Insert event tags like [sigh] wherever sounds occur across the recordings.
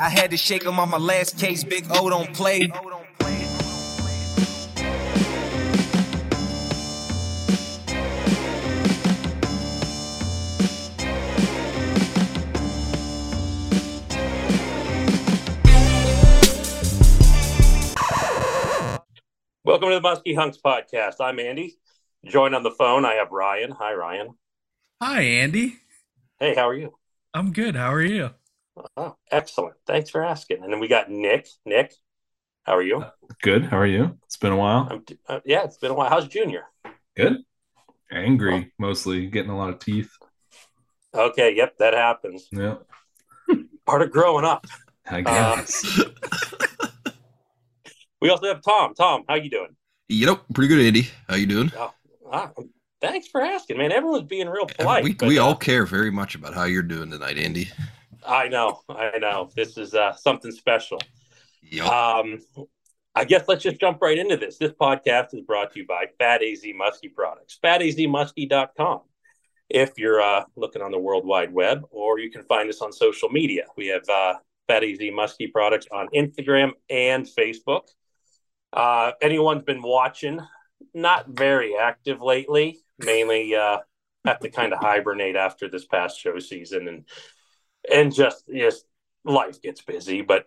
I had to shake him on my last case. Big O don't play. Welcome to the Muskie Hunks podcast. I'm Andy. Joined on the phone, I have Ryan. Hi, Ryan. Hi, Andy. Hey, how are you? I'm good. How are you? Oh, excellent. Thanks for asking. And then we got Nick. Nick, how are you? Good. How are you? It's been a while. I'm, uh, yeah, it's been a while. How's Junior? Good. Angry, mostly getting a lot of teeth. Okay. Yep, that happens. Yeah, Part of growing up. I Uh, guess. [laughs] We also have Tom. Tom, how you doing? Yep, pretty good, Andy. How you doing? Oh, ah, thanks for asking, man. Everyone's being real polite. we but, we uh, all care very much about how you're doing tonight, Andy. I know. I know. This is uh, something special. Yep. Um, I guess let's just jump right into this. This podcast is brought to you by Fat AZ Muskie Products, fatazmuskie.com. If you're uh, looking on the World Wide Web, or you can find us on social media. We have uh, Fat AZ Muskie Products on Instagram and Facebook. Uh, anyone's been watching, not very active lately, mainly uh, have to kind of hibernate after this past show season and and just just life gets busy but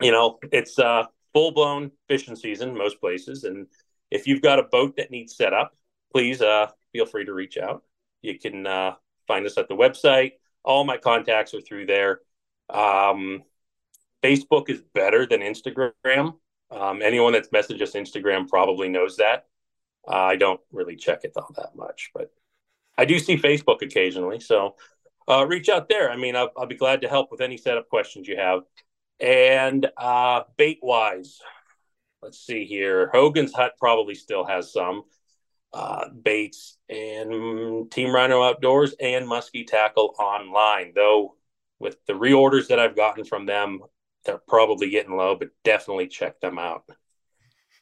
you know it's uh full blown fishing season most places. And if you've got a boat that needs set up please uh feel free to reach out. You can uh find us at the website. All my contacts are through there. Um facebook is better than instagram. Um anyone that's messaged us instagram probably knows that. Uh, i don't really check it all that much but i do see facebook occasionally so uh, reach out there. I mean, I'll, I'll be glad to help with any setup questions you have. And uh, bait wise, let's see here. Hogan's Hut probably still has some uh, baits and Team Rhino Outdoors and Muskie Tackle online. Though with the reorders that I've gotten from them, they're probably getting low, but definitely check them out.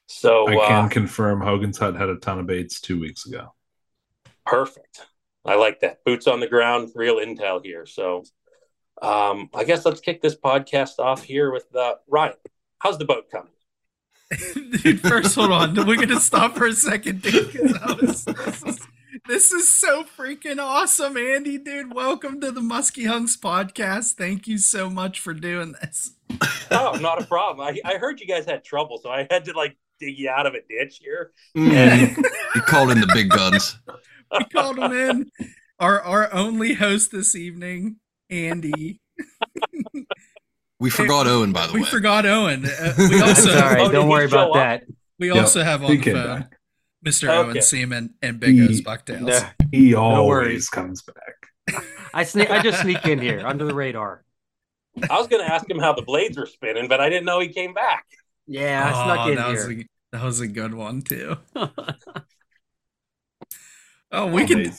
So I can uh, confirm Hogan's Hut had a ton of baits two weeks ago. Perfect. I like that. Boots on the ground, real intel here. So um, I guess let's kick this podcast off here with uh, Ryan. How's the boat coming? [laughs] dude, first, hold on. We're going to stop for a second, dude. Was- this, is, this is so freaking awesome, Andy, dude. Welcome to the Muskie Hunks podcast. Thank you so much for doing this. [laughs] Oh, not a problem. I, I heard you guys had trouble, so I had to like dig you out of a ditch here. Mm, you called in the big guns. [laughs] [laughs] We called him in. Our, our only host this evening, Andy. We forgot Owen, by the We way. We forgot Owen. Uh, [laughs] we also, all right. Oh, Don't he worry about up? that. we Yep, also have on he the phone back. Mr. Okay. Owen Seaman and Big O's He- Bucktails. No, He always worries. comes back. [laughs] I sneak. I just sneak in here under the radar. I was going to ask him how the blades were spinning, but I didn't know he came back. Yeah, I Oh, snuck in that was here. a, that was a good one too. Oh, we can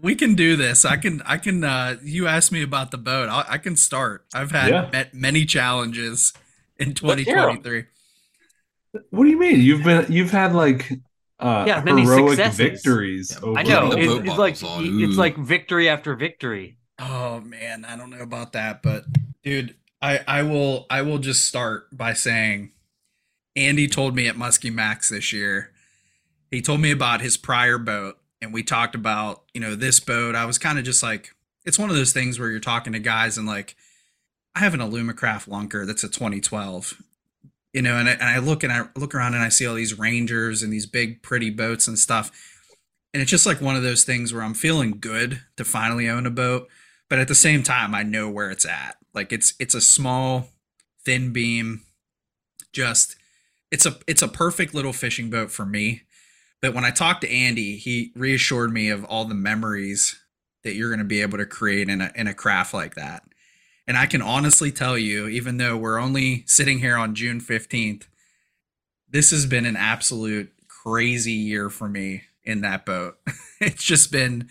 we can do this. I can I can. uh You asked me about the boat. I, I can start. I've had Yeah. met many challenges in Let's hear 'em. 2023. What do you mean? You've been you've had like uh Yeah, many heroic successes. victories. Yeah, over I know. The It's, it's like on, it's like victory after victory. Oh man, I don't know about that, but dude, I I will I will just start by saying Andy told me at Muskie Max this year. He told me about his prior boat and we talked about, you know, this boat. I was kind of just like it's one of those things where you're talking to guys and like I have an Alumacraft Lunker that's a 2012. You know, and I, and I look and I look around and I see all these Rangers and these big pretty boats and stuff. And it's just like one of those things where I'm feeling good to finally own a boat but at the same time i know where it's at like it's it's a small thin beam just it's a it's a perfect little fishing boat for me but when i talked to andy he reassured me of all the memories that you're going to be able to create in a in a craft like that. And i can honestly tell you even though we're only sitting here on june 15th this has been an absolute crazy year for me in that boat. [laughs] It's just been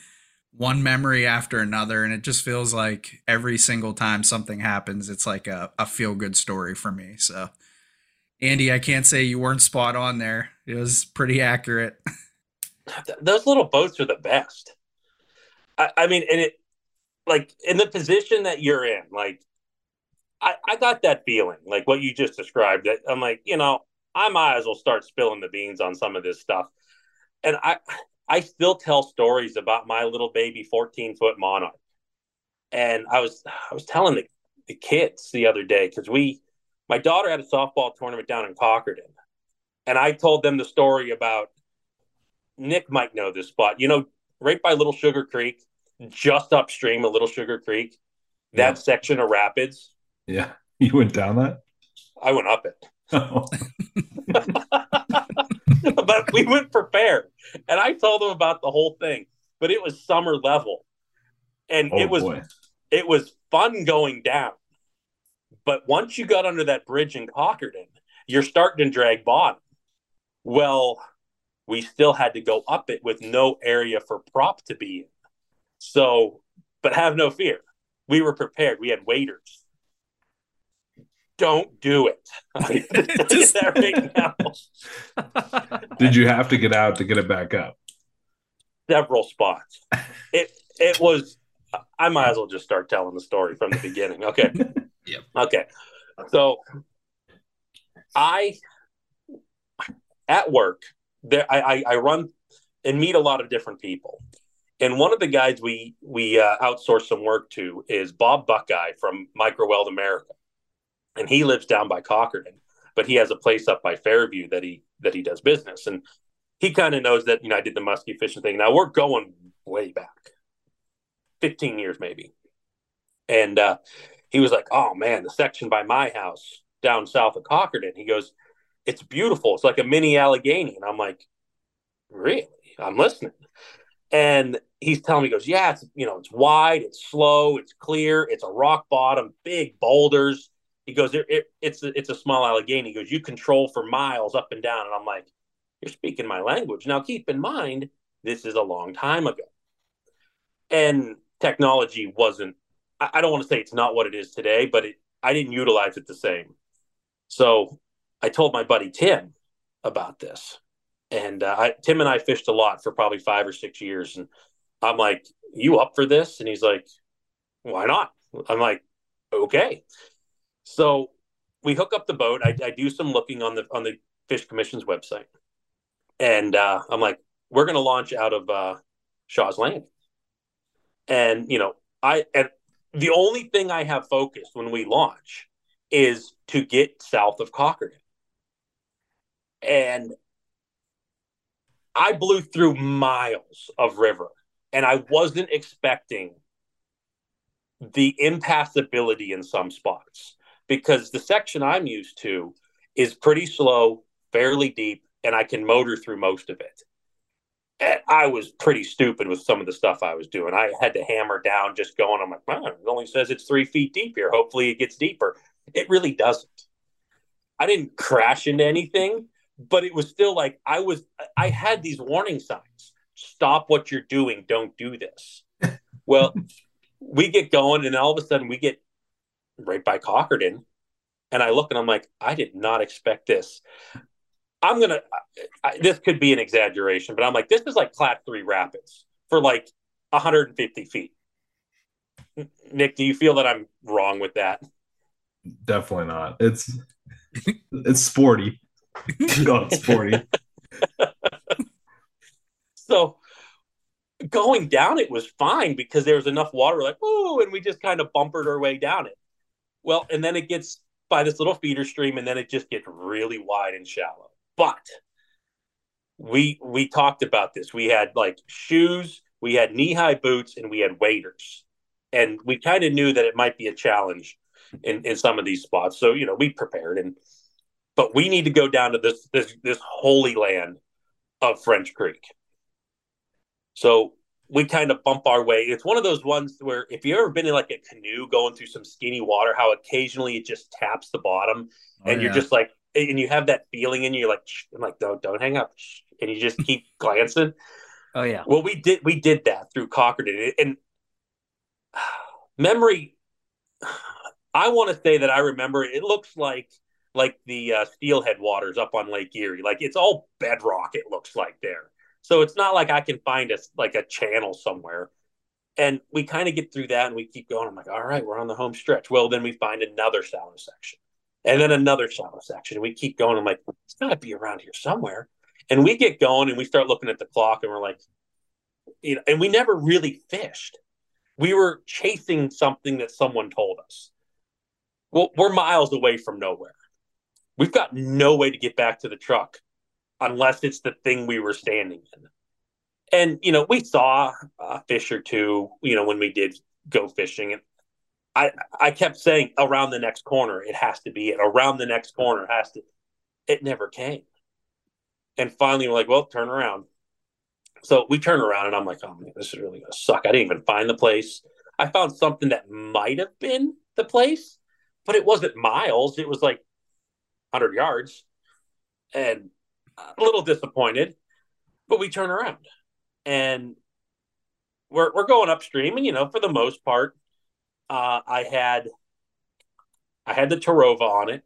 one memory after another and it just feels like every single time something happens it's like a, a feel good story for me so andy i can't say you weren't spot on there it was pretty accurate [laughs] those little boats are the best. I, I mean, and it like in the position that you're in, like I, I got that feeling, like what you just described. That I'm like, you know, I might as well start spilling the beans on some of this stuff. And I, I still tell stories about my little baby 14 foot monarch. And I was, I was telling the, the kids the other day because we, my daughter had a softball tournament down in Cochranton, and I told them the story about Nick might know this spot. You know, right by Little Sugar Creek, just upstream of Little Sugar Creek, that Yeah. section of rapids. Yeah. [laughs] You went down that? I went up it. [laughs] Oh, [laughs] but we went prepared. And I told them about the whole thing. But it was summer level. And oh it was boy. it was fun going down. But once you got under that bridge in Cochranton, you're starting to drag bottom. Well, we still had to go up it with no area for prop to be in. So, but have no fear. We were prepared. We had waders. Don't do it. [laughs] I can tell you that right now. [laughs] Did you have to get out to get it back up? several spots. It it was. I might as well just start telling the story from the beginning. Okay. [laughs] Yep. Okay. So I at work there I, I run and meet a lot of different people. And one of the guys we we uh, outsource some work to is Bob Buckeye from Microweld America, and he lives down by Cochranton, but he has a place up by Fairview that he that he does business. And he kind of knows that you know I did the musky fishing thing. Now we're going way back, fifteen years maybe, and uh, he was like, "Oh man, the section by my house down south of Cochranton." He goes, "It's beautiful. It's like a mini Allegheny," and I'm like, "Really? I'm listening." And he's telling me, he goes, "Yeah, it's you know, it's wide, it's slow, it's clear, it's a rock bottom, big boulders." He goes, it, it, "It's a, it's a small Allegheny." He goes, "You control for miles up and down," and I'm like you're speaking my language. Now, keep in mind, this is a long time ago. And technology wasn't, I, don't want to say it's not what it is today, but it, I didn't utilize it the same. So I told my buddy Tim about this. And uh, I, Tim and I fished a lot for probably five or six years. And I'm like, you up for this? And he's like, why not? I'm like, okay. So we hook up the boat. I, I do some looking on the on the Fish Commission's website and uh, I'm like, we're going to launch out of uh, Shaw's Landing. And, you know, I, and the only thing I have focused when we launch is to get south of Cochranton. And I blew through miles of river and I wasn't expecting the impassability in some spots because the section I'm used to is pretty slow, fairly deep, and I can motor through most of it. I was pretty stupid with some of the stuff I was doing. I had to hammer down just going. I'm like, man, it only says it's three feet deep here. Hopefully it gets deeper. It really doesn't. I didn't crash into anything, but it was still like I was, I had these warning signs stop what you're doing. Don't do this. [laughs] well, we get going, and all of a sudden we get right by Cochranton. And I look and I'm like, I did not expect this. I'm gonna. I, this could be an exaggeration, but I'm like, this is like Class Three rapids for like 150 feet. Nick, do you feel that I'm wrong with that? Definitely not. It's it's sporty. God, it's sporty. [laughs] So going down it was fine because there was enough water, like, oh, and we just kind of bumpered our way down it. Well, and then it gets by this little feeder stream, and then it just gets really wide and shallow. But we we talked about this. We had like shoes, we had knee high boots, and we had waders, and we kind of knew that it might be a challenge in in some of these spots. So you know, we prepared, and but we need to go down to this this this holy land of French Creek. So we kind of bump our way. It's one of those ones where if you've ever been in like a canoe going through some skinny water, how occasionally it just taps the bottom, Oh, and you're just like, and you have that feeling in you, you're like, Shh. I'm like, don't don't hang up, Shh. and you just [laughs] keep glancing. Oh yeah. Well, we did we did that through Cochranton, and [sighs] memory. [sighs] I want to say that I remember it looks like like the uh, steelhead waters up on Lake Erie. Like it's all bedrock. It looks like there, so it's not like I can find a like a channel somewhere. And we kind of get through that and we keep going. I'm like, all right, we're on the home stretch. Well, then we find another shallow section and then another shallow section. We keep going. I'm like, it's got to be around here somewhere. And we get going and we start looking at the clock and we're like, you know, and we never really fished. We were chasing something that someone told us. Well, we're miles away from nowhere. We've got no way to get back to the truck unless it's the thing we were standing in. And, you know, we saw a fish or two, you know, when we did go fishing. And I, I kept saying around the next corner, it has to be it. Around the next corner has to. It never came. And finally, we're like, well, turn around. So we turn around and I'm like, oh man, this is really gonna suck. I didn't even find the place. I found something that might have been the place, but it wasn't miles. It was like 100 yards, and a little disappointed. But we turn around, and we're we're going upstream, and you know, for the most part, uh, I had I had the Terrova on it.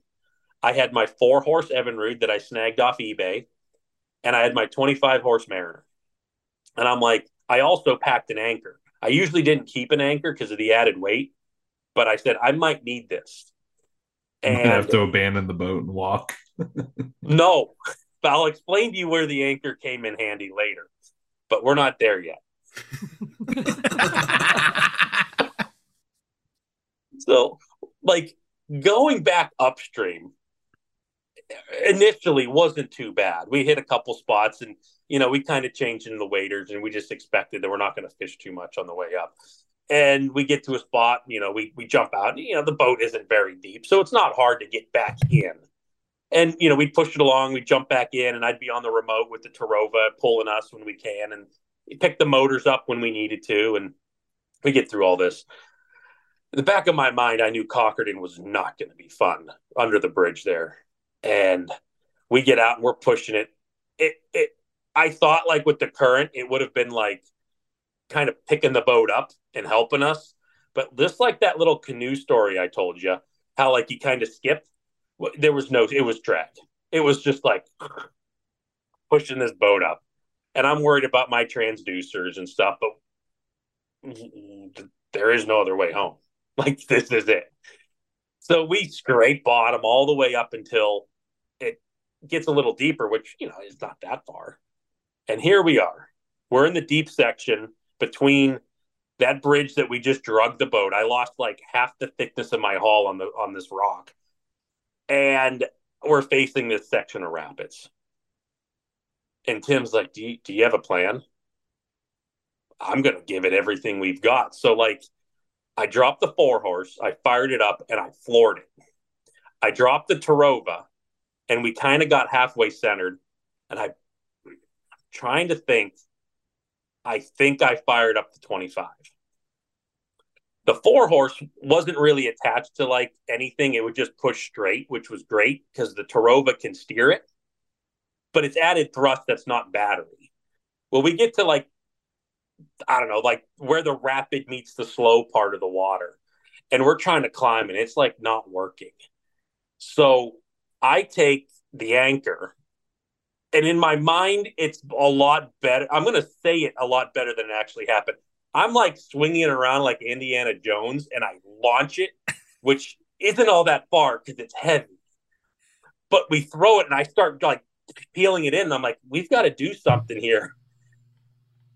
I had my four horse Evinrude that I snagged off eBay, and I had my 25 horse Mariner. And I'm like, I also packed an anchor. I usually didn't keep an anchor because of the added weight, but I said I might need this. And And have to abandon the boat and walk. [laughs] no, but I'll explain to you where the anchor came in handy later. But we're not there yet. [laughs] So, like going back upstream initially wasn't too bad. We hit a couple spots and you know, we kind of changed in the waders and we just expected that we're not going to fish too much on the way up. And we get to a spot, you know, we we jump out, you know, the boat isn't very deep, so it's not hard to get back in. And you know, we'd push it along, we'd jump back in, and I'd be on the remote with the Terrova pulling us when we can, and pick the motors up when we needed to, and we get through all this in the back of my mind, I knew Cochranton was not going to be fun under the bridge there. And we get out and we're pushing it. It, it, I thought like with the current, it would have been like kind of picking the boat up and helping us. But just like that little canoe story I told you, how like he kind of skipped, there was no, it was drag. It was just like [clears throat] pushing this boat up. And I'm worried about my transducers and stuff, but there is no other way home. [laughs] Like this is it. So we scrape bottom all the way up until it gets a little deeper, which you know is not that far. And here we are. We're in the deep section between that bridge that we just drugged the boat. I lost like half the thickness of my hull on the on this rock. And we're facing this section of rapids. And Tim's like, Do you, do you have a plan? I'm to give it everything we've got. So, like, I dropped the four horse, I fired it up, and I floored it. I dropped the Terrova, and we kind of got halfway centered. And I, am trying to think, I think I fired up the 25. The four horse wasn't really attached to like anything. It would just push straight, which was great because the Terrova can steer it, but it's added thrust that's not battery. Well, we get to like I don't know, like where the rapid meets the slow part of the water. And we're trying to climb and it's like not working. So I take the anchor and in my mind, it's a lot better. I'm going to say it a lot better than it actually happened. I'm like swinging it around like Indiana Jones and I launch it, which isn't all that far because it's heavy. But we throw it and I start like peeling it in. I'm like, we've got to do something here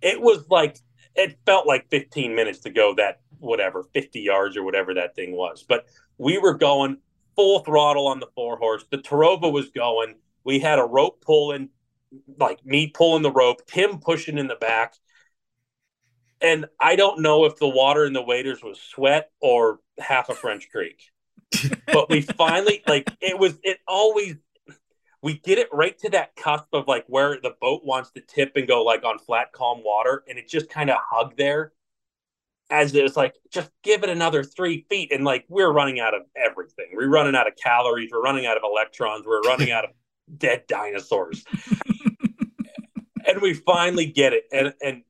it was like it felt like 15 minutes to go that whatever 50 yards or whatever that thing was. But we were going full throttle on the four horse the terrova was going. We had a rope pulling like me pulling the rope tim pushing in the back. And i don't know if the water in the waders was sweat or half a french creek. [laughs] But we finally like it was it always we get it right to that cusp of like where the boat wants to tip and go like on flat calm water and it just kind of hugged there as it's like just give it another three feet and like we're running out of everything. We're running out of calories we're running out of electrons we're running out of [laughs] dead dinosaurs. [laughs] And we finally get it and and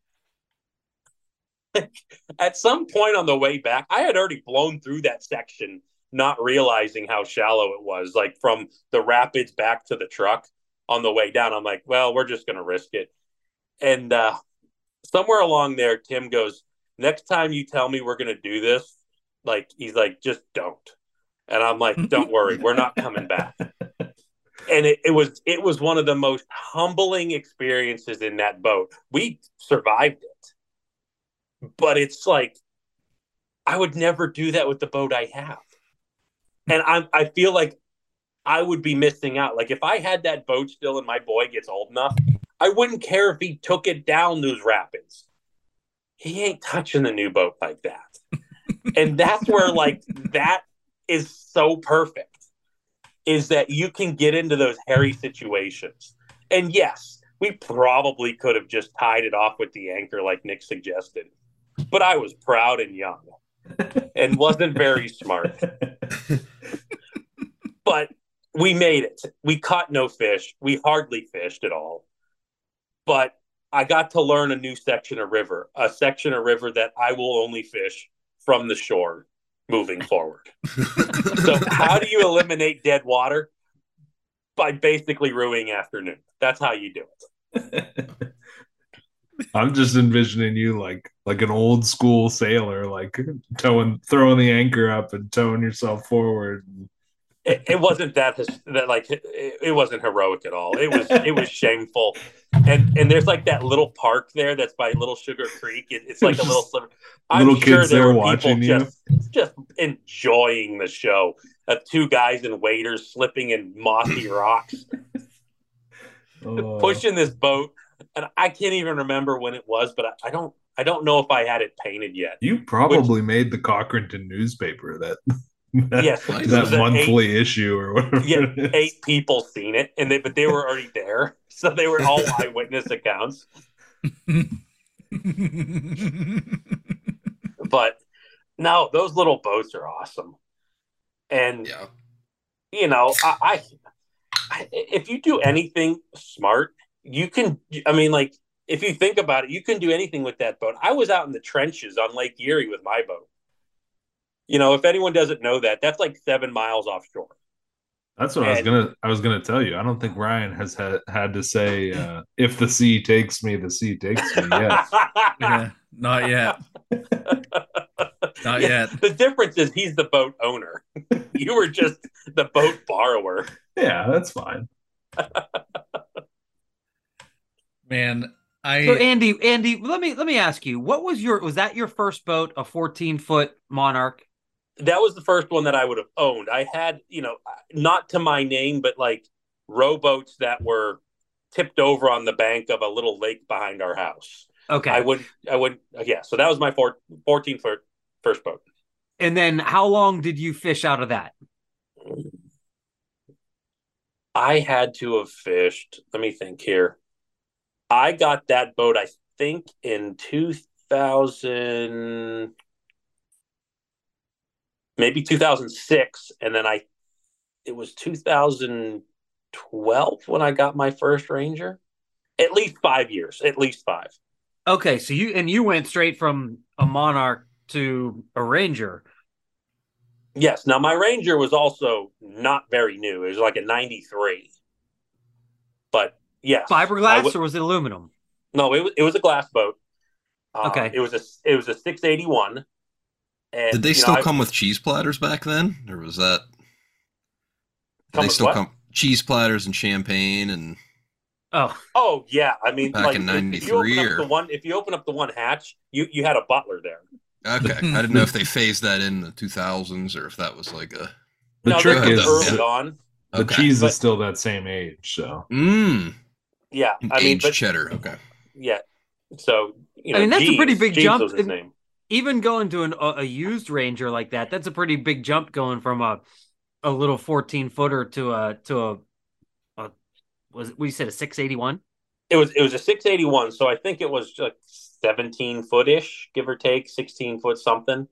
[laughs] at some point on the way back i had already blown through that section not realizing how shallow it was like from the rapids back to the truck on the way down i'm like well we're just going to risk it and uh somewhere along there tim goes next time you tell me we're gonna do this, like he's like, just don't. And I'm like, don't worry, we're not coming back. [laughs] And it, it was it was one of the most humbling experiences in that boat. We survived it. But it's like I would never do that with the boat I have. And I'm I feel like I would be missing out. Like if I had that boat still and my boy gets old enough, I wouldn't care if he took it down those rapids. He ain't touching the new boat like that. [laughs] and that's where like that is so perfect is that you can get into those hairy situations. And yes, we probably could have just tied it off with the anchor like Nick suggested. But I was proud and young and wasn't very smart. But we made it. We caught no fish. We hardly fished at all. But I got to learn a new section of river, a section of river that I will only fish from the shore moving forward. so, how do you eliminate dead water? By basically ruining afternoon. That's how you do it. I'm just envisioning you like like an old school sailor, like towing, throwing the anchor up and towing yourself forward. It, it wasn't that that like it, it wasn't heroic at all. It was it was shameful. And and there's like that little park there that's by Little Sugar Creek. It, it's like a little sliver. I'm Little sure kids there there were watching people you. just just enjoying the show of two guys and waders slipping in mossy rocks, [laughs] Oh. pushing this boat. And I can't even remember when it was, but I, I don't I don't know if I had it painted yet. You probably made the Cochranton newspaper that that, Yes, Nice. that was an monthly issue or whatever. yeah, it is. eight people seen it, and they but they were already there, [laughs] so they were all [laughs] eyewitness accounts. [laughs] But no, those little boats are awesome, and Yeah. you know, I, I, I if you do anything smart, you can. I mean, like if you think about it, you can do anything with that boat. I was out in the trenches on Lake Erie with my boat. You know, if anyone doesn't know that, that's like seven miles offshore. That's what I was gonna. I was gonna tell you. I don't think Ryan has had had to say, uh, "If the sea takes me, the sea takes me." Yet. [laughs] yeah, not yet. Not Yeah, yet. The difference is he's the boat owner. [laughs] you were just the boat borrower. yeah, that's fine. [laughs] Man, I So Andy, Andy, let me let me ask you, what was your was that your first boat, a 14 foot Monarch? That was the first one that I would have owned. I had, you know, not to my name, but like rowboats that were tipped over on the bank of a little lake behind our house. Okay. I would, I would, yeah. So that was my four, 14 foot first boat. and then how long did you fish out of that? I had to have fished. Let me think here. I got that boat, I think, in 2000, maybe 2006. And then I, it was 2012 when I got my first Ranger. At least five years, at least five. Okay, so you and you went straight from a Monarch to a Ranger. Yes. Now, my Ranger was also not very new. It was like a 93. But yes. Fiberglass would- or was it aluminum? No, it was it was a glass boat. Um, Okay. It was a it was a six eighty one. And Did they you know, still I- come with cheese platters back then, or was that? Come they with still what? come cheese platters and champagne and Oh, Oh yeah, I mean, Back like in if- if you open 93 up the one, if you open up the one hatch, you you had a butler there. okay, [laughs] I didn't know if they phased that in the 2000s or if that was like a The no, trick is- early yeah. on. the okay. cheese But- is still that same age. So Mm, Yeah, I mean, aged but cheddar. Okay. yeah. So you know, I mean, that's a pretty big Jeeves jump. Was his name. even going to an, a, a used Ranger like that, that's a pretty big jump going from a a little 14 footer to a to a, a was it, what you said a 681? It was it was a six eighty one. So I think it was like seventeen foot ish, give or take, sixteen foot something.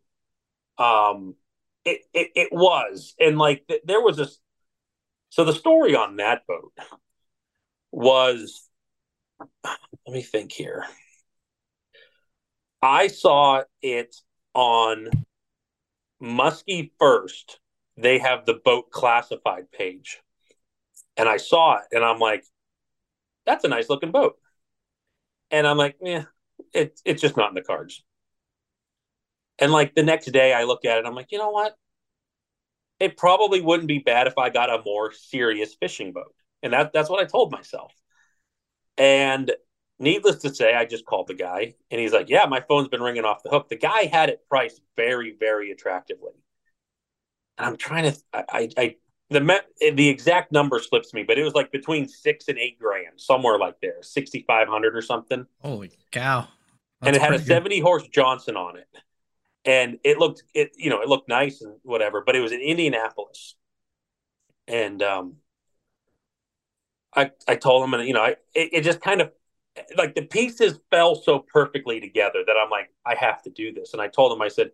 Um, it it, it was, and like th- there was a. So the story on that boat was, let me think here. I saw it on Muskie First. They have the boat classified page. And I saw it and I'm like, that's a nice looking boat. And I'm like, yeah, it, it's just not in the cards. And like the next day, I look at it, I'm like, you know what? It probably wouldn't be bad if I got a more serious fishing boat. And that, that's what I told myself. And needless to say, I just called the guy and he's like, Yeah, my phone's been ringing off the hook. The guy had it priced very, very attractively. And I'm trying to, I, I, the the exact number slips me, but it was like between six and eight grand, somewhere like there, sixty five hundred or something. Holy cow! That's and it had a seventy good. horse Johnson on it, and it looked it you know it looked nice and whatever, but it was in Indianapolis, and um, I I told him and you know I it, it just kind of like the pieces fell so perfectly together that I'm like I have to do this, and I told him I said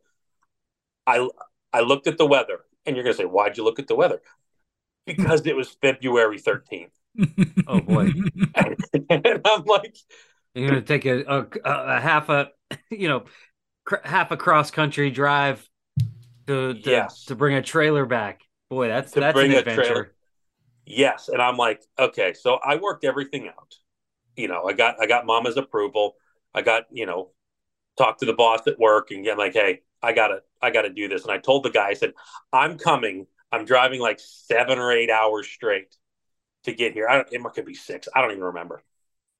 I I looked at the weather and you're going to say, why'd you look at the weather? because it was February 13th. oh boy. [laughs] and I'm like, you're going to take a, a, a, half a, you know, cr- half a cross country drive to, to, yes. to bring a trailer back. Boy, that's, to that's an adventure. Yes. And I'm like, okay, so I worked everything out. You know, I got, I got mama's approval. I got, you know, talked to the boss at work and get like, Hey, I gotta, I gotta do this. And I told the guy, I said, I'm coming I'm driving like seven or eight hours straight to get here. I don't, it could be six. I don't even remember.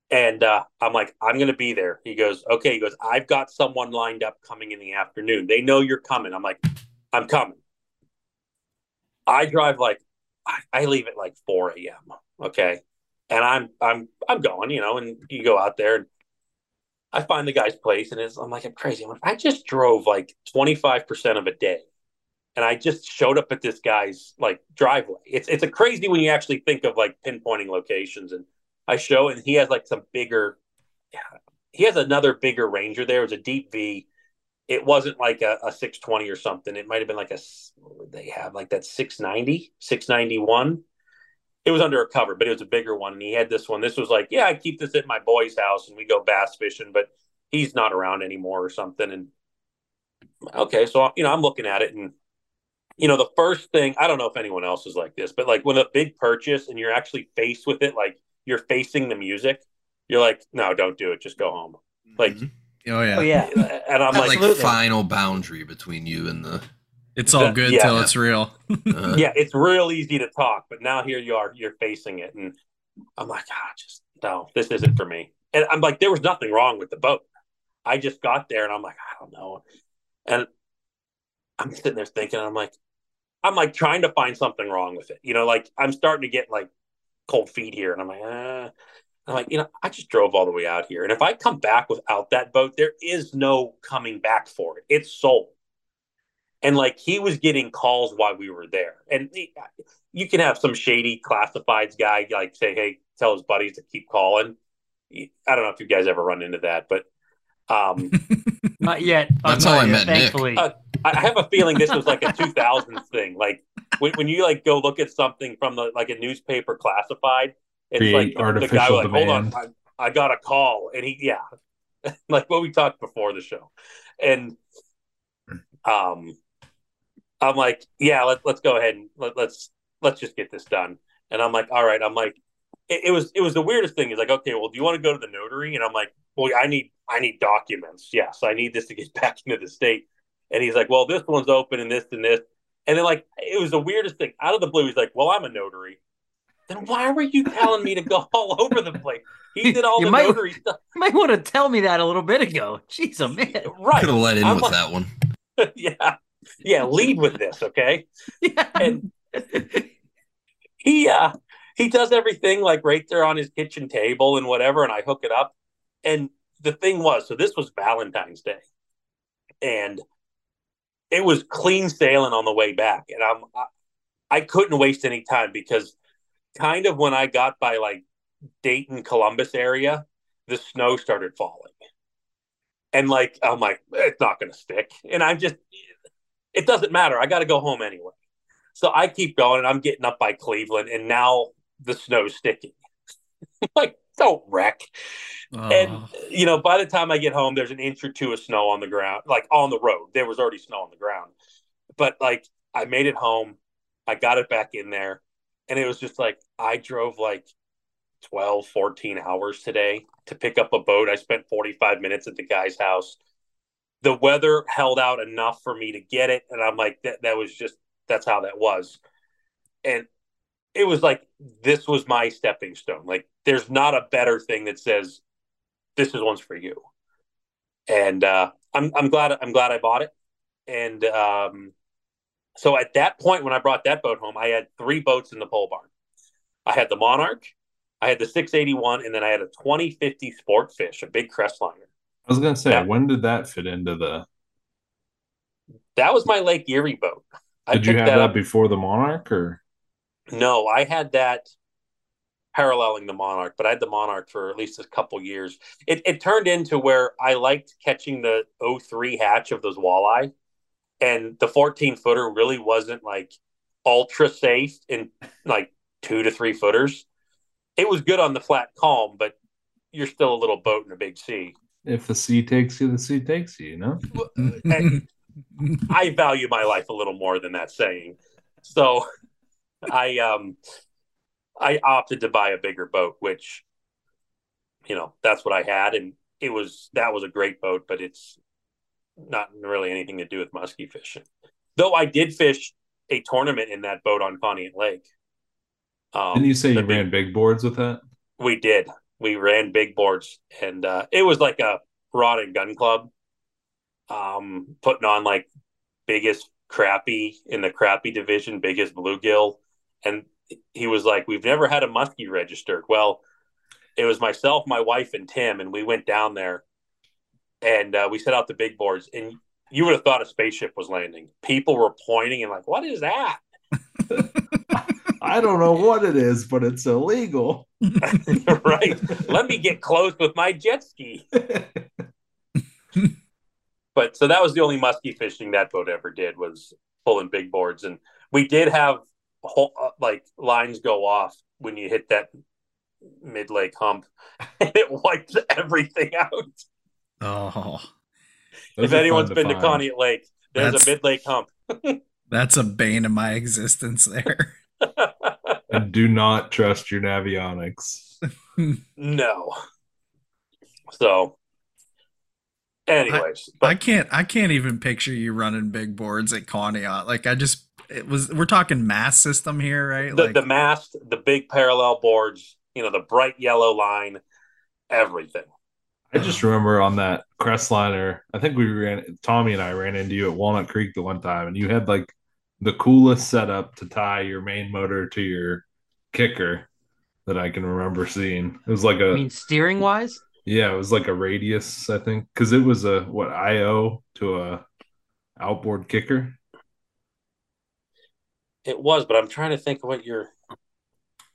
And uh, I'm like, I'm to be there. He goes, okay. He goes, I've got someone lined up coming in the afternoon. They know you're coming. I'm like, I'm coming. I drive like, I, I leave at like 4 a.m. Okay. And I'm, I'm, I'm going, you know, and you go out there and I find the guy's place and it's, I'm like, I'm crazy. I'm like, I just drove like 25% of a day and I just showed up at this guy's like driveway. It's it's a crazy when you actually think of like pinpointing locations. And I show, and he has like some bigger. He has another bigger Ranger there. It was a deep V. It wasn't like a, a 620 or something. It might have been like a they have like that 690, 691. It was under a cover, but it was a bigger one. And he had this one. This was like, yeah, I keep this at my boy's house and we go bass fishing, but he's not around anymore or something. And okay, so you know, I'm looking at it and you know, the first thing, I don't know if anyone else is like this, but like when a big purchase and you're actually faced with it, like you're facing the music, you're like, no, don't do it. Just go home. Like, mm-hmm. Oh, yeah. Oh, yeah. And I'm like, like final boundary between you and the. It's all good yeah. till it's real. [laughs] uh, yeah, it's real easy to talk, but now here you are, you're facing it. And I'm like, ah, just no, this isn't for me. And I'm like, there was nothing wrong with the boat. I just got there and I'm like, I don't know. And I'm sitting there thinking, I'm like, I'm like trying to find something wrong with it. You know, like I'm starting to get like cold feet here, and I'm like, uh, I'm like, you know, I just drove all the way out here, and if I come back without that boat, there is no coming back for it. It's sold. And like he was getting calls while we were there, and he, you can have some shady classifieds guy like say, hey, tell his buddies to keep calling. I don't know if you guys ever run into that, but um, [laughs] not yet. That's how I met thankfully. Nick. Uh, I have a feeling this was like a 2000s thing. Like when, when you like go look at something from the like a newspaper classified, it's like the guy like, hold on, I, I got a call, and he yeah, [laughs] like what we talked before the show, and um, I'm like, yeah, let, let's go ahead and let, let's let's just get this done. And I'm like, all right, I'm like, it, it was it was the weirdest thing. He's like, okay, well, do you want to go to the notary? And I'm like, well, I need I need documents. Yes, I need this to get [laughs] back into the state. And he's like, well, this one's open and this and this. And then like it was the weirdest thing. Out of the blue, he's like, well, I'm a notary. Then why were you telling me to go all [laughs] over the place? He did all you the might, notary stuff. [laughs] You might want to tell me that a little bit ago. Jeez, a man. Right. Could have let in I'm with like, that one. [laughs] yeah. Yeah. Lead with this, okay? Yeah. And he uh he does everything like right there on his kitchen table and whatever, and I hook it up. And the thing was, so this was Valentine's Day, and it was clean sailing on the way back, and I'm I, I couldn't waste any time because kind of when I got by like Dayton, Columbus area, the snow started falling, and like I'm like it's not going to stick, and I'm just it doesn't matter. I got to go home anyway. So I keep going, and I'm getting up by Cleveland, and now the snow's sticking. [laughs] like, don't wreck. And you know, by the time I get home, there's an inch or two of snow on the ground, like on the road. There was already snow on the ground, but like I made it home. I got it back in there, and it was just like I drove like 12, 14 hours today to pick up a boat. I spent 45 minutes at the guy's house. the weather held out enough for me to get it, and I'm like, that that was just that's how that was, and it was like this was my stepping stone. Like, there's not a better thing that says this is one's for you, and uh, I'm I'm glad I'm glad I bought it, and um, so at that point when I brought that boat home, I had three boats in the pole barn. I had the Monarch, I had the 681, and then I had a 2050 Sportfish, a big Crestliner. I was gonna say, Yeah. when did that fit into the? That was my Lake Erie boat. I Did you have that, up. before the Monarch, or No, I had that paralleling the Monarch, but I had the Monarch for at least a couple years. It, it turned into where I liked catching the 03 hatch of those walleye, and the 14 footer really wasn't like ultra safe in like two to three footers. It was good on the flat calm, but you're still a little boat in a big sea. if the sea takes you, the sea takes you. You know. I value my life a little more than that saying. So I um I opted to buy a bigger boat, which you know, that's what I had and it was that was a great boat, but it's not really anything to do with muskie fishing. Though I did fish a tournament in that boat on Pontiac Lake. Um, Didn't you say you big- ran big boards with that? we did. We ran big boards, and uh, it was like a rod and gun club, um, putting on like biggest crappie in the crappie division, biggest bluegill, and he was like, "We've never had a muskie registered." Well, it was myself, my wife, and Tim, and we went down there, and uh, we set out the big boards, and you would have thought a spaceship was landing. People were pointing and like, "What is that?" [laughs] I don't know what it is, but it's illegal. [laughs] right? Let me get close with my jet ski. [laughs] but so that was the only muskie fishing that boat ever did was pulling big boards and we did have whole, uh, like lines go off when you hit that mid lake hump and it wipes everything out oh, Those if are anyone's fun been to find. Conneaut Lake there's That's- a mid lake hump [laughs] that's a bane of my existence there. [laughs] and do not trust your navionics. no so anyways but I can't I can't even picture you running big boards at Conneaut. Uh, like I just it was we're talking mast system here, right? the, Like the mast, the big parallel boards, you know, the bright yellow line, everything. I just remember on that Crestliner, I think we ran Tommy and I ran into you at Walnut Creek the one time, and you had like the coolest setup to tie your main motor to your kicker that I can remember seeing. It was like I a mean, steering wise, yeah, it was like a radius, I think, because it was a what IO to a outboard kicker. It was, but I'm trying to think of what you're.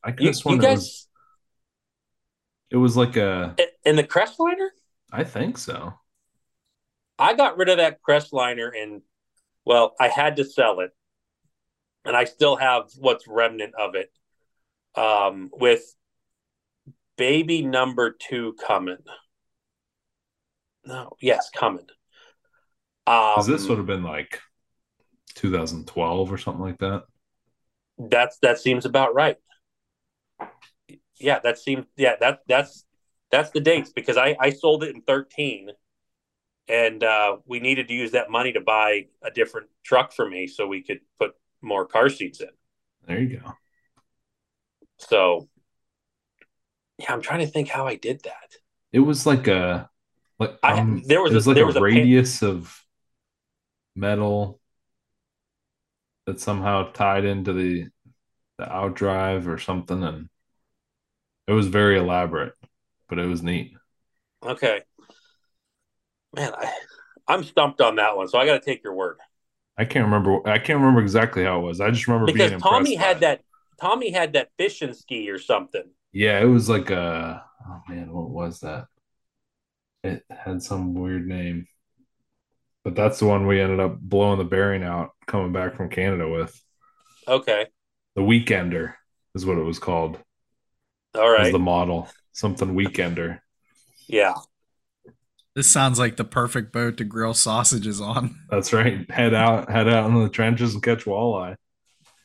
I guess You, have sworn you guys was it was like a in the Crestliner. I think so. I got rid of that Crestliner, and well, I had to sell it, and I still have what's remnant of it, um, with baby number two coming. No, yes, coming. Um, this would have been like 2012 or something like that. That's that seems about right. Yeah, that seems yeah, that that's that's the dates because I I sold it in 13 and uh we needed to use that money to buy a different truck for me so we could put more car seats in. There you go. So yeah, I'm trying to think how I did that. It was like a like I- um, there was was a- like there a was a radius of metal that somehow tied into the the outdrive or something, and it was very elaborate, but it was neat. Okay. Man, I I'm stumped on that one, so I got to take your word. I can't remember. I can't remember exactly how it was. I just remember Because being Tommy had it. that Tommy had that fishing ski or something. Yeah, it was like a. Oh man, what was that? It had some weird name, but that's the one we ended up blowing the bearing out coming back from Canada with. Okay. The Weekender is what it was called. All Was right. the model something Weekender? Yeah. this sounds like the perfect boat to grill sausages on. [laughs] That's right. Head out, head out into the trenches and catch walleye.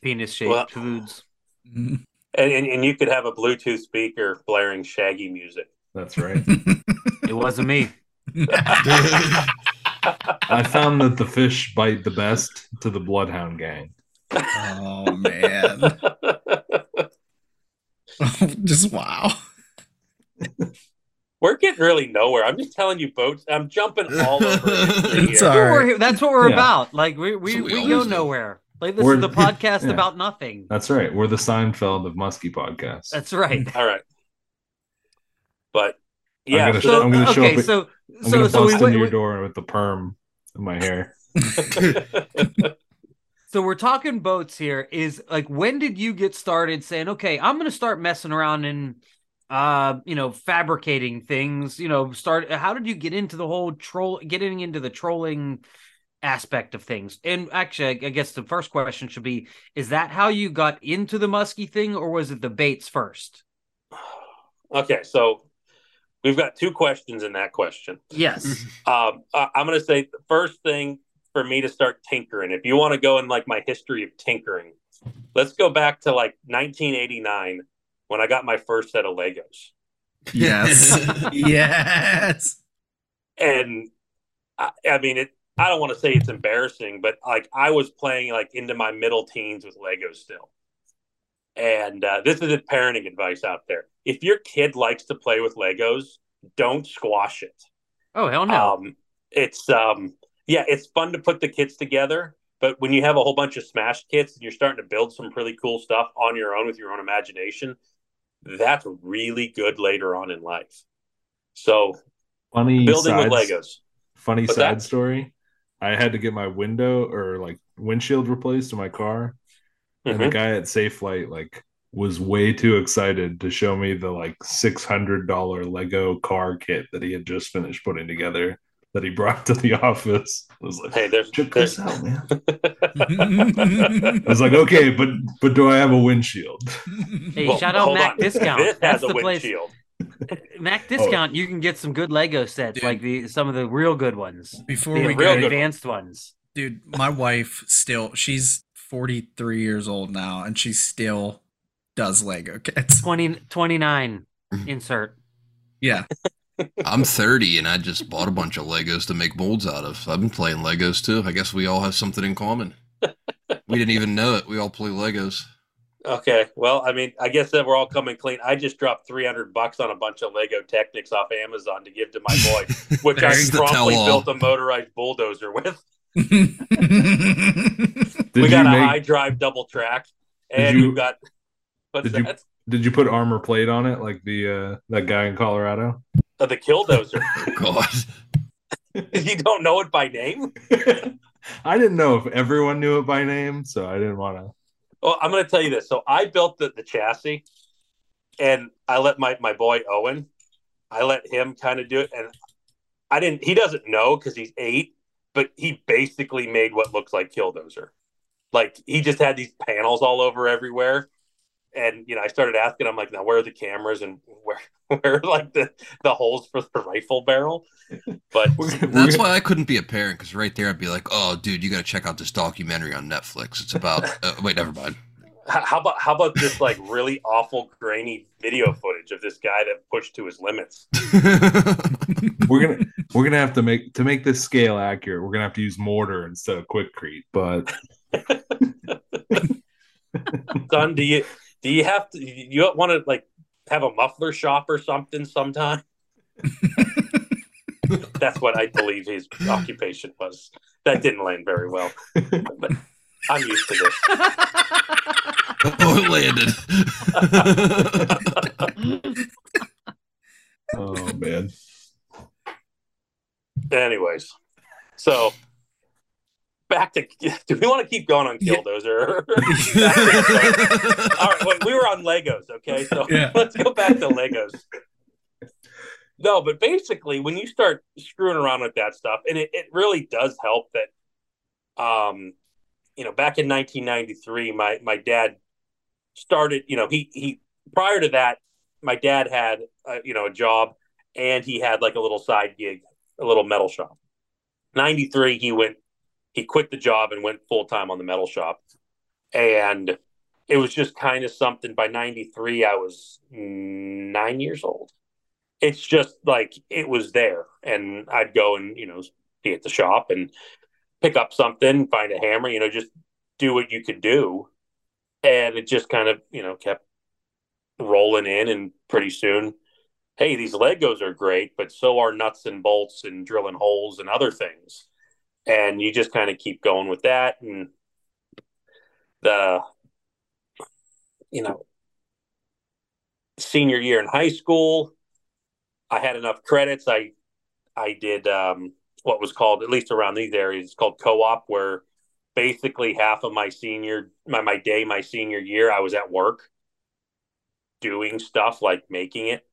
penis shaped Well- foods. And, and and you could have a Bluetooth speaker blaring Shaggy music. That's right. [laughs] It wasn't me. [laughs] I found that the fish bite the best to the bloodhound gang. Oh man. [laughs] just wow. [laughs] We're getting really nowhere. I'm just telling you, boats. I'm jumping all over. [laughs] It's here. all That's what we're, that's what we're Yeah. about. Like we we, That's we, we go do. nowhere. Like this We're- is the podcast yeah. about nothing. That's right. We're the Seinfeld of Muskie podcast. That's right. All right, but I'm yeah. gonna so- I'm gonna show okay, up- so I'm so gonna so we bust went, into your door with the perm in my hair. So we're talking boats here. Is like when did you get started saying, okay, I'm gonna start messing around and uh you know fabricating things you know start how did you get into the whole troll getting into the trolling aspect of things and actually i guess the first question should be is that how you got into the muskie thing or was it the baits first [sighs] okay, so we've got two questions in that question. yes Um, I'm going to say the first thing for me to start tinkering. If you want to go in like my history of tinkering, let's go back to like 1989 when I got my first set of Legos. Yes. [laughs] yes. and I, I mean it i don't want to say it's embarrassing but like i was playing like into my middle teens with legos still and uh, this is a parenting advice out there if your kid likes to play with legos don't squash it oh hell no um, it's um, yeah it's fun to put the kits together but when you have a whole bunch of smash kits and you're starting to build some really cool stuff on your own with your own imagination that's really good later on in life so Funny building with legos Funny What's side that? story. I had to get my window or like windshield replaced in my car, and the Mhm. guy at Safe Safelite like was way too excited to show me the like six hundred dollar Lego car kit that he had just finished putting together that he brought to the [laughs] office. I was like, Hey, there's, check there's this out, man. I was like, okay, but but do I have a windshield? [laughs] hey Well, shout out mac on. discount This that's has a the place windshield. [laughs] mac oh. discount you can get some good lego sets Dude. like the some of the real good ones Before the we real real go, advanced ones dude, my wife still she's 43 years old now and she still does Lego kits. 20 29 mm-hmm. insert Yeah. I'm 30 and I just bought a bunch of Legos to make molds out of. I've been playing Legos too. I guess we all have something in common. we didn't even know it. We all play Legos. Okay, well, I mean, I guess that we're all coming clean. I just dropped three hundred bucks on a bunch of Lego Technics off Amazon to give to my boy, [laughs] which I promptly built a motorized bulldozer with. Did [laughs] [laughs] Did we got you a make high drive double track, and you- we've got what's did you- did you put armor plate on it like the uh that guy in Colorado? Uh, the Killdozer. [laughs] Oh, God. [laughs] you don't know it by name? [laughs] I didn't know if everyone knew it by name, so I didn't want to. Well, I'm going to tell you this. So I built the, the chassis, and I let my my boy Owen, I let him kind of do it, and I didn't. He doesn't know because he's eight, but he basically made what looks like Killdozer. Like he just had these panels all over everywhere, and you know I started asking I'm like, now where are the cameras and where [laughs] where are like the the holes for the rifle barrel? But [laughs] That's why I couldn't be a parent because right there I'd be like, oh, dude, you got to check out this documentary on Netflix. It's about. [laughs] Uh, wait, never mind. how about how about this like really awful grainy video footage of this guy that pushed to his limits? we're gonna we're gonna have to make to make this scale accurate. We're gonna have to use mortar instead of Quikrete. But son do you do you have to you want to like have a muffler shop or something sometime? [laughs] That's what i believe his occupation was. That didn't land very well. But i'm used to this. [laughs] Oh, it landed. [laughs] oh man, anyways so back to [laughs] do we want to keep going on killdozer? [laughs] [laughs] All right well, we were on legos okay so Yeah. let's go back to legos. No but basically when you start screwing around with that stuff and it, it really does help that um you know back in 1993 my my dad started you know he he prior to that my dad had uh, you know a job and he had like a little side gig a little metal shop. 93 he went he quit the job and went full time on the metal shop and it was just kind of something by 93 i was nine years old it's just like it was there and i'd go and you know be at the shop and pick up something, find a hammer, you know, just do what you could do. And it just kind of, you know, kept rolling in and pretty soon, hey, these Legos are great, but so are nuts and bolts and drilling holes and other things. And you just kind of keep going with that. And the, you know, senior year in high school, I had enough credits. I I did um, what was called, at least around these areas, called co-op, where basically half of my senior my my day, my senior year, I was at work doing stuff like making it,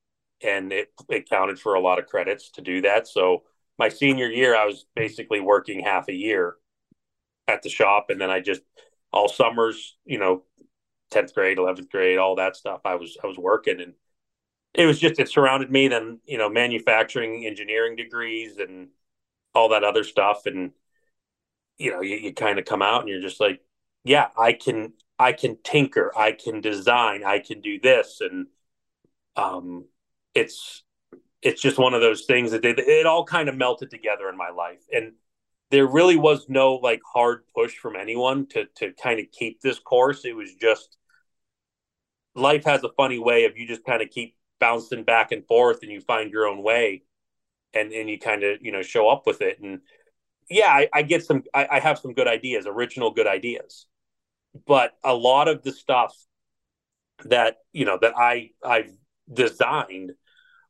and it it counted for a lot of credits to do that. So my senior year, I was basically working half a year at the shop, and then I just all summers, you know, tenth grade, eleventh grade, all that stuff. I was I was working, and it was just it surrounded me. Then you know, manufacturing, engineering degrees, and all that other stuff, and you know, you, you kind of come out and you're just like, yeah, I can I can tinker, I can design, I can do this, and um, it's it's just one of those things that they, it all kind of melted together in my life, and there really was no like hard push from anyone to to kind of keep this course. It was just life has a funny way of you just kind of keep bouncing back and forth, and you find your own way, and and you kind of you know show up with it and yeah, I, I get some. I, I, have some good ideas, original good ideas, but a lot of the stuff that you know that I I've designed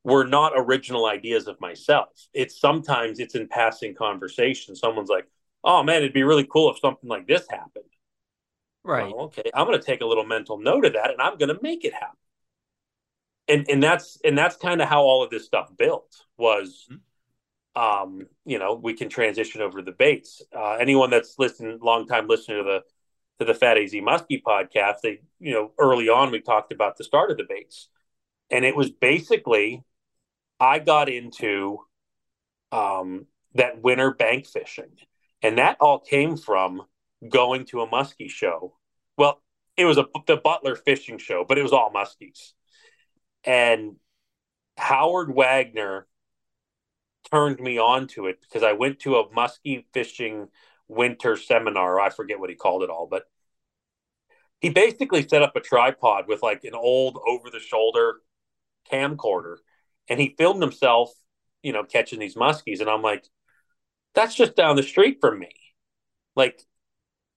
were not original ideas of myself. It's sometimes it's in passing conversation. Someone's like, "Oh man, it'd be really cool if something like this happened." Right. Well, okay, I'm going to take a little mental note of that, and I'm going to make it happen. And and that's and that's kind of how all of this stuff built was. Mm-hmm um, you know, we can transition over to the baits. Uh, anyone that's listened, long time listener to the to the Fat AZ Muskie podcast, they, you know, early on we talked about the start of the baits, and it was basically I got into um, that winter bank fishing, and that all came from going to a muskie show. Well, it was a the Butler fishing show, but it was all muskies, and Howard Wagner turned me on to it because I went to a muskie fishing winter seminar. I forget what he called it all, but he basically set up a tripod with like an old over the shoulder camcorder and he filmed himself, you know, catching these muskies. And I'm like, that's just down the street from me. Like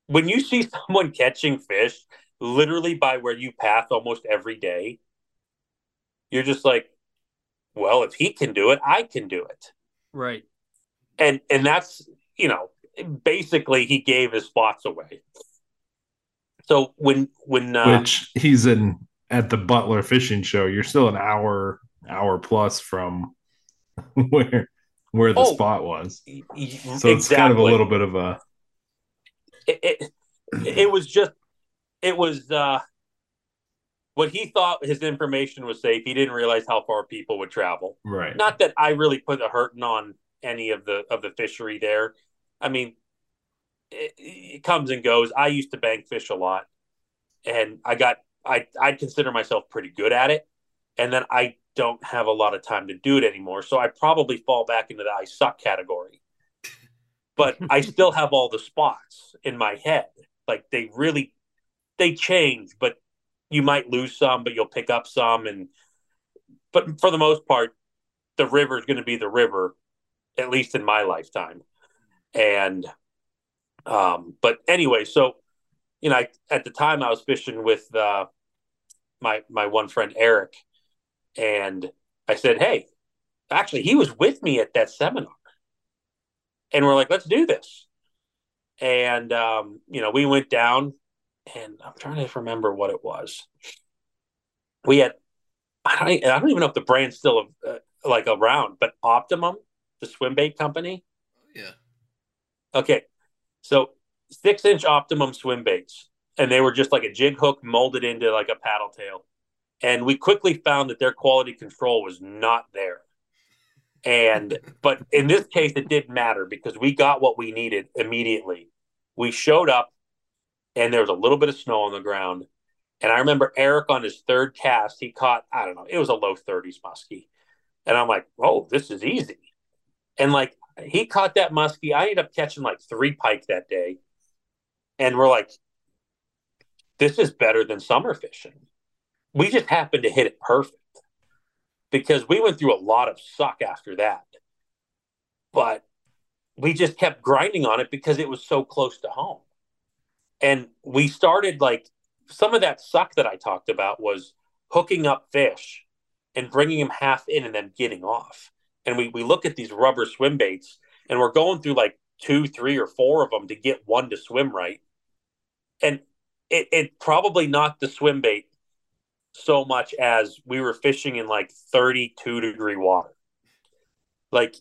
when you see [laughs] someone catching fish literally by where you pass almost every day, you're just like, well, if he can do it, I can do it. Right. And and that's, you know, basically he gave his spots away. So when when uh, which he's in at the Butler fishing show, you're still an hour hour plus from [laughs] where where the oh, spot was. So exactly. it's kind of a little bit of a it, it, it was just it was uh what he thought his information was safe, he didn't realize how far people would travel. Right. Not that I really put a hurting on any of the of the fishery there. I mean, it, it comes and goes. I used to bank fish a lot, and I got I I'd consider myself pretty good at it, and then I don't have a lot of time to do it anymore. So I probably fall back into the I suck category. [laughs] But I still have all the spots in my head. Like they really they change, but you might lose some, but you'll pick up some. And but for the most part, the river is going to be the river, at least in my lifetime. And um, but anyway, so you know, I, at the time I was fishing with uh, my my one friend Eric, and I said, "Hey, actually, he was with me at that seminar," and we're like, "Let's do this." And um, you know, we went down and I'm trying to remember what it was. We had I don't, I don't even know if the brand's still uh, like around, but Optimum, the swim bait company. Yeah. Okay, so six inch Optimum swim baits, and they were just like a jig hook molded into like a paddle tail, and we quickly found that their quality control was not there. And but in this case, it didn't matter because we got what we needed immediately. We showed up and there was a little bit of snow on the ground. And I remember Eric on his third cast, he caught, I don't know, it was a low 30s muskie. And I'm like, oh, this is easy. And like, he caught that muskie. I ended up catching like three pike that day, and we're like, this is better than summer fishing. We just happened to hit it perfect because we went through a lot of suck after that, but we just kept grinding on it because it was so close to home. And we started like some of that suck that I talked about was hooking up fish and bringing them half in and then getting off. And we, we look at these rubber swim baits and we're going through like two, three, or four of them to get one to swim right. And it, it probably not the swim bait so much as we were fishing in like 32 degree water. Like,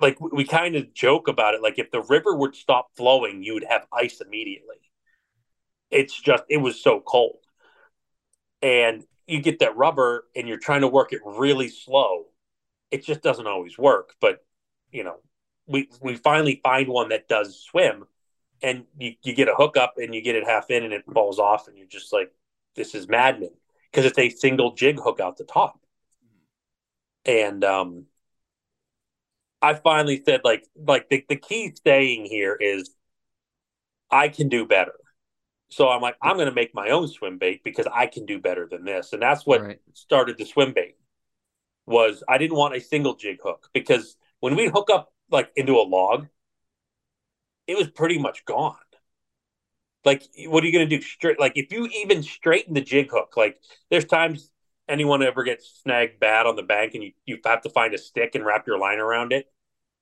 like we kind of joke about it. Like if the river would stop flowing, you would have ice immediately. It's just, it was so cold. And you get that rubber and you're trying to work it really slow. It just doesn't always work. But, you know, we, we finally find one that does swim and you, you get a hookup and you get it half in and it falls off and you're just like, this is maddening because it's a single jig hook out the top. And um, I finally said, like, like the, the key saying here is, I can do better. So I'm like, I'm going to make my own swim bait because I can do better than this, and that's what Right. started the swim bait. Was I didn't want a single jig hook because when we hook up like into a log, it was pretty much gone. Like, what are you going to do? Straight, like, if you even straighten the jig hook, like, there's times anyone ever gets snagged bad on the bank and you, you have to find a stick and wrap your line around it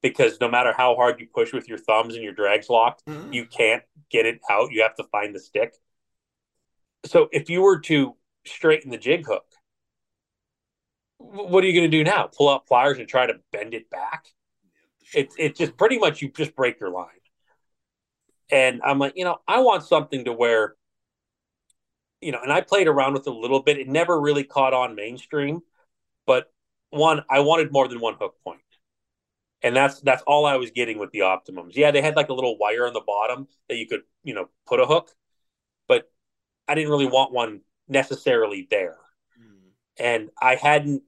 because no matter how hard you push with your thumbs and your drag's locked, mm-hmm. you can't get it out. You have to find the stick. So, if you were to straighten the jig hook, what are you going to do now? Pull out pliers and try to bend it back? It's it's just pretty much you just break your line. And I'm like, you know, I want something to where, you know, and I played around with it a little bit. It never really caught on mainstream, but one, I wanted more than one hook point. And that's that's all I was getting with the optimums. Yeah, they had like a little wire on the bottom that you could, you know, put a hook, but I didn't really want one necessarily there. And I hadn't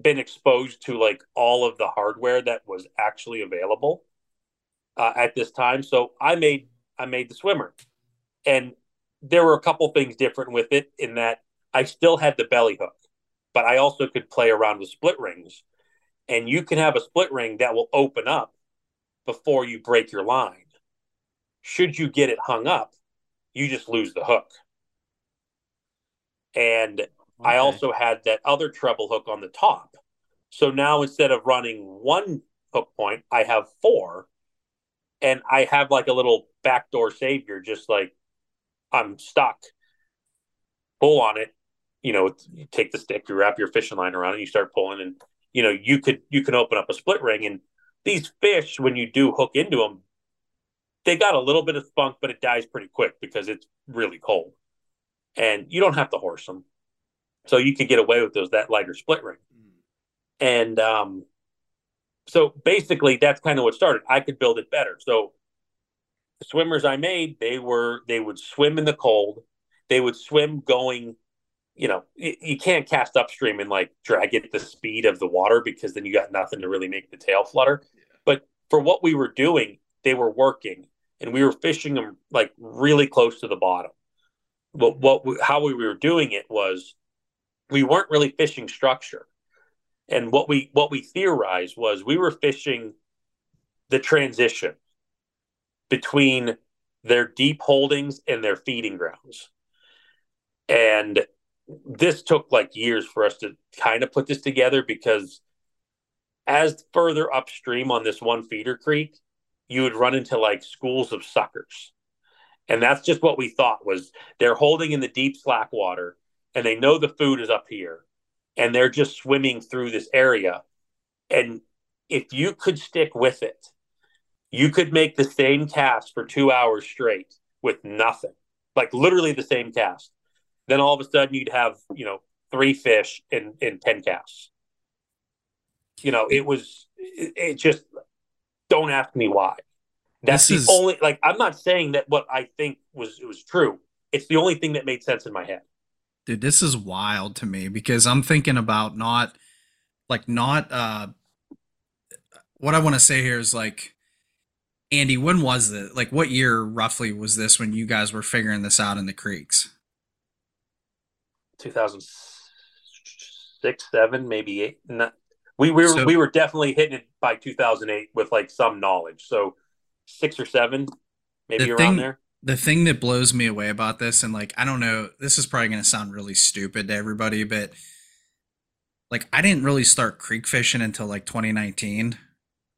been exposed to like all of the hardware that was actually available uh, at this time. So I made I made the swimmer, and there were a couple things different with it in that I still had the belly hook, but I also could play around with split rings, and you can have a split ring that will open up before you break your line. Should you get it hung up, you just lose the hook. And I also had that other treble hook on the top. So now instead of running one hook point, I have four. And I have like a little backdoor savior, just like I'm stuck. Pull on it, you know, you take the stick, you wrap your fishing line around it, you start pulling, and you know, you could you can open up a split ring. And these fish, when you do hook into them, they got a little bit of spunk, but it dies pretty quick because it's really cold. And you don't have to horse them so you could get away with those that lighter split ring. And um, so basically, that's kind of what started. I could build it better. So the swimmers I made, they were they would swim in the cold. They would swim going, you know, you, you can't cast upstream and like drag it the speed of the water because then you got nothing to really make the tail flutter. But for what we were doing, they were working, and we were fishing them like really close to the bottom. But what how we were doing it was we weren't really fishing structure. And what we what we theorized was we were fishing the transition between their deep holdings and their feeding grounds. And this took like years for us to kind of put this together because as further upstream on this one feeder creek, you would run into like schools of suckers. And that's just what we thought was they're holding in the deep slack water and they know the food is up here and they're just swimming through this area. And if you could stick with it, you could make the same cast for two hours straight with nothing, like literally the same cast. Then all of a sudden you'd have, you know, three fish in, in 10 casts. You know, it was, it, it just, don't ask me why. That's This the is- only, like, I'm not saying that what I think was, it was true. It's the only thing that made sense in my head. Dude this is wild to me because i'm thinking about not like not uh what I want to say here is like, Andy, when was it? Like, what year roughly was this when you guys were figuring this out in the creeks? 2006, seven, maybe eight. Not, we we were So- we were definitely hitting it by 2008 with like some knowledge. So six or seven, maybe The around thing- there. The thing that blows me away about this and like i don't know this is probably going to sound really stupid to everybody but like i didn't really start creek fishing until like 2019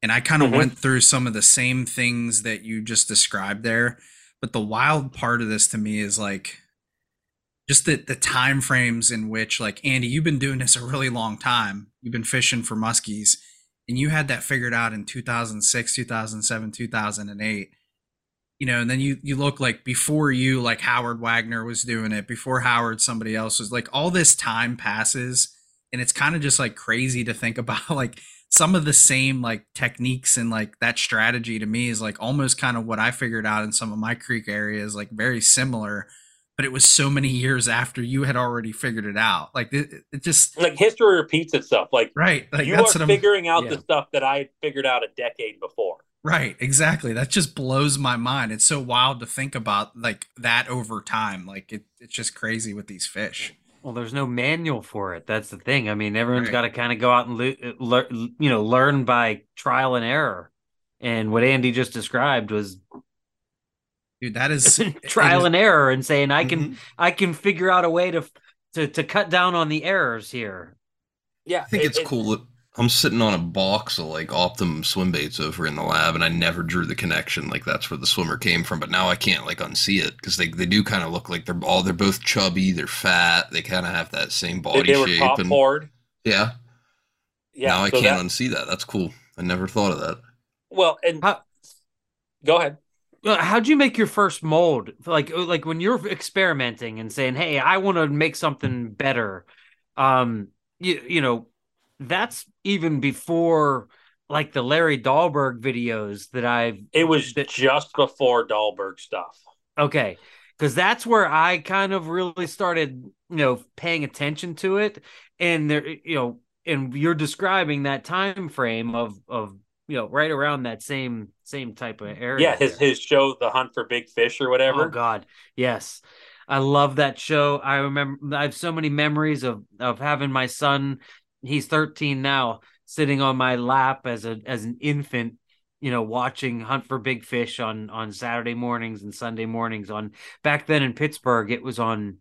and i kind of Mhm. went through some of the same things that you just described there but the wild part of this to me is like just the, the time frames in which like andy you've been doing this a really long time you've been fishing for muskies and you had that figured out in 2006 2007 2008 you know, and then you you look like before you, like Howard Wagner was doing it, before Howard, somebody else was like all this time passes, and it's kind of just like crazy to think [laughs] about like some of the same like techniques and like that strategy to me is like almost kind of what I figured out in some of my creek areas, like very similar, but it was so many [laughs] years after you had already figured it out. Like it, it just Like history repeats itself. Like, right, like you that's are figuring out yeah. the stuff that I figured out a decade before. Right, exactly. That just blows my mind. It's so wild to think about like that over time. Like it, it's just crazy with these fish. Well, there's no manual for it. That's the thing. I mean, everyone's Right. got to kind of go out and le- lear- you know learn by trial and error. And what Andy just described was Dude, that is [laughs] trial it is- and error, and saying I can Mhm. I can figure out a way to to to cut down on the errors here. Yeah, I think it- it's it- cool that I'm sitting on a box of like Optimum swim baits over in the lab, and I never drew the connection. Like that's where the swimmer came from, but now I can't like unsee it because they, they do kind of look like they're all they're both chubby, they're fat, they kind of have that same They, body they were shape, top and board. yeah. Yeah, now I can't that- unsee that. That's cool. I never thought of that. Well, and How- go ahead. Well, How'd you make your first mold? Like uh, like when you're experimenting and saying, "Hey, I want to make something better." Um, you you know, that's even before like the Larry Dahlberg videos that I've It was that- just before Dahlberg stuff. Okay. Because that's where I kind of really started, you know, paying attention to it. And there, you know, and you're describing that time frame of of you know, right around that same same type of area. Yeah, his there. his show, The Hunt for Big Fish or whatever. Oh God. Yes. I love that show. I remember I have so many memories of of having my son, he's 13 now, sitting on my lap as a as an infant, you know, watching Hunt for Big Fish on on Saturday mornings and Sunday mornings. On back then in Pittsburgh it was on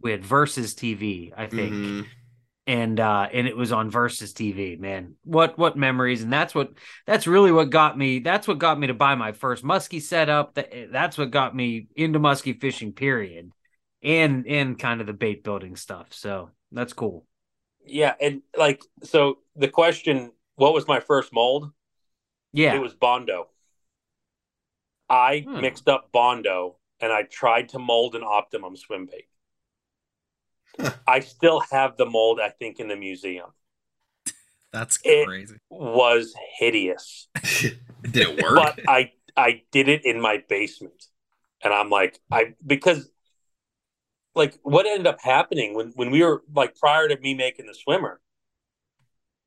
we had Versus TV, I think. Mhm. and uh and it was on versus tv man. What what memories. And that's what that's really what got me that's what got me to buy my first muskie setup. That that's what got me into muskie fishing period. And and kind of the bait building stuff. So that's cool Yeah, and like so the question, what was my first mold? yeah It was Bondo. I Hmm. mixed up Bondo and I tried to mold an optimum swim bait. I still have the mold, I think, in the museum. [laughs] That's It- crazy. Was hideous. [laughs] Did it work? but I I did it in my basement, and I'm like I because like what ended up happening when when we were like prior to me making the swimmer,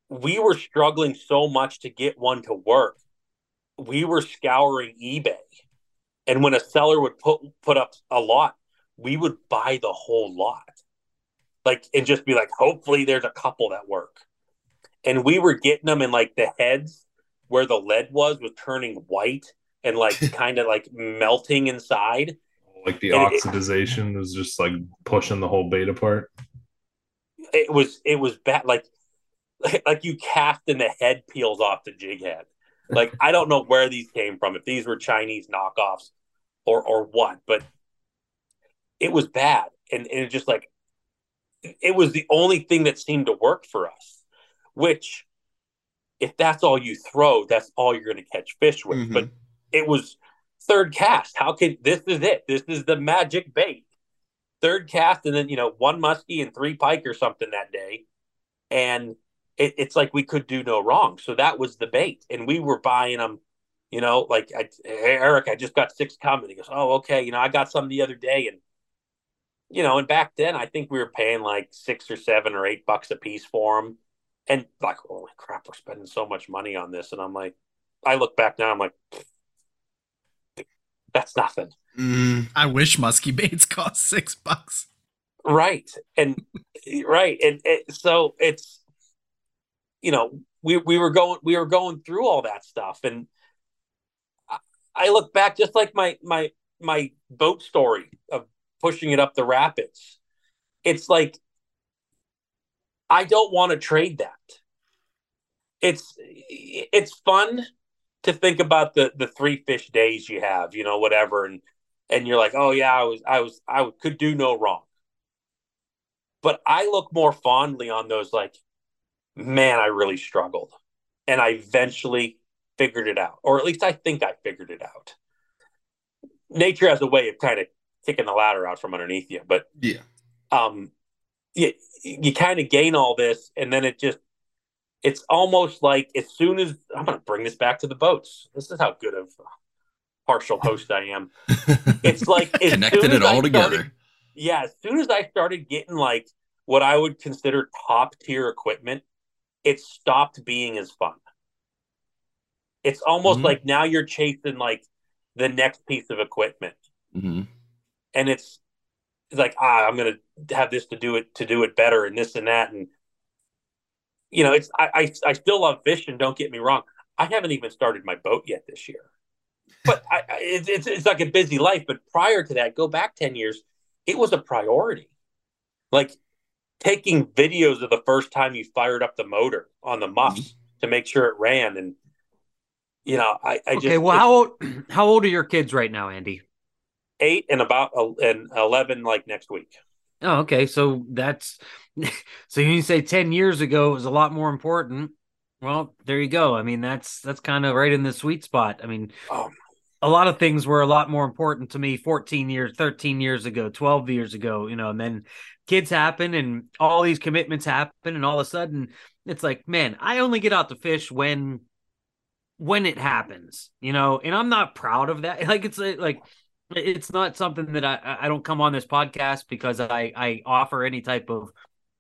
we were struggling so much to get one to work. We were scouring eBay, and when a seller would put put up a lot, we would buy the whole lot, like and just be like, hopefully there's a couple that work. And we were getting them in like the heads where the lead was was turning white and like [laughs] kind of like melting inside. Like the And it- oxidization was just like pushing the whole bait apart. It was it was bad like [laughs] like you cast and the head peels off the jig head. Like I don't know where these came from, if these were Chinese knockoffs or or what, but it was bad. And, and it just like it was the only thing that seemed to work for us. Which if that's all you throw, that's all you're gonna catch fish with. Mhm. But it was third cast. How can this is it? This is the magic bait. Third cast, and then you know one muskie and three pike or something that day, and it, it's like we could do no wrong. So that was the bait, and we were buying them. You know, like I, Eric, I just got six coming. He goes, oh okay. You know, I got some the other day, and you know, and back then I think we were paying like six or seven or eight bucks a piece for them, and like, holy crap, we're spending so much money on this. And I'm like, I look back now, I'm like, that's nothing. Mm, I wish musky baits [laughs] cost six bucks. Right. And right. And, and so it's, you know, we, we were going, we were going through all that stuff. And I, I look back just like my, my, my boat story of pushing it up the rapids. It's like, I don't want to trade that. It's, it's fun to think about the, the three fish days you have, you know, whatever. And, and you're like, oh yeah, I was, I was, I could do no wrong. But I look more fondly on those like, man, I really struggled. And I eventually figured it out, or at least I think I figured it out. Nature has a way of kind of kicking the ladder out from underneath you, but yeah. um, you, you kind of gain all this, and then it just, it's almost like as soon as I'm going to bring this back to the boats. This is how good of a partial host I am. [laughs] It's like Connected it all together. yeah, as soon as I started getting like what I would consider top tier equipment, it stopped being as fun. It's almost Mhm. like now you're chasing like the next piece of equipment, hmm and it's, it's like ah, I'm gonna have this to do it to do it better, and this and that, and you know, it's I I, I still love fishing. Don't get me wrong. I haven't even started my boat yet this year, but I, I it's, it's it's like a busy life. But prior to that, go back ten years, it was a priority. Like taking videos of the first time you fired up the motor on the muffs mm-hmm. to make sure it ran, and you know, I, I just okay, well, how old [clears throat] how old are your kids right now, Andy? eight and about and eleven like next week. Oh, okay. So that's [laughs] so you say ten years ago it was a lot more important. Well, there you go. I mean, that's that's kind of right in the sweet spot. I mean, Oh, a lot of things were a lot more important to me 14 years, 13 years ago, 12 years ago, you know, and then kids happen and all these commitments happen and all of a sudden it's like, man, I only get out to fish when when it happens, you know, and I'm not proud of that. [laughs] Like it's like it's not something that I I don't come on this podcast because I I offer any type of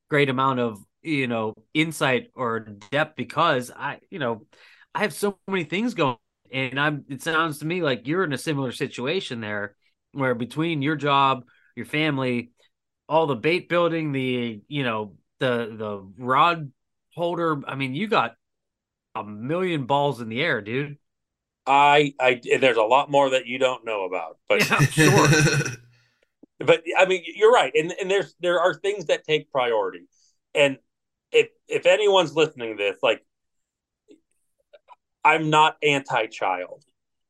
great amount of you know insight or depth because I you know I have so many things going and I'm it sounds to me like you're in a similar situation there where between your job, your family, all the bait building, the you know the the rod holder, I mean you got a million balls in the air, dude. I I there's a lot more that you don't know about, but Yeah, sure. [laughs] but I mean you're right, and and there's there are things that take priority, and if if anyone's listening to this, like I'm not anti-child.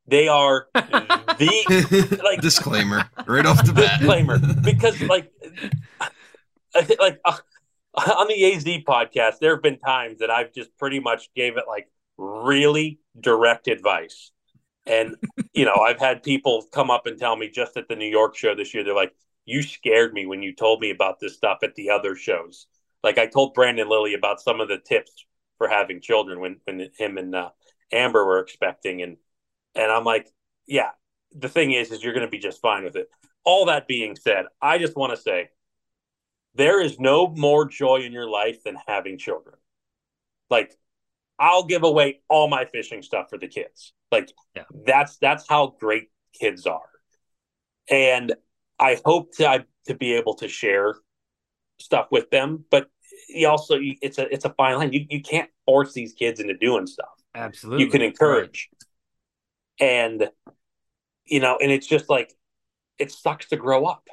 They are [laughs] the like disclaimer right off the bat. disclaimer because [laughs] like I think like uh, on the AZ podcast, there have been times that I've just pretty much gave it like really direct advice. And you know, I've had people come up and tell me just at the New York show this year, they're like, "You scared me when you told me about this stuff at the other shows." Like I told Brandon Lilly about some of the tips for having children when when him and uh, Amber were expecting, and and I'm like, "Yeah, the thing is, is you're going to be just fine with it." All that being said, I just want to say there is no more joy in your life than having children. Like I'll give away all my fishing stuff for the kids. Like Yeah. that's that's how great kids are. And I hope to to be able to share stuff with them, but you also you- it's a it's a fine line. You you can't force these kids into doing stuff Absolutely. you can encourage and you know and it's just like it sucks to grow up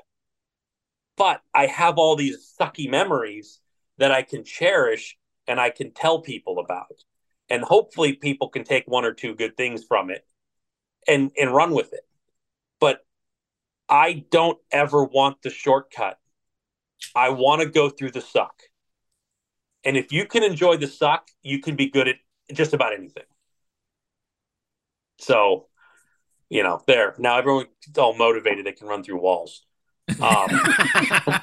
but i have all these sucky memories that i can cherish and i can tell people about and hopefully people can take one or two good things from it and and run with it but i don't ever want the shortcut i want to go through the suck and if you can enjoy the suck you can be good at just about anything so, you know, there now everyone's all motivated. They can run through walls. Um, [laughs]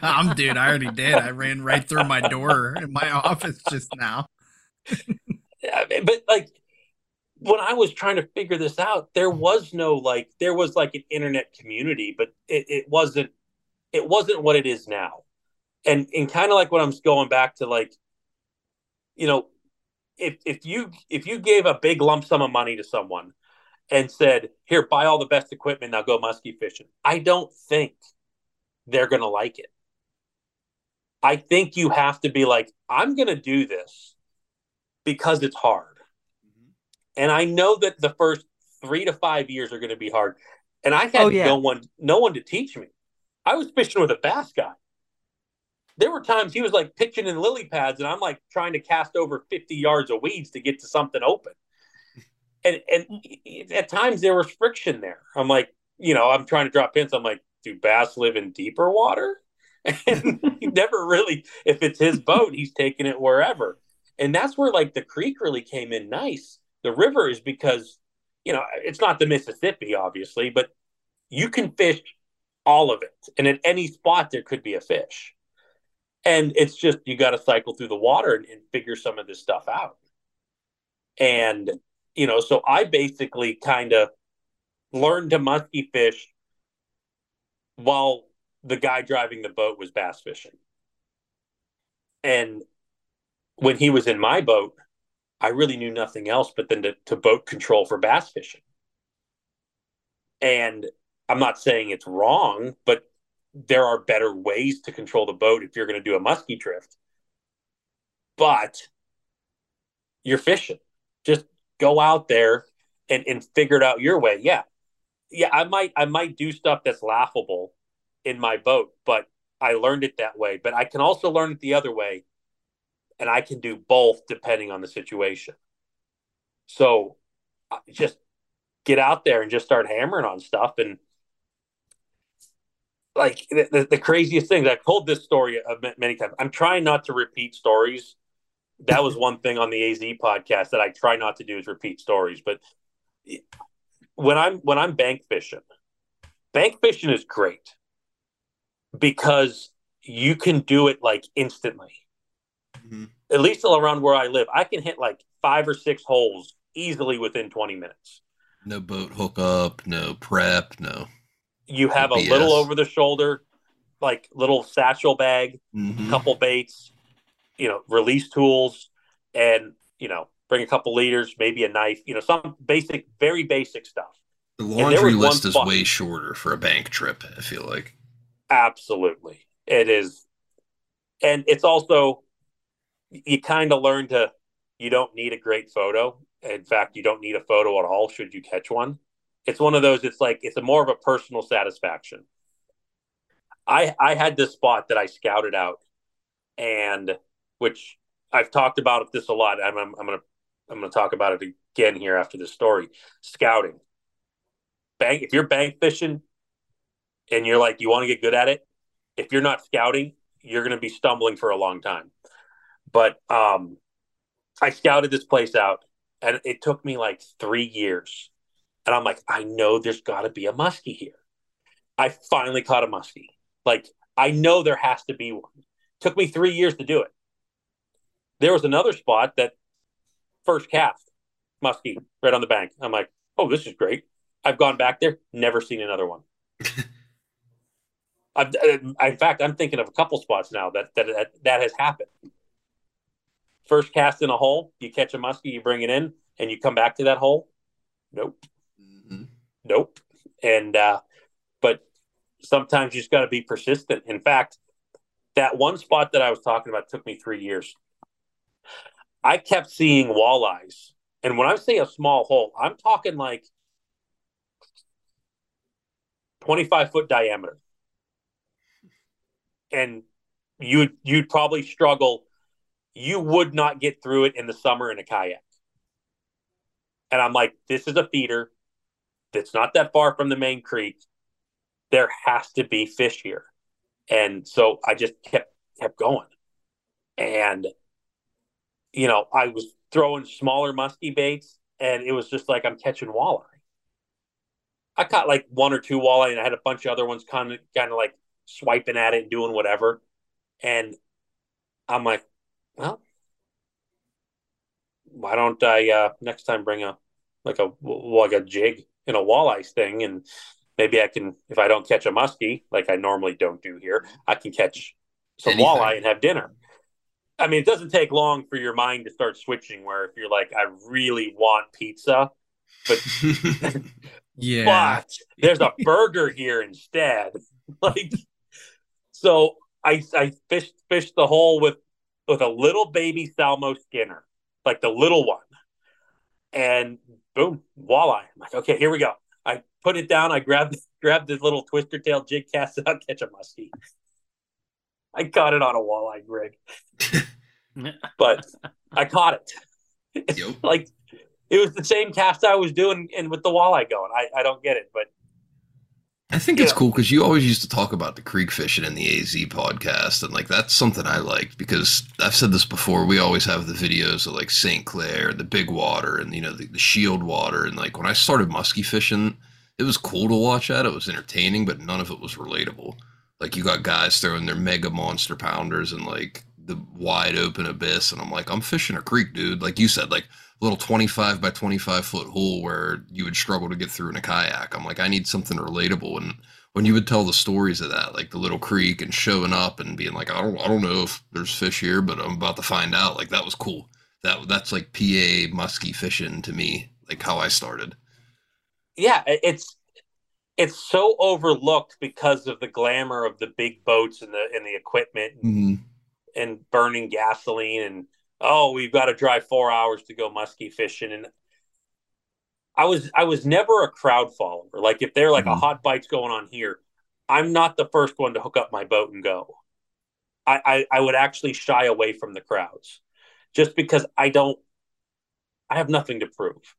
I'm dude. I already did. I ran right through my door in my office just now. [laughs] But like when I was trying to figure this out, there was no like there was like an internet community, but it, it wasn't it wasn't what it is now. And and kind of like what I'm going back to like you know, if if you if you gave a big lump sum of money to someone and said, "Here, buy all the best equipment, now go muskie fishing," I don't think they're to like it. I think you have to be like, "I'm to do this because it's hard," mm-hmm. and I know that the first three to five years are going to be hard. And I had Oh, yeah. no one, no one to teach me. I was fishing with a bass guy. There were times he was like pitching in lily pads, and I'm like trying to cast over 50 yards of weeds to get to something open. [laughs] And and at times there was friction there. I'm like, you know, I'm trying to drop pins. I'm like, do bass live in deeper water? [laughs] And he never really, if it's his boat, he's taking it wherever. And that's where like the creek really came in nice. The river is because, you know, it's not the Mississippi, obviously, but you can fish all of it. And at any spot, there could be a fish. And it's just, you got to cycle through the water and, and figure some of this stuff out. And, you know, so I basically kind of learned to musky fish while the guy driving the boat was bass fishing. And when he was in my boat, I really knew nothing else but then to, to boat control for bass fishing. And I'm not saying it's wrong, but there are better ways to control the boat if you're going to do a musky drift. But you're fishing. Just go out there and, and figure it out your way. Yeah. Yeah, I might I might do stuff that's laughable in my boat, but I learned it that way. But I can also learn it the other way, and I can do both depending on the situation. So just get out there and just start hammering on stuff. And like the, the, craziest things, I've told this story many times. I'm trying not to repeat stories. That was one thing on the AZ podcast that I try not to do is repeat stories. But when I'm when I'm bank fishing, bank fishing is great because you can do it like instantly. Mhm. At least around where I live, I can hit like five or six holes easily within 20 minutes. No boat hookup, no prep, no. You have a little over the shoulder, like little satchel bag, Mhm. couple baits, you know, release tools, and you know, bring a couple liters, maybe a knife, you know, some basic, very basic stuff. The laundry list is spot- way shorter for a bank trip. I feel like. Absolutely. It is. And it's also, you kind of learn to, you don't need a great photo. In fact, you don't need a photo at all should you catch one. It's one of those, it's like, it's a more of a personal satisfaction. I, I had this spot that I scouted out and which I've talked about this a lot. I'm, I'm, I'm to, I'm to talk about it again here after this story. Scouting. Bank, if you're bank fishing, and you're like you want to get good at it if you're not scouting you're to be stumbling for a long time but um i scouted this place out and it took me like three years. And i'm like i know there's got to be a muskie here. I finally caught a muskie. Like i know there has to be one. Took me three years to do it. There was another spot that first cast muskie right on the bank. I'm like oh this is great. I've gone back there never seen another one. [laughs] I've, uh, in fact, I'm thinking of a couple spots now that that that, that has happened. First cast in a hole, you catch a muskie, you bring it in, and you come back to that hole. Nope, Mhm. nope. And uh, but sometimes you just got to be persistent. In fact, that one spot that I was talking about took me three years. I kept seeing walleyes, and when I say a small hole, I'm talking like 25 foot diameter and you'd you'd probably struggle. You would not get through it in the summer in a kayak. And I'm like, this is a feeder that's not that far from the main creek. There has to be fish here. And so I just kept kept going. And you know, I was throwing smaller musky baits and it was just like I'm catching walleye. I caught like one or two walleye and I had a bunch of other ones kind of kind of like swiping at it and doing whatever. And I'm like, well, why don't I uh, next time bring a like a like a jig and a walleye thing, and maybe I can if I don't catch a muskie like I normally don't do here, I can catch some Anything. walleye and have dinner. I mean, it doesn't take long for your mind to start switching. Where if you're like, I really want pizza, but [laughs] [laughs] Yeah. but there's a burger here instead. [laughs] Like, so I I fished fished the hole with with a little baby Salmo Skinner, like the little one, and boom, walleye. I'm like, okay, here we go. I put it down. I grabbed [laughs] grabbed the little twister tail jig, cast it out, catch a muskie. I caught it on a walleye rig, [laughs] but I caught it. [laughs] Yep. like it was the same cast I was doing and with the walleye going. I, I don't get it, but I think it's cool because you always used to talk about the creek fishing in the AZ podcast, and like that's something I liked because I've said this before. We always have the videos of like St. Clair, the big water, and you know the, the shield water, and like when I started musky fishing, it was cool to watch that. It was entertaining, but none of it was relatable. Like you got guys throwing their mega monster pounders and like the wide open abyss, and I'm like, I'm fishing a creek, dude. Like you said, like little 25 by 25 foot hole where you would struggle to get through in a kayak. I'm like, I need something relatable. And when you would tell the stories of that, like the little creek and showing up and being like, I don't, I don't know if there's fish here, but I'm about to find out. Like that was cool. That that's like PA musky fishing to me, like how I started. yeah, it's it's so overlooked because of the glamour of the big boats and the and the equipment and, Mm-hmm. and burning gasoline and oh we've got to drive four hours to go musky fishing and I was I was never a crowd follower. Like if they're like a Mhm. hot bite's going on here, I'm not the first one to hook up my boat and go. I, I, I would actually shy away from the crowds just because I don't I have nothing to prove.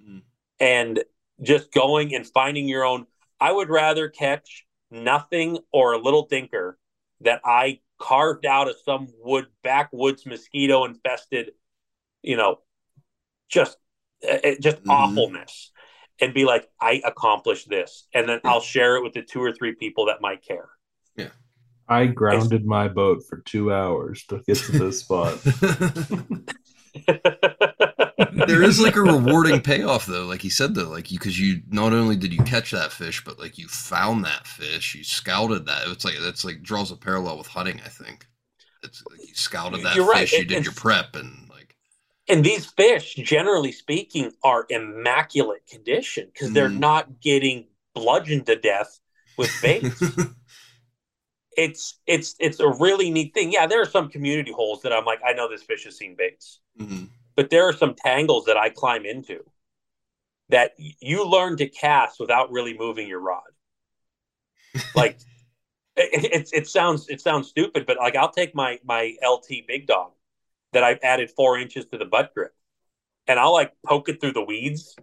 Mhm. And just going and finding your own I would rather catch nothing or a little dinker that I carved out of some wood backwoods mosquito infested, you know, just it, just Mhm. awfulness, and be like, I accomplished this, and then I'll share it with the two or three people that might care. Yeah. I grounded my boat for two hours to get to this spot. [laughs] [laughs] there is like a rewarding payoff though like he said though like you because you not only did you catch that fish but like you found that fish you scouted that it's like that's like draws a parallel with hunting i think it's like you scouted that You're right. fish you It- did your prep and like and these fish, generally speaking, are immaculate condition because they're Mhm. not getting bludgeoned to death with [laughs] baits. it's it's it's a really neat thing. Yeah, there are some community holes that I'm like, I know this fish has seen baits, Mhm. But there are some tangles that I climb into that you learn to cast without really moving your rod. [laughs] Like it, it, it sounds it sounds stupid, but like I'll take my my LT big dog that I've added four inches to the butt grip, and I'll like poke it through the weeds,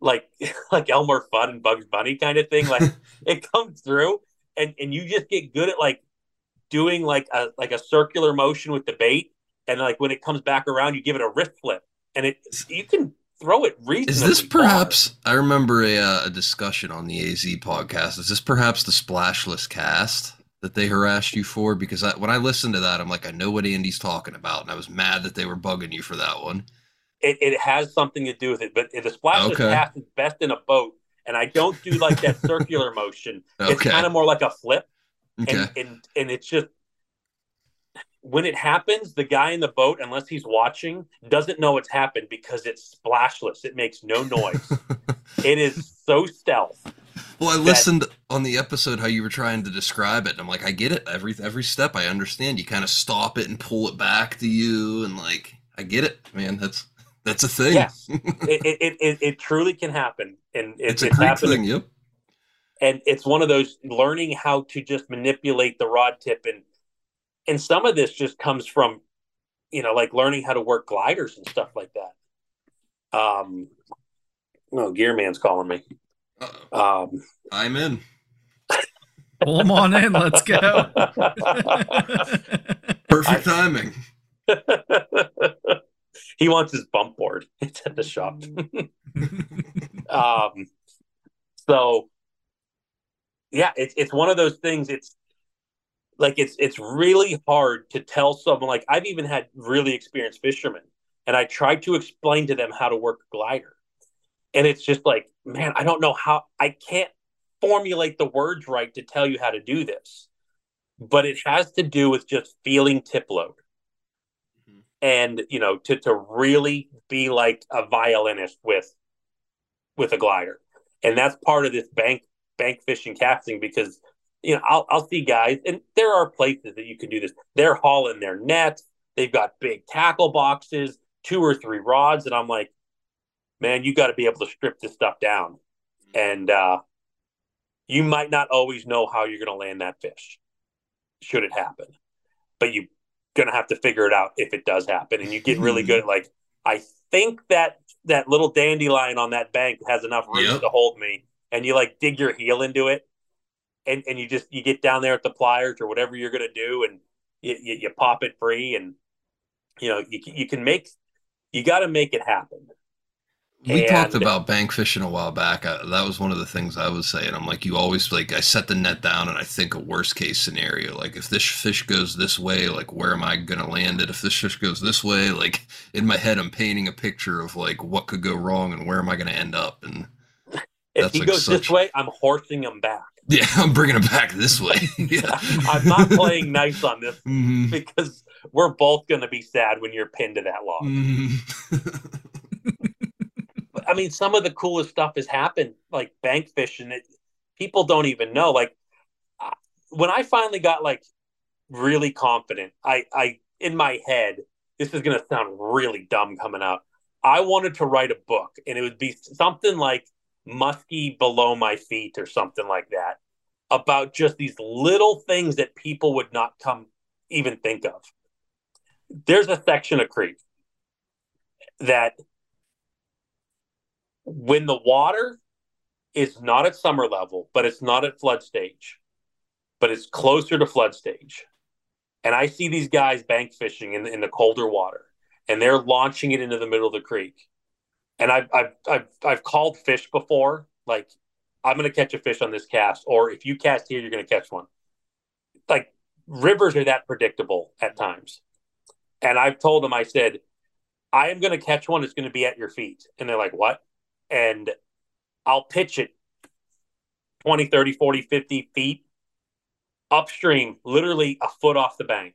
like [laughs] like Elmer Fudd and Bugs Bunny kind of thing. Like [laughs] it comes through, and and you just get good at like doing like a like a circular motion with the bait, and like when it comes back around, you give it a wrist flip, and it you can throw it reasonably. is this far. perhaps i remember a, uh, a discussion on the az podcast is this perhaps the splashless cast that they harassed you for because I, when i listened to that i'm like i know what andy's talking about and i was mad that they were bugging you for that one it, it has something to do with it, but the splashless Okay. cast is best in a boat, and I don't do like that circular [laughs] motion. It's kind of more like a flip, okay and, and and it's just when it happens, the guy in the boat, unless he's watching, doesn't know it's happened because it's splashless. It makes no noise. [laughs] it is so stealth. Well, I listened on the episode how you were trying to describe it, and I'm like, I get it. Every every step, I understand. You kind of stop it and pull it back to you, and like, I get it, man. That's that's a thing. Yes. [laughs] It it, it, it, truly can happen, and it, it's a it's happened thing. Yep. and it's one of those learning how to just manipulate the rod tip and and some of this just comes from you know like learning how to work gliders and stuff like that um no gear man's calling me Uh-oh. um I'm in. Pull them on in. Let's go. [laughs] Perfect timing. [laughs] he wants his bump board [laughs] it's at the shop um so yeah it's it's one of those things it's like it's it's really hard to tell someone like I've even had really experienced fishermen and I tried to explain to them how to work a glider. And it's just like man I don't know how I can't formulate the words right to tell you how to do this but it has to do with just feeling tip load. Mm-hmm. And you know to to really be like a violinist with with a glider, and that's part of this bank bank fishing casting because you know I'll I'll see guys, and there are places that you can do this. They're hauling their nets. They've got big tackle boxes, two or three rods, and I'm like, man, you got to be able to strip this stuff down, and uh, you might not always know how you're going to land that fish, should it happen, but you're going to have to figure it out if it does happen. And you get really good at like, I think that that little dandelion on that bank has enough room Yep. to hold me. And you like dig your heel into it. And, and you just, you get down there at the pliers or whatever you're going to do. And you, you, you pop it free and, you know, you, can- you can make, you got to make it happen. We talked about bank fishing a while back. I, that was one of the things I was saying. I'm like, you always like, I set the net down and I think a worst case scenario. Like, if this fish goes this way, like, where am I going to land it? If this fish goes this way, like, in my head, I'm painting a picture of like what could go wrong and where am I going to end up. And If That's he like goes this way, I'm horsing him back. [laughs] yeah, I'm bringing him back this way. [laughs] [laughs] yeah. I'm not playing nice on this Mhm. because we're both going to be sad when you're pinned to that log. Mhm. But, I mean, some of the coolest stuff has happened, like bank fishing. It, people don't even know. Like I- when I finally got like really confident, I, I in my head, this is going to sound really dumb coming out. I wanted to write a book, and it would be something like "Muskie Below My Feet" or something like that, about just these little things that people would not come even think of. There's a section of creek that when the water is not at summer level, but it's not at flood stage, but it's closer to flood stage. And I see these guys bank fishing in, in the colder water and they're launching it into the middle of the creek. And I've, I've, I've, I've called fish before, like, I'm going to catch a fish on this cast, or if you cast here, you're going to catch one. Like, rivers are that predictable at times. And I've told them, I said, I am going to catch one that's going to be at your feet. And they're like, what? and I'll pitch it 20, 30, 40, 50 feet upstream, literally a foot off the bank.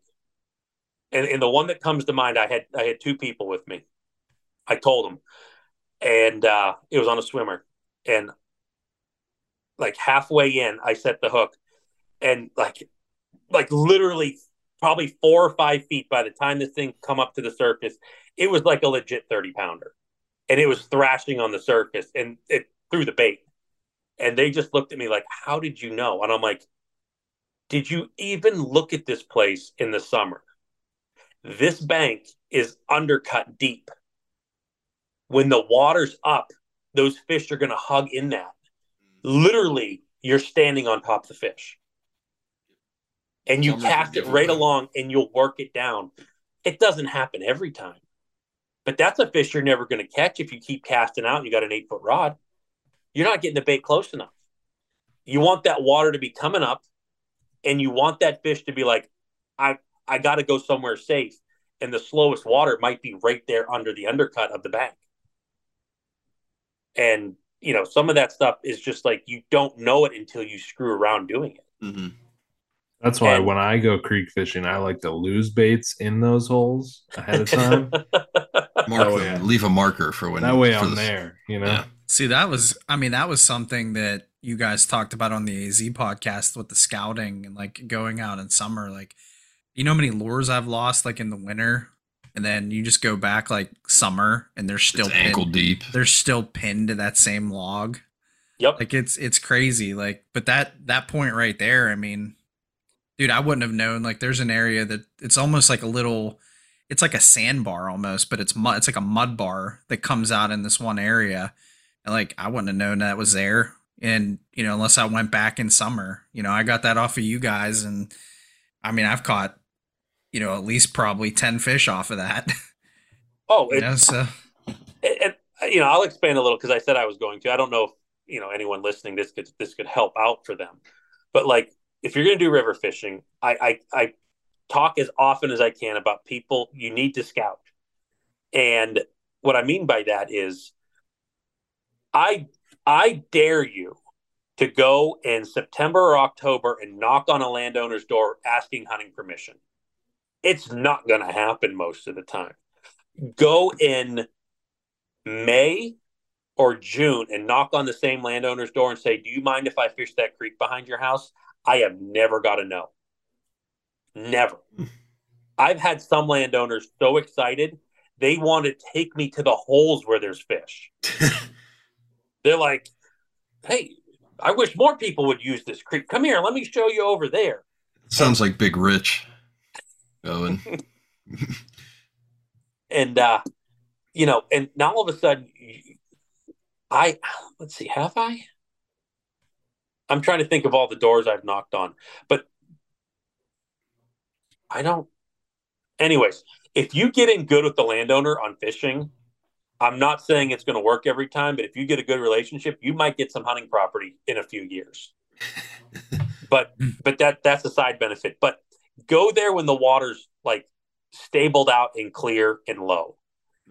And, and the one that comes to mind, I had I had two people with me. I told them, and uh, it was on a swimmer. And like halfway in, I set the hook, and like like literally probably four or five feet by the time this thing come up to the surface, it was like a legit thirty pounder and it was thrashing on the surface and it threw the bait. And they just looked at me like, How did you know? And I'm like, Did you even look at this place in the summer? This bank is undercut deep. When the water's up, those fish are going to hug in that. Literally, you're standing on top of the fish. And you cast it right though. along and you'll work it down. It doesn't happen every time. But that's a fish you're never going to catch if you keep casting out and you got an eight foot rod. You're not getting the bait close enough. You want that water to be coming up and you want that fish to be like, I, I got to go somewhere safe. And the slowest water might be right there under the undercut of the bank. And, you know, some of that stuff is just like you don't know it until you screw around doing it. Mhm. That's why And- when I go creek fishing, I like to lose baits in those holes ahead of time. [laughs] Mark Oh, yeah. Leave a marker for when that way for I'm the- there, you know. Yeah. See, that was, I mean, that was something that you guys talked about on the AZ podcast with the scouting and like going out in summer. Like, you know how many lures I've lost like in the winter? And then you just go back like summer and they're still It's ankle pinned, deep. they're still pinned to that same log. Yep. Like it's it's crazy. Like, but that that point right there, I mean, dude, I wouldn't have known. Like, there's an area that it's almost like a little, it's like a sandbar almost, but it's mud. It's like a mud bar that comes out in this one area, and like I wouldn't have known that was there. And you know, unless I went back in summer, you know, I got that off of you guys, and I mean, I've caught, you know, at least probably ten fish off of that. [laughs] oh, you know, so and, and, you know, I'll expand a little because I said I was going to. I don't know if you know anyone listening this could this could help out for them, but like if you're going to do river fishing, I, I I talk as often as I can about people you need to scout, and what I mean by that is, I I dare you to go in September or October and knock on a landowner's door asking hunting permission. It's not going to happen most of the time. Go in May or June and knock on the same landowner's door and say, Do you mind if I fish that creek behind your house? I have never got a no. Never. [laughs] I've had some landowners so excited they want to take me to the holes where there's fish. [laughs] They're like, Hey, I wish more people would use this creek. Come here, let me show you over there. Sounds like Big Rich. Owen. [laughs] and uh you know and now all of a sudden i let's see have i? I'm trying to think of all the doors i've knocked on but i don't anyways if you get in good with the landowner on fishing i'm not saying it's going to work every time but if you get a good relationship you might get some hunting property in a few years. [laughs] But but that that's a side benefit. But go there when the water's like stabled out and clear and low.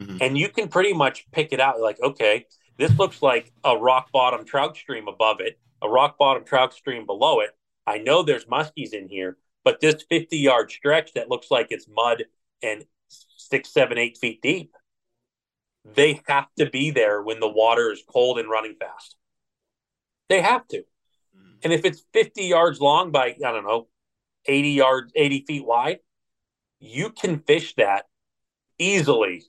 Mhm. And you can pretty much pick it out like, okay, this looks like a rock bottom trout stream above it, a rock bottom trout stream below it. I know there's muskies in here, but this 50 yard stretch that looks like it's mud and six, seven, eight feet deep, they have to be there when the water is cold and running fast. They have to. And if it's 50 yards long by, I don't know, 80 yards, 80 feet wide, you can fish that easily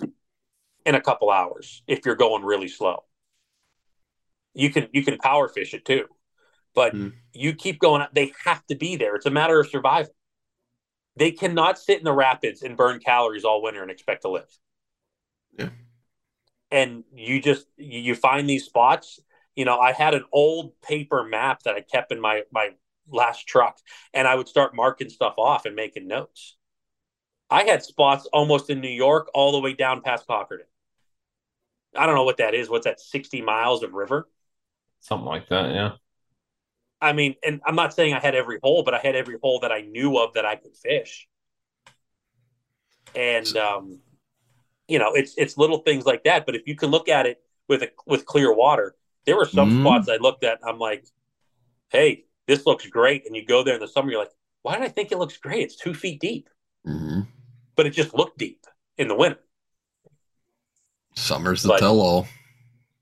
in a couple hours if you're going really slow. You can you can power fish it too. But Mm. you keep going they have to be there. It's a matter of survival. They cannot sit in the rapids and burn calories all winter and expect to live. Yeah. And you just you find these spots. You know, I had an old paper map that I kept in my my last truck and I would start marking stuff off and making notes. I had spots almost in New York all the way down past Cochranton. I don't know what that is. What's that? 60 miles of river? Something like that, yeah. I mean, and I'm not saying I had every hole, but I had every hole that I knew of that I could fish. And um, you know, it's it's little things like that. But if you can look at it with a with clear water, there were some Mm. spots I looked at. I'm like, hey, this looks great. And you go there in the summer, you're like, why did I think it looks great? It's two feet deep, hmm but it just looked deep in the winter. Summer's the tell all.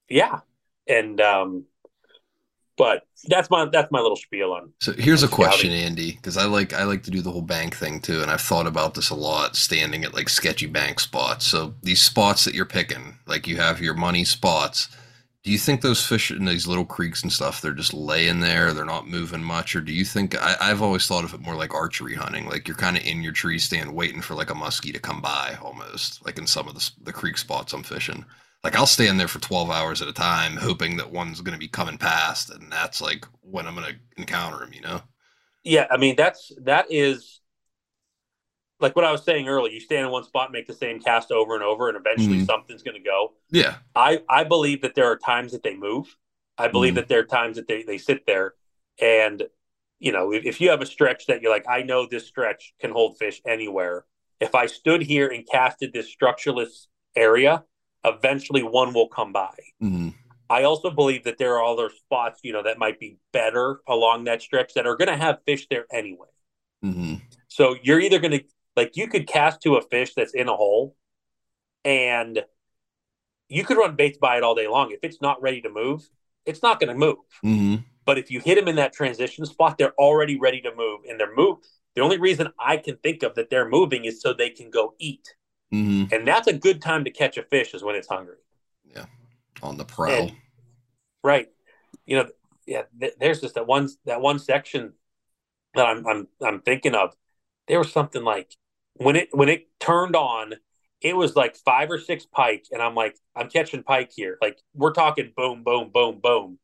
Yeah, and um, but that's my that's my little spiel on. So here's a Scouting. question, Andy, because I like I like to do the whole bank thing too, and I've thought about this a lot, standing at like sketchy bank spots. So these spots that you're picking, like you have your money spots. Do you think those fish in these little creeks and stuff, they're just laying there, they're not moving much, or do you think I, I've always thought of it more like archery hunting, like you're kind of in your tree stand waiting for like a muskie to come by, almost like in some of the the creek spots I'm fishing. Like I'll stand there for 12 hours at a time, hoping that one's going to be coming past, and that's like when I'm going to encounter him, you know. Yeah, I mean that's that is like what I was saying earlier. You stand in one spot, make the same cast over and over, and eventually Mhm. something's going to go. Yeah. I I believe that there are times that they move. I believe Mhm. that there are times that they they sit there, and you know if, if you have a stretch that you're like, I know this stretch can hold fish anywhere. If I stood here and casted this structureless area, eventually one will come by. hmm I also believe that there are other spots, you know, that might be better along that stretch that are going to have fish there anyway. hmm So you're either going to like you could cast to a fish that's in a hole, and you could run baits by it all day long. If it's not ready to move, it's not going to move. hmm But if you hit them in that transition spot, they're already ready to move, and they're move. The only reason I can think of that they're moving is so they can go eat, hmm and that's a good time to catch a fish is when it's hungry. Yeah. On the prowl. And- Right. You know, yeah. Th- there's just that one that one section that I'm I'm I'm thinking of. There was something like when it when it turned on, it was like five or six pike, and I'm like, I'm catching pike here. Like we're talking boom, boom, boom, boom,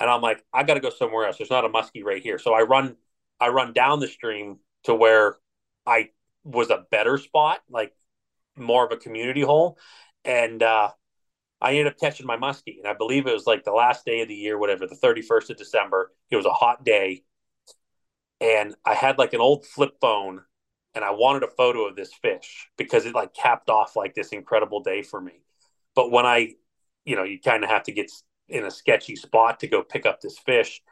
and I'm like, I got to go somewhere else. There's not a muskie right here, so I run I run down the stream to where I was a better spot, like more of a community hole, and uh, I ended up catching my muskie, and I believe it was like the last day of the year, whatever, the 31st of December. It was a hot day, and I had like an old flip phone, and I wanted a photo of this fish because it like capped off like this incredible day for me. But when I, you know, you kind of have to get in a sketchy spot to go pick up this fish.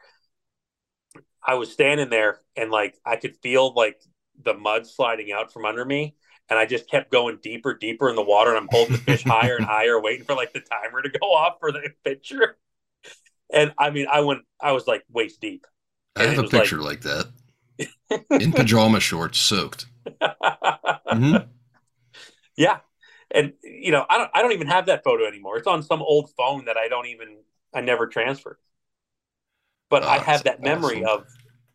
I was standing there, and like I could feel like the mud sliding out from under me. And I just kept going deeper, deeper in the water, and I'm holding the fish higher and [laughs] higher, waiting for like the timer to go off for the picture. And I mean, I went, I was like waist deep. I And have a was like- picture like, that in pajama shorts, soaked. Mhm. [laughs] yeah, and you know, I don't, I don't even have that photo anymore. It's on some old phone that I don't even, I never transferred. But Oh, I have that memory awesome. of,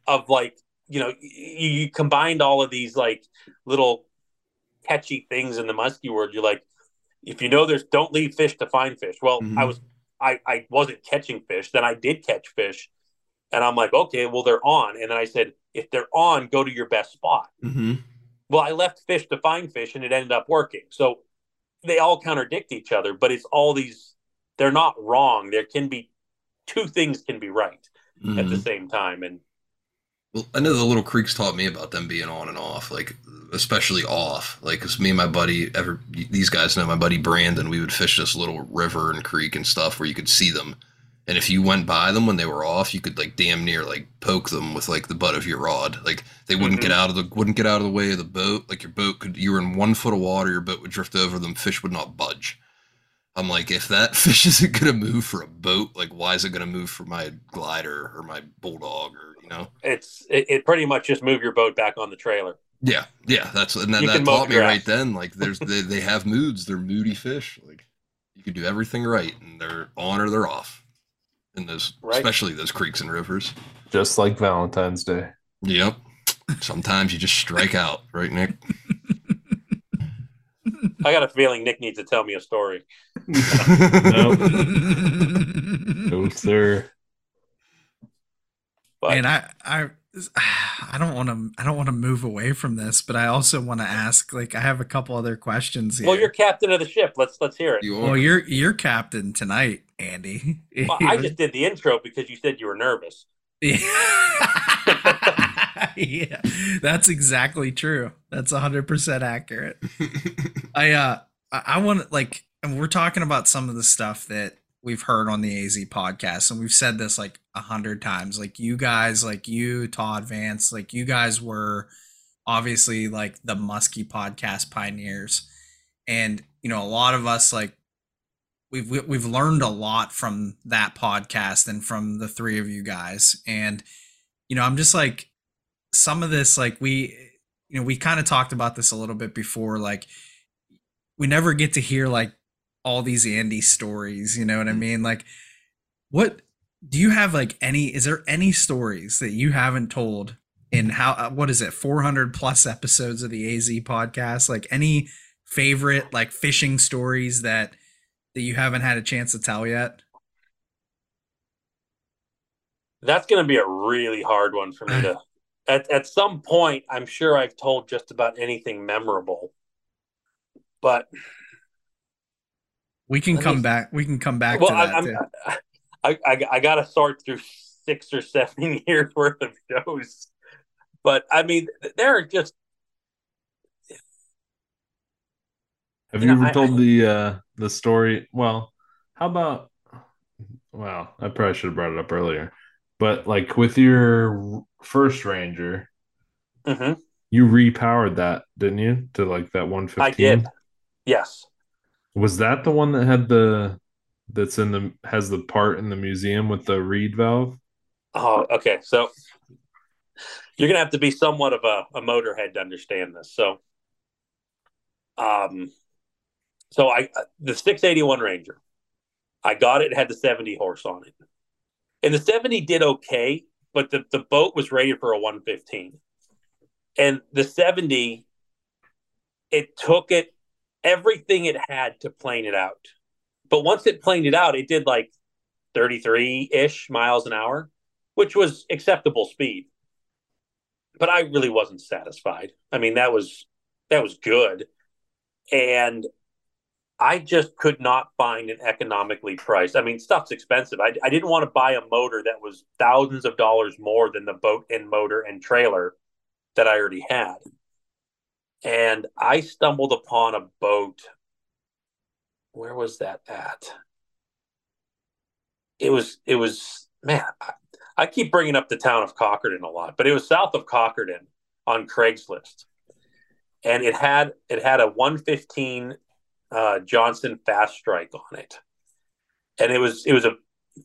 of like, you know, you, you combined all of these like little catchy things in the musky world. You're like, if you know there's, don't leave fish to find fish. Well, Mhm. I was, I, I wasn't catching fish. Then I did catch fish, and I'm like, okay, well they're on. And then I said, if they're on, go to your best spot. Mhm. Well, I left fish to find fish and it ended up working. So they all contradict each other, but it's all these, they're not wrong. There can be two things can be right at the Mhm. same time. And Well, I know the little creeks taught me about them being on and off, like especially off. Like, cause me and my buddy, ever these guys know my buddy Brandon. We would fish this little river and creek and stuff where you could see them, and if you went by them when they were off, you could like damn near like poke them with like the butt of your rod. Like they wouldn't Mhm. get out of the wouldn't get out of the way of the boat. Like your boat could you were in one foot of water, your boat would drift over them. Fish would not budge. I'm like, if that [laughs] fish isn't gonna move for a boat, like why is it gonna move for my glider or my bulldog or you know? it's, it, it pretty much just move your boat back on the trailer. Yeah, yeah, that's and that, that taught me grass. right then. Like, there's [laughs] they, they have moods. They're moody fish. Like, you can do everything right, and they're on or they're off. In those, Right. especially those creeks and rivers. Just like Valentine's Day. Yep. Sometimes you just strike out, right, Nick? I got a feeling Nick needs to tell me a story. [laughs] No, no, sir. But and I, I, [sighs] I don't want to, I don't want to move away from this, but I also want to ask. Like, I have a couple other questions here. well, you're captain of the ship. Let's let's hear it. You well, you're you're captain tonight, Andy. Well, I just did the intro because you said you were nervous. [laughs] yeah, that's exactly true. That's hundred percent accurate. [laughs] I uh I, I want like and we're talking about some of the stuff that we've heard on the AZ podcast and we've said this like a hundred times. Like you guys, like you, Todd Vance, like you guys were obviously like the musky podcast pioneers. And you know, a lot of us like we've we- we've learned a lot from that podcast and from the three of you guys. And you know, I'm just like some of this like we you know, we kind of talked about this a little bit before like we never get to hear like all these Andy stories, you know what I mean? Like what do you have like any is there any stories that you haven't told in how uh, what is it 400 plus episodes of the AZ podcast like any favorite like fishing stories that that you haven't had a chance to tell yet? That's going to be a really hard one for me to. At at some point, I'm sure I've told just about anything memorable, but We can Let come me- back we can come back well, to that I, I'm, too. I, I I got to sort through six or seven [laughs] years worth of shows, but I mean, there are just Have You you, know, ever I- told the uh the story? Well, how about well, I probably should have brought it up earlier. But like with your first Ranger, Mhm. you repowered that, didn't you? To like that 115. I did. Yes. Was that the one that had the that's in the has the part in the museum with the reed valve? Oh, okay. So you're gonna have to be somewhat of a, a motorhead to understand this. So, um, so I the 681 Ranger, I got it. it had the 70 horse on it, and the 70 did okay, but the the boat was rated for a 115, and the 70, it took it everything it had to plane it out, but once it planed it out, it did like 33 ish miles an hour which was acceptable speed. But I really wasn't satisfied. I mean, that was that was good. And I just could not find an economically priced. I mean, stuff's expensive. I, I didn't want to buy a motor that was thousands of dollars more than the boat and motor and trailer that I already had. And I stumbled upon a boat. Where was that at? It was, it was, man, I, I keep bringing up the town of Cochranton a lot, but it was south of Cochranton. on Craigslist, and it had it had a 115 uh, Johnson Fast Strike on it, and it was it was a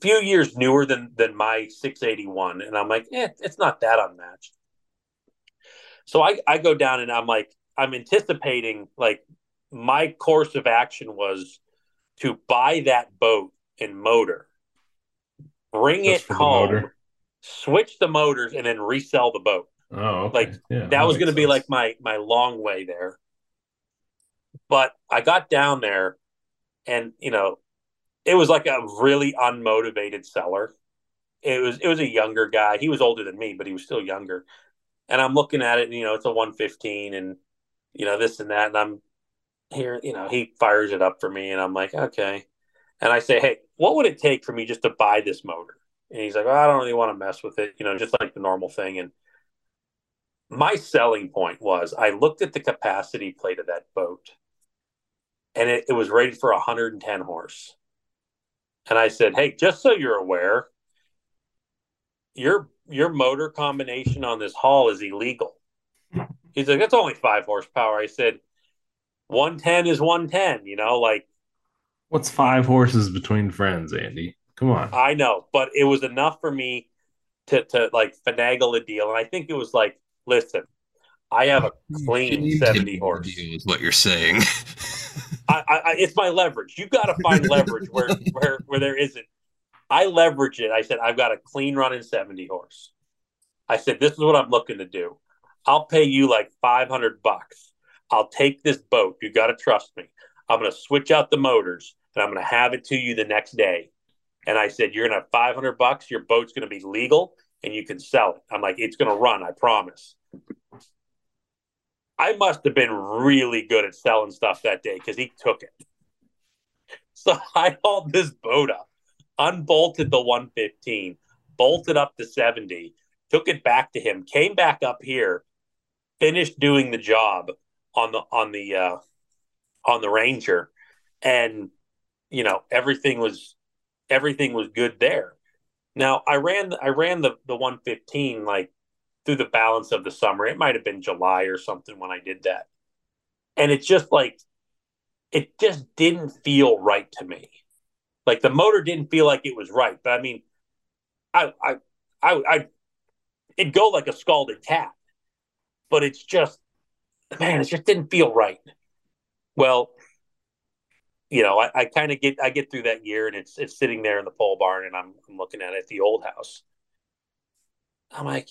few years newer than than my 681, and I'm like, eh, it's not that unmatched. So I I go down and I'm like, I'm anticipating like my course of action was to buy that boat and motor, bring Just it home, switch the motors, and then resell the boat. Oh, okay. Like, yeah, that was going to be like my my long way there. But I got down there, and you know, it was like a really unmotivated seller. It was it was a younger guy. He was older than me, but he was still younger. And I'm looking at it, and you know, it's a 115, and you know this and that, and I'm here. You know, he fires it up for me, and I'm like, okay. And I say, hey, what would it take for me just to buy this motor? And he's like, oh, I don't really want to mess with it, you know, just like the normal thing. And my selling point was I looked at the capacity plate of that boat and it, it was rated for 110 horse. And I said, Hey, just so you're aware, your your motor combination on this hull is illegal. He's like, It's only five horsepower. I said, 110 is 110, you know, like What's five horses between friends, Andy? Come on. I know, but it was enough for me to to like finagle a deal. And I think it was like, listen, I have a clean 70 horse. Is what you're saying. [laughs] I, I, it's my leverage. You got to find leverage where, where where there isn't. I leverage it. I said I've got a clean running seventy horse. I said this is what I'm looking to do. I'll pay you like five hundred bucks. I'll take this boat. You got to trust me. I'm going to switch out the motors and I'm going to have it to you the next day. And I said you're going to have five hundred bucks. Your boat's going to be legal and you can sell it. I'm like it's going to run. I promise. I must have been really good at selling stuff that day because he took it. [laughs] So [laughs] I hauled this boat up, unbolted the 115, bolted up the 70, took it back to him, came back up here, finished doing the job on the on the uh, on the Ranger, and you know everything was everything was good there. Now I ran I ran the the 115 like through the balance of the summer. It might have been July or something when I did that. And it's just like, it just didn't feel right to me. Like the motor didn't feel like it was right. But I mean, I, I, I, I it'd go like a scalded cat, but it's just, man, it just didn't feel right. Well, you know, I, I kind of get, I get through that year and it's, it's sitting there in the pole barn and I'm, I'm looking at it at the old house. I'm like,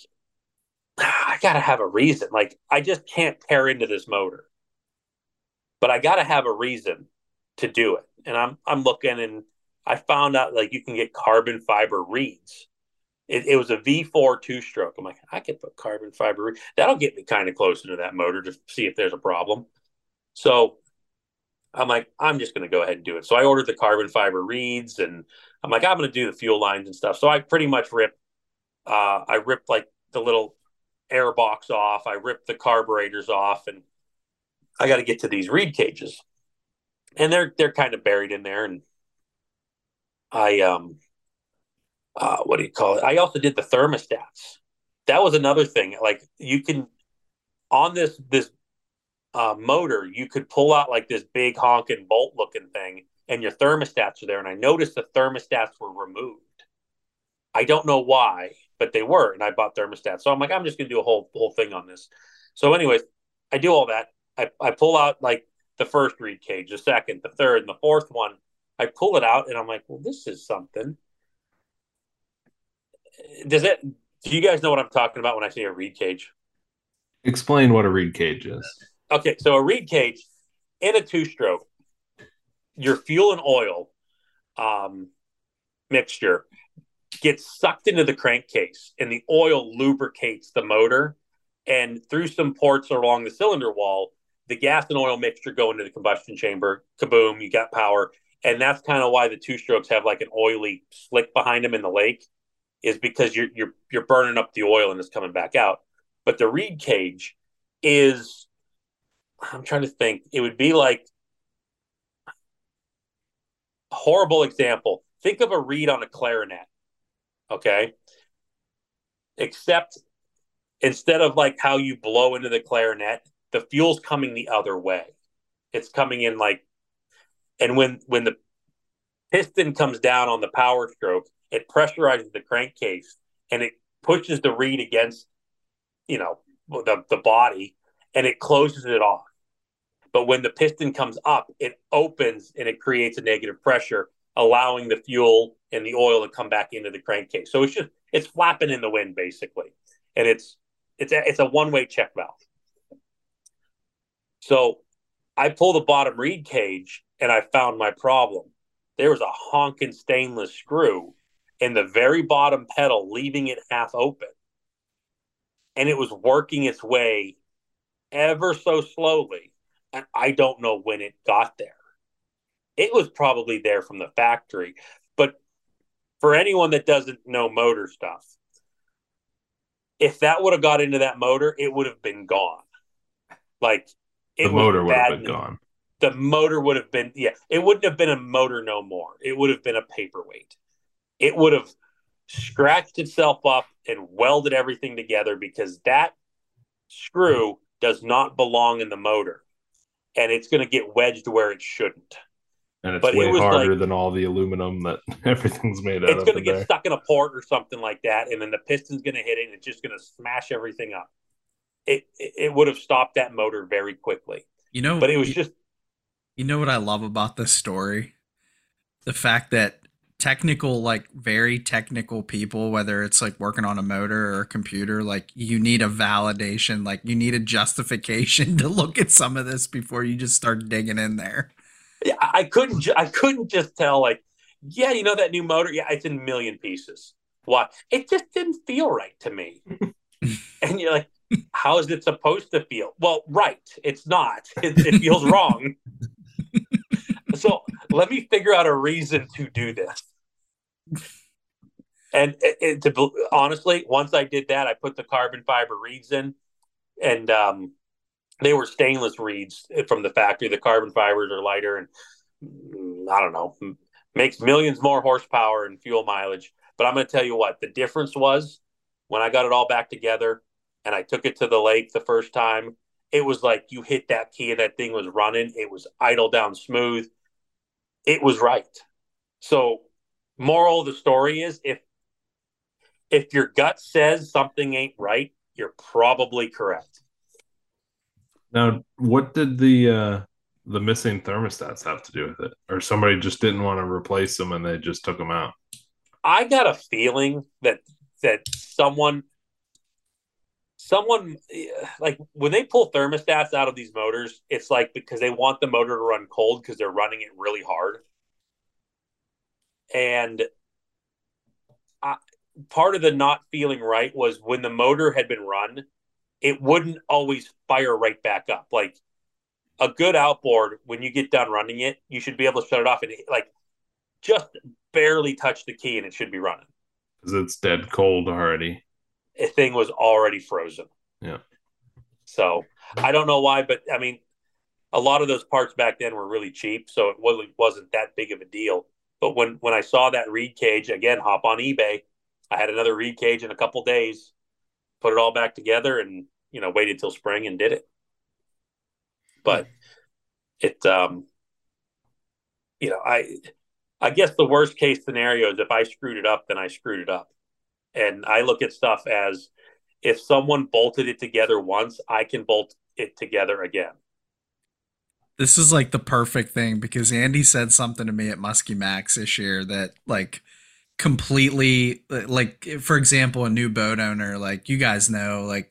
ah, I gotta have a reason. Like I just can't tear into this motor, but I gotta have a reason to do it. And I'm I'm looking, and I found out like you can get carbon fiber reeds. It, it was a V4 two stroke. I'm like, I could put carbon fiber. That'll get me kind of closer to that motor to see if there's a problem. So I'm like, I'm just going to go ahead and do it. So I ordered the carbon fiber reeds, and I'm like, I'm going to do the fuel lines and stuff. So I pretty much ripped. Uh, I ripped like the little air box off. I ripped the carburetors off, and I got to get to these reed cages, and they're they're kind of buried in there. And I um, uh, what do you call it? I also did the thermostats. That was another thing. Like you can on this this uh, motor, you could pull out like this big honking bolt looking thing, and your thermostats are there. And I noticed the thermostats were removed. I don't know why but they were, and I bought thermostats. So I'm like, I'm just gonna do a whole whole thing on this. So, anyways, I do all that. I, I pull out like the first reed cage, the second, the third, and the fourth one. I pull it out, and I'm like, well, this is something. Does it? Do you guys know what I'm talking about when I say a reed cage? Explain what a reed cage is. Okay, so a reed cage in a two-stroke, your fuel and oil um, mixture gets sucked into the crankcase and the oil lubricates the motor and through some ports along the cylinder wall the gas and oil mixture go into the combustion chamber kaboom you got power and that's kind of why the two strokes have like an oily slick behind them in the lake is because you're you're you're burning up the oil and it's coming back out but the reed cage is i'm trying to think it would be like a horrible example think of a reed on a clarinet okay? Except instead of like how you blow into the clarinet, the fuel's coming the other way. It's coming in like, and when when the piston comes down on the power stroke, it pressurizes the crankcase and it pushes the reed against, you know, the the body, and it closes it off. But when the piston comes up, it opens and it creates a negative pressure, allowing the fuel and the oil to come back into the crankcase. So it's just it's flapping in the wind basically, and it's it's a, it's a one way check valve. So I pull the bottom reed cage and I found my problem. There was a honking stainless screw in the very bottom pedal, leaving it half open. And it was working its way ever so slowly. And I don't know when it got there. It was probably there from the factory. But for anyone that doesn't know motor stuff, if that would have got into that motor, it would have been gone. Like the motor would have been gone. The motor would have been yeah. It wouldn't have been a motor no more. It would have been a paperweight. It would have scratched itself up and welded everything together because that screw does not belong in the motor, and it's going to get wedged where it shouldn't. And it's But it way was harder like- than all the aluminum that [laughs] everything's made out It's of. It's going to get there. stuck in a port or something like that, and then the piston's going to hit it, and it's just going to smash everything up. It it it would have stopped that motor very quickly, You know, but it was you- just You know what I love about this story? The fact that technical, like very technical people, whether it's like working on a motor or a computer, like you need a validation, like you need a justification [laughs] to look at some of this before you just start digging in there. Yeah, I couldn't. Ju- I couldn't just tell. Like, yeah, you know that new motor. Yeah, it's in a million pieces. Why? It just didn't feel right to me. [laughs] and you're like, how is it supposed to feel? Well, right. It's not. It, it feels wrong. [laughs] so let me figure out a reason to do this. And it, it, to honestly, once I did that, I put the carbon fiber reeds in, and um, they were stainless reeds from the factory. The carbon fibers are lighter, and mm, I don't know, makes millions more horsepower and fuel mileage. But I'm going to tell you what the difference was when I got it all back together, and I took it to the lake the first time. It was like you hit that key and that thing was running. It was idle down smooth. It was right. So, moral of the story is if if your gut says something ain't right, you're probably correct. Now, what did the uh the missing thermostats have to do with it? Or somebody just didn't want to replace them and they just took them out? I got a feeling that that someone someone like when they pull thermostats out of these motors, it's like because they want the motor to run cold because they're running it really hard. And I, part of the not feeling right was when the motor had been run, it wouldn't always fire right back up. Like a good outboard, when you get done running it, you should be able to shut it off and like just barely touch the key and it should be running. Because it's dead cold already. The thing was already frozen. Yeah. So I don't know why, but I mean, a lot of those parts back then were really cheap, so it really wasn't that big of a deal. But when when I saw that reed cage again, hop on eBay, I had another reed cage in a couple days, put it all back together, and you know waited till spring and did it. But it, um, you know, I I guess the worst case scenario is if I screwed it up, then I screwed it up. And I look at stuff as if someone bolted it together once, I can bolt it together again. This is like the perfect thing because Andy said something to me at Muskie Max this year that like completely like for example a new boat owner like you guys know like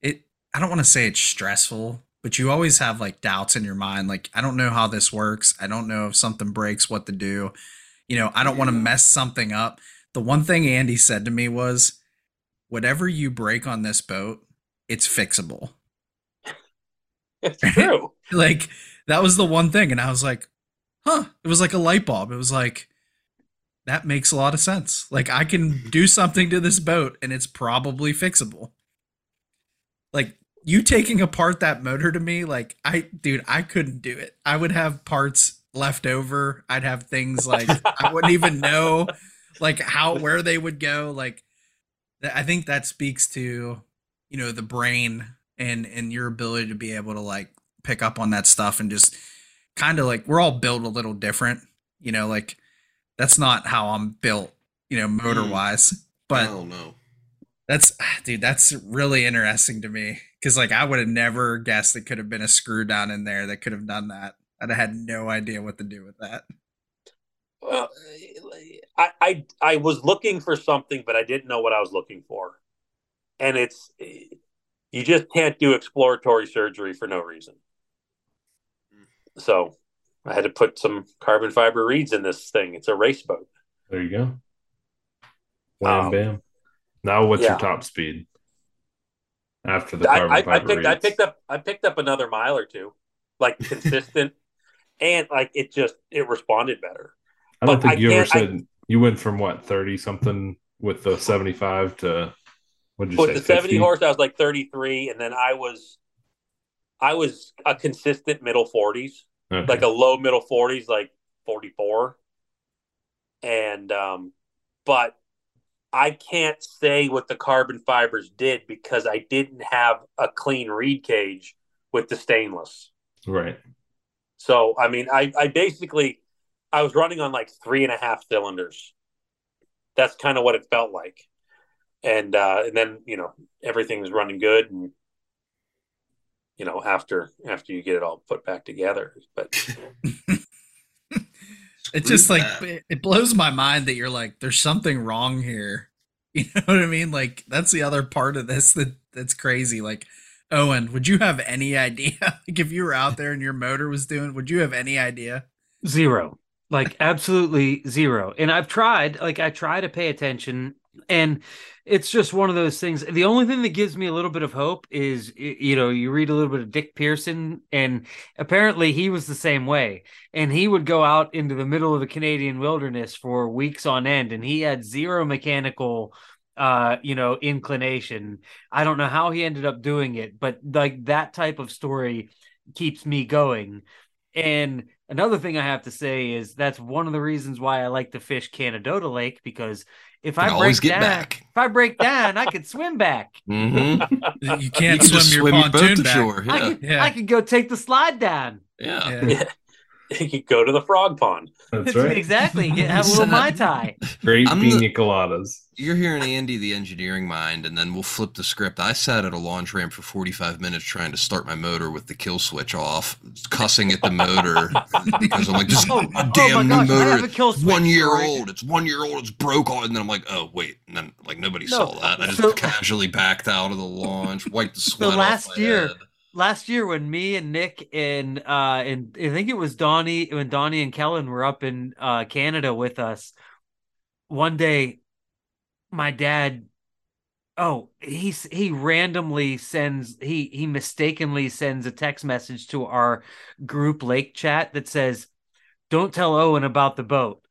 it I don't want to say it's stressful but you always have like doubts in your mind like I don't know how this works. I don't know if something breaks what to do. You know I don't want to mess something up. The one thing Andy said to me was whatever you break on this boat it's fixable [laughs] It's true. [laughs] like that was the one thing and i was like huh it was like a light bulb. It was like that makes a lot of sense. Like i can do something to this boat and it's probably fixable. Like you taking apart that motor to me like i dude i couldn't do it. I would have parts left over. I'd have things like i wouldn't even [laughs] know like how where they would go. Like i think that speaks to you know the brain and and your ability to be able to like pick up on that stuff and just kind of like we're all built a little different you know like that's not how i'm built you know mm. motor wise but oh no. that's [sighs] dude that's really interesting to me because like i would have never guessed it could have been a screw down in there that could have done that. I'd have had no idea what to do with that. Well, I, I I was looking for something, but I didn't know what I was looking for, and it's eh, you just can't do exploratory surgery for no reason. So I had to put some carbon fiber reeds in this thing. It's a race boat. There you go. Wham Um, bam. Now what's yeah. your top speed? After the carbon I, I, I fiber picked I picked up I picked up another mile or two, like [laughs] consistent, and like it just it responded better. I don't but think I you ever can't- I- said you went from what thirty something with the seventy five to what did you With say? the seventy 50? horse, I was like thirty three, and then I was I was a consistent middle forties. Okay. like a low middle 40s like 44 and um but i can't say what the carbon fibers did because i didn't have a clean reed cage with the stainless right. so i mean i i basically i was running on like three and a half cylinders that's kind of what it felt like and uh and then you know everything was running good and you know after after you get it all put back together. But [laughs] it's just Screw like it, it blows my mind that you're like there's something wrong here. [laughs] You know what i mean? Like that's the other part of this that that's crazy. Like owen would you have any idea? [laughs] Like if you were out there and your motor was doing would you have any idea? Zero. Like absolutely zero. And I've tried, like I try to pay attention and it's just one of those things. The only thing that gives me a little bit of hope is you know, you read a little bit of Dick Pearson and apparently he was the same way. And he would go out into the middle of the Canadian wilderness for weeks on end and he had zero mechanical uh you know inclination i don't know how he ended up doing it but like that type of story keeps me going and another thing I have to say is that's one of the reasons why I like to fish Canadohta Lake because if Can I always break get down, back. if I break down, I could swim back. [laughs] hmm you You can't can swim just your swim your boat pontoon to back shore. I Yeah. could, Yeah. I could go take the slide down. Yeah. Yeah. [laughs] yeah [laughs] you go to the frog pond That's right. exactly. Get, have a little mai tai. Great I'm the- pina coladas. You're hearing Andy, the engineering mind, and then we'll flip the script. I sat at a launch ramp for 45 minutes trying to start my motor with the kill switch off, cussing at the motor [laughs] because I'm like, this Oh, damn oh my new gosh, I have motor. a kill It's switch one year story. old. It's one year old. It's broke. all- And then I'm like, oh wait. And then like nobody No, saw that. I just so- casually backed out of the launch, wiped the [laughs] sweat off last my year- head. Last year when me and Nick and uh and I think it was Donnie when Donnie and Kellen were up in uh Canada with us one day my dad oh he's he randomly sends he he mistakenly sends a text message to our group lake chat that says don't tell Owen about the boat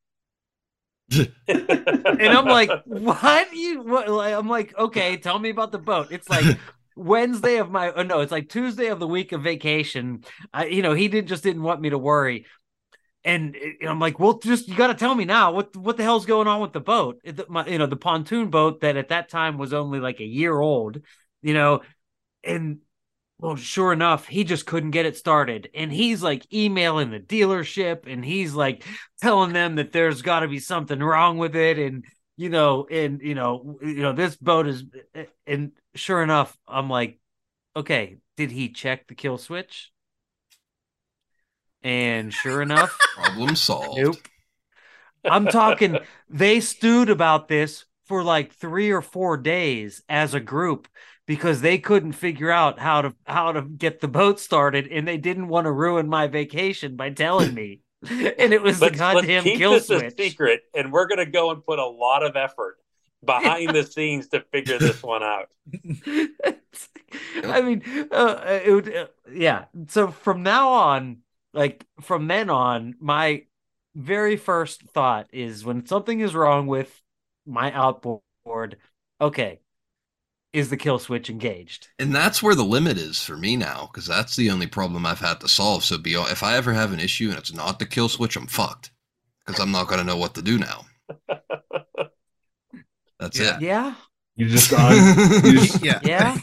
[laughs] and I'm like, what you? What? I'm like, okay, tell me about the boat. It's like Wednesday of my, oh no, it's like Tuesday of the week of vacation. I, you know, he didn't just didn't want me to worry, and, uh, I'm like, well, just you got to tell me now what what the hell's going on with the boat? Eh, the- my, you know, the pontoon boat that at that time was only like a year old, you know, and well, sure enough, he just couldn't get it started. And he's like emailing the dealership and he's like telling them that there's got to be something wrong with it. And, you know, and, you know, you know, this boat is, eh, and sure enough, I'm like, okay, did he check the kill switch? And sure enough, [laughs] Problem solved. Nope. I'm talking they stewed about this for like 3 or 4 days as a group because they couldn't figure out how to how to get the boat started and they didn't want to ruin my vacation by telling me. [laughs] and it was the let's, let's goddamn keep kill this switch. a secret and we're gonna go and put a lot of effort behind the scenes to figure this one out I mean, uh, it would, uh, yeah. So from now on, like from then on, my very first thought is when something is wrong with my outboard, okay, is the kill switch engaged? And that's where the limit is for me now, because that's the only problem I've had to solve. So be if I ever have an issue and it's not the kill switch, I'm fucked. Because I'm not gonna know what to do now. [laughs] That's Yeah. it. Yeah, You just [laughs] un- you just, yeah [laughs] yeah.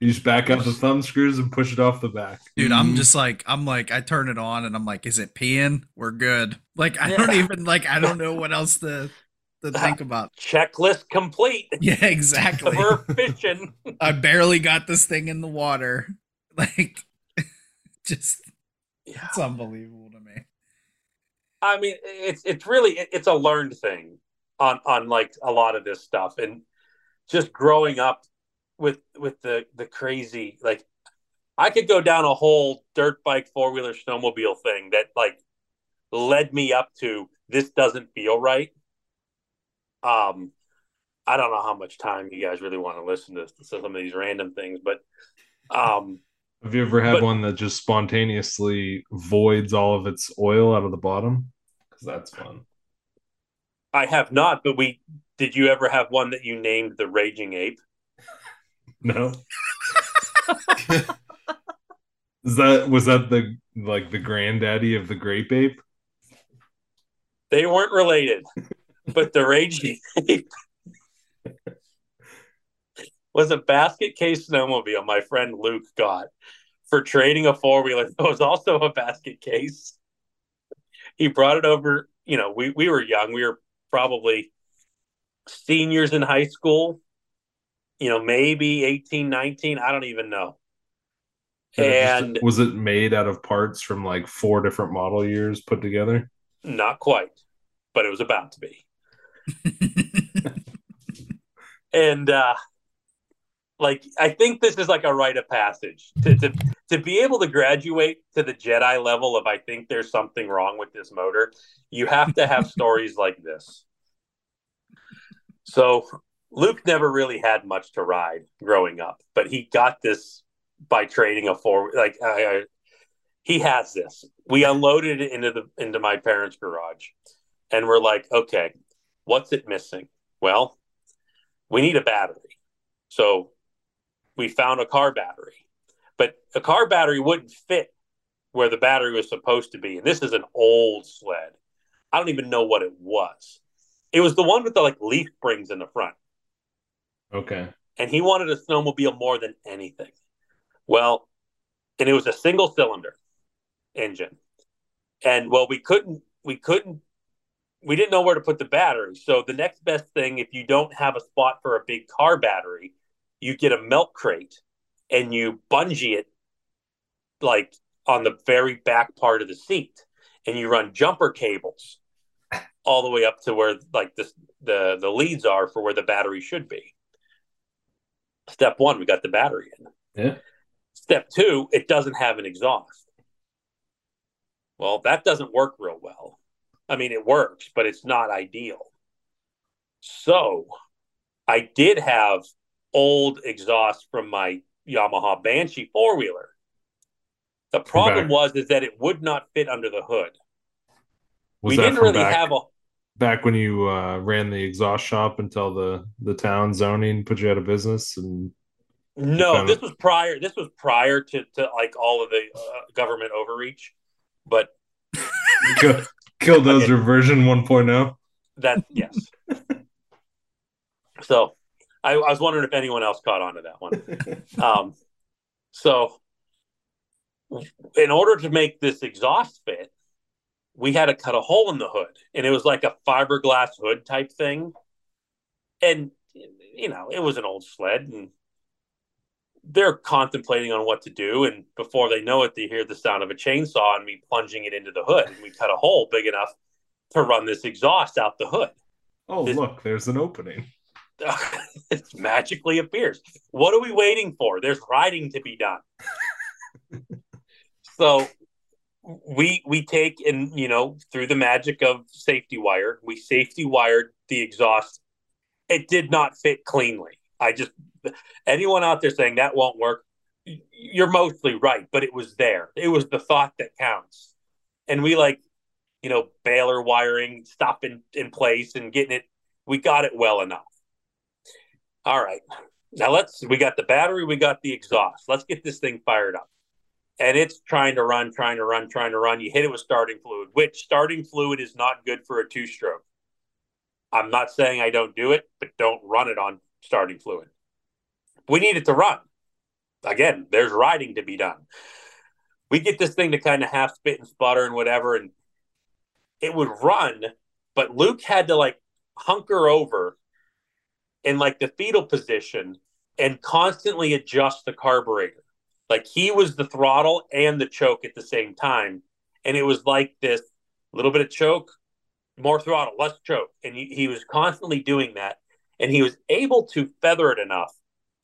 You just back out the thumb screws and push it off the back. Dude, I'm Mhm. just like I'm like I turn it on and I'm like, is it peeing? We're good. Like I don't even like I don't know what else to to think about. Checklist complete. [laughs] Yeah, exactly. We're fishing. I barely got this thing in the water. Like just Yeah. it's unbelievable to me. I mean, it's it's really it's a learned thing on on like a lot of this stuff, and just growing up with with the the crazy like, I could go down a whole dirt bike, four wheeler, snowmobile thing that like led me up to this doesn't feel right. Um, I don't know how much time you guys really want to listen to some of these random things, but um, Have you ever had But- one that just spontaneously voids all of its oil out of the bottom? Because that's fun. I have not. But we did. You ever have one that you named the Raging Ape? No. Is that was that the like the granddaddy of the grape ape? They weren't related, but the Raging Ape was a basket case snowmobile my friend Luke got for trading a four wheeler that was also a basket case. He brought it over. You know, we, we were young. We were probably seniors in high school, you know, maybe 18, 19. I don't even know. it just- And was it made out of parts from like four different model years put together? not quite, but it was about to be. [laughs] and uh like I think this is like a rite of passage to, to to be able to graduate to the Jedi level of I think there's something wrong with this motor. You have to have [laughs] stories like this. So Luke never really had much to ride growing up, but he got this by trading a four. Like I, I, he has this. We unloaded it into the into my parents' garage, and we're like, okay, what's it missing? Well, we need a battery. So we found a car battery, but a car battery wouldn't fit where the battery was supposed to be. And this is an old sled. I don't even know what it was. It was the one with the like leaf springs in the front. Okay. And he wanted a snowmobile more than anything. Well, and it was a single cylinder engine. And well, we couldn't we couldn't we didn't know where to put the battery. So the next best thing, if you don't have a spot for a big car battery, you get a milk crate and you bungee it like on the very back part of the seat, and you run jumper cables all the way up to where like the the the leads are for where the battery should be. Step one, we got the battery in. Yeah. Step two, it doesn't have an exhaust. Well, that doesn't work real well. I mean, it works, but it's not ideal. So I did have old exhaust from my Yamaha Banshee four wheeler. The problem back- was is that it would not fit under the hood. Was we didn't really back, have a back when you uh, ran the exhaust shop until the the town zoning put you out of business and no. This it? was prior. This was prior to, to like all of the uh, government overreach. But [laughs] kill, Killdozer version oh? 1.0. that yes. so I, I was wondering if anyone else caught on to that one. [laughs] Um, so, in order to make this exhaust fit, we had to cut a hole in the hood, and it was like a fiberglass hood type thing. And you know, it was an old sled, and they're contemplating on what to do. And before they know it, they hear the sound of a chainsaw and me plunging it into the hood, and we cut a hole big enough to run this exhaust out the hood. Oh, This- look, there's an opening. It [laughs] magically appears. What are we waiting for? There's riding to be done. [laughs] so we we take and you know through the magic of safety wire, we safety wired the exhaust. It did not fit cleanly. I just anyone out there saying that won't work, you're mostly right, but it was there. It was the thought that counts. And we like, you know, baler wiring stuff in, in place and getting it we got it well enough. All right. Now let's we got the battery, we got the exhaust. Let's get this thing fired up. And it's trying to run, trying to run, trying to run. You hit it with starting fluid, which starting fluid is not good for a two stroke. I'm not saying I don't do it, but don't run it on starting fluid. We need it to run. again, there's riding to be done. We get this thing to kind of half spit and sputter and whatever, and it would run, but Luke had to like hunker over in like the fetal position and constantly adjust the carburetor. Like he was the throttle and the choke at the same time. And it was like this little bit of choke, more throttle, less choke. And he, he was constantly doing that. And he was able to feather it enough.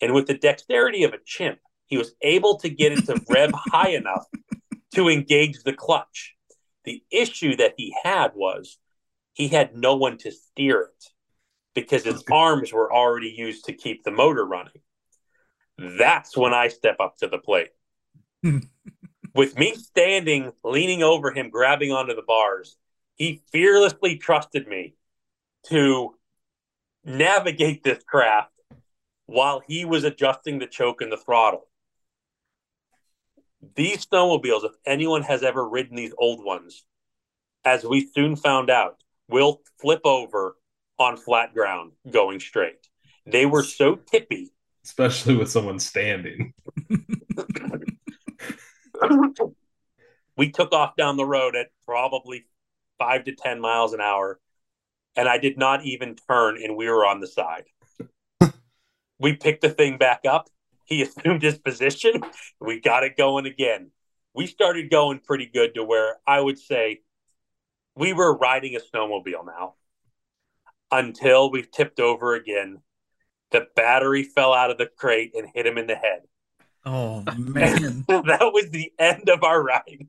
And with the dexterity of a chimp, he was able to get it to [laughs] rev high enough to engage the clutch. The issue that he had was he had no one to steer it because his arms were already used to keep the motor running. That's when I step up to the plate. [laughs] With me standing, leaning over him, grabbing onto the bars, he fearlessly trusted me to navigate this craft while he was adjusting the choke and the throttle. These snowmobiles, if anyone has ever ridden these old ones, as we soon found out, will flip over on flat ground going straight. They were so tippy, especially with someone standing. [laughs] we took off down the road at probably five to 10 miles an hour, and I did not even turn, and we were on the side. [laughs] we picked the thing back up. He [laughs] assumed his position. We got it going again. We started going pretty good to where I would say we were riding a snowmobile now until we tipped over again. The battery fell out of the crate and hit him in the head. Oh [laughs] man. that was the end of our ride.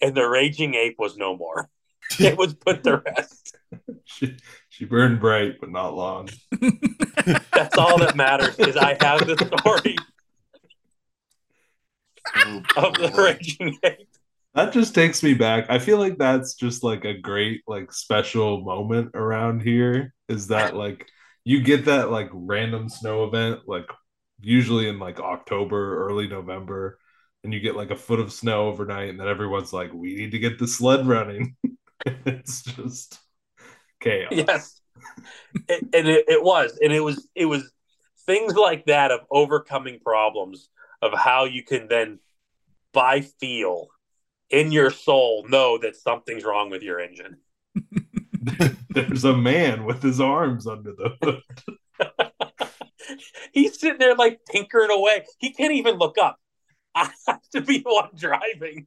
And the raging ape was no more. [laughs] It was put to rest. she, she burned bright, but not long. [laughs] That's all that matters is I have the story Oh, of the raging ape. That just takes me back. I feel like that's just like a great like special moment around here is that [laughs] like you get that like random snow event like usually in like October, early November and you get like a foot of snow overnight and then everyone's like we need to get the sled running. [laughs] it's just chaos. Yes. It, and it, it was. And it was it was things like that of overcoming problems of how you can then by feel in your soul know that something's wrong with your engine. [laughs] There's a man with his arms under the hood. [laughs] He's sitting there like tinkering away. He can't even look up. [laughs] I have to be the one driving.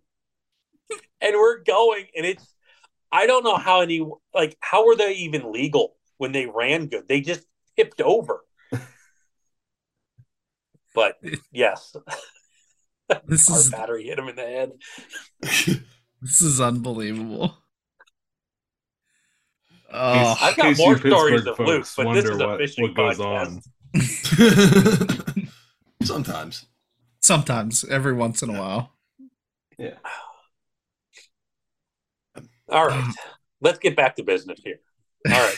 And we're going, and it's I don't know how any like how were they even legal when they ran good? They just tipped over. But yes, This our is battery hit him in the head. [laughs] this is unbelievable. Oh, I've got more stories Pittsburgh of Luke, but this is a what- fishing what goes podcast. on. [laughs] Sometimes. sometimes every once in a while. Yeah. All right, let's get back to business here. All right,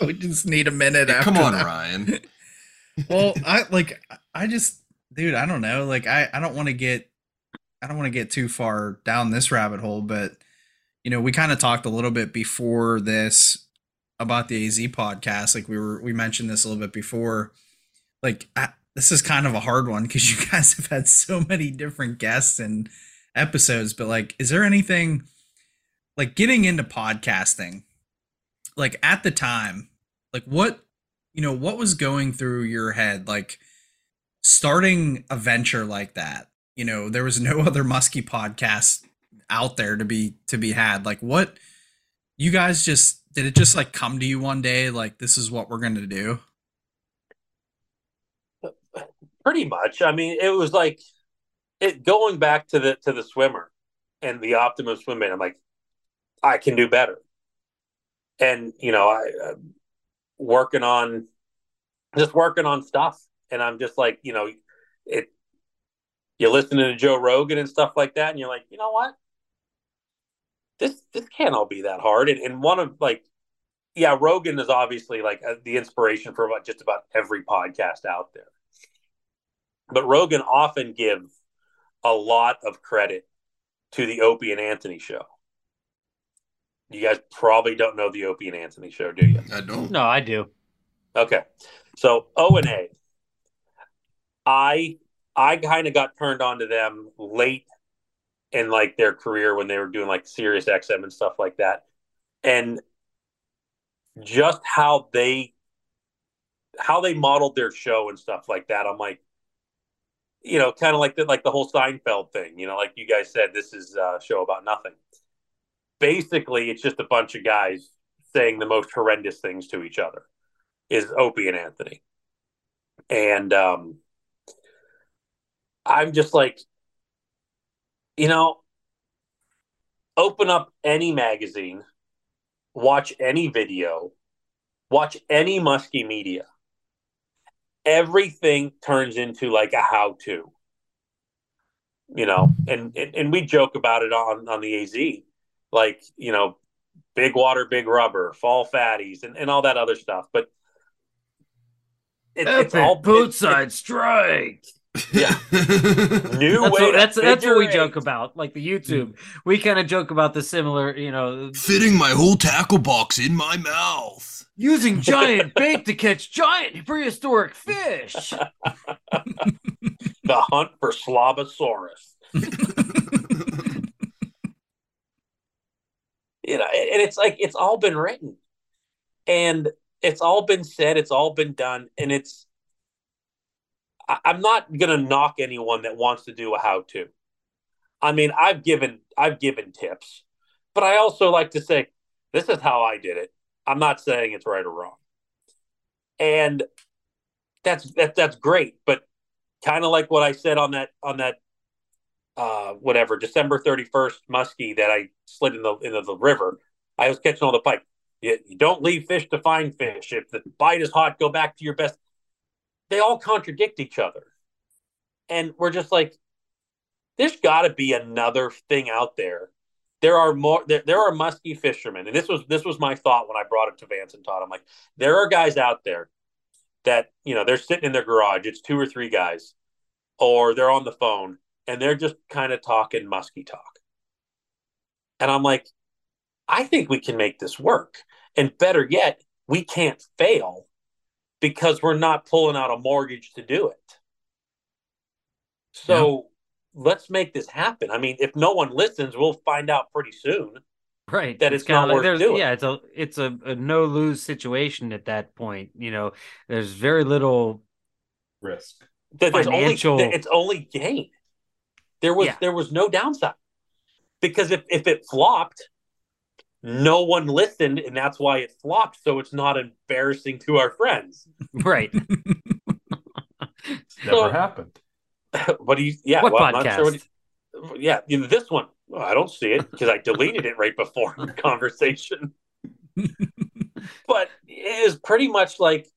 [laughs] we just need a minute Yeah, after come on, that. Ryan. Well i like i just dude i don't know. Like i i don't want to get i don't want to get too far down this rabbit hole but you know we kind of talked a little bit before this about the az podcast. Like we were we mentioned this a little bit before. Like I, this is kind of a hard one because [laughs] you guys have had so many different guests and episodes but like is there anything like getting into podcasting like at the time like what you know what was going through your head like starting a venture like that you know there was [laughs] no other muskie podcast out there to be to be had like what you guys just did it just like come to you one day like this is what we're gonna do pretty much. I mean, it was like it going back to the to the swimmer and the optimum swim bait. I'm like, I can do better, and you know, I uh, working on just working on stuff, and I'm just like, you know, it. You listening to Joe Rogan and stuff like that, and you're like, you know what? This this can't all be that hard. And, and one of like, yeah, Rogan is obviously like uh, the inspiration for about just about every podcast out there but Rogan often gives a lot of credit to the Opie and Anthony show. You guys probably don't know the Opie and Anthony show, do you? I don't. No, I do. Okay. So O and A, I I kind of got turned on to them late in like their career when they were doing like Sirius XM and stuff like that, and just how they how they modeled their show and stuff like that. I'm like, you know, kind of like the like the whole Seinfeld thing. You know, like you guys said, this is a show about nothing. Basically, it's just a bunch of guys saying the most horrendous things to each other. Is Opie and Anthony, and um, I'm just like, you know, open up any magazine, watch any video, watch any musky media. Everything turns into like a how to. You know, and, and and we joke about it on on the AZ, like you know, big water, big rubber, fall fatties, and, and all that other stuff. But it, it's all bootside it, strike. [laughs] Yeah, new that's way. What, that's that's what we eight. joke about, like the YouTube. Mm. We kind of joke about the similar, you know, fitting my whole tackle box in my mouth, using giant [laughs] bait to catch giant prehistoric fish. [laughs] the hunt for Slobosaurus. You know, and it's like it's all been written, and it's all been said, it's all been done, and it's I'm not gonna knock anyone that wants to do a how to. I mean, I've given I've given tips, but I also like to say this is how I did it. I'm not saying it's right or wrong, and that's that, that's great. But kind of like what I said on that on that uh, whatever December 31st muskie that I slid in the into the river. I was catching all the pike. You, you don't leave fish to find fish. If the bite is hot, go back to your best they all contradict each other. And we're just like, there's got to be another thing out there. There are more. There, there are musky fishermen, and this was this was my thought when I brought it to Vance and Todd. I'm like, there are guys out there that you know they're sitting in their garage. It's two or three guys, or they're on the phone and they're just kind of talking musky talk. And I'm like, I think we can make this work. And better yet, we can't fail because we're not pulling out a mortgage to do it. So yeah. let's make this happen. I mean, if no one listens, we'll find out pretty soon. Right. That it's, it's not like, worth doing. Yeah, it's a it's a, a no lose situation at that point. You know, there's very little risk. There's financial... only it's only gain. There was yeah. there was no downside. Because if, if it flopped, no one listened and that's why it flopped. So it's not embarrassing to our friends. [laughs] Right. [laughs] Never so, happened. [laughs] what do you yeah what well, podcast? Sure what you, yeah this one. Well, i don't see it because i deleted it right before the conversation. But it is pretty much like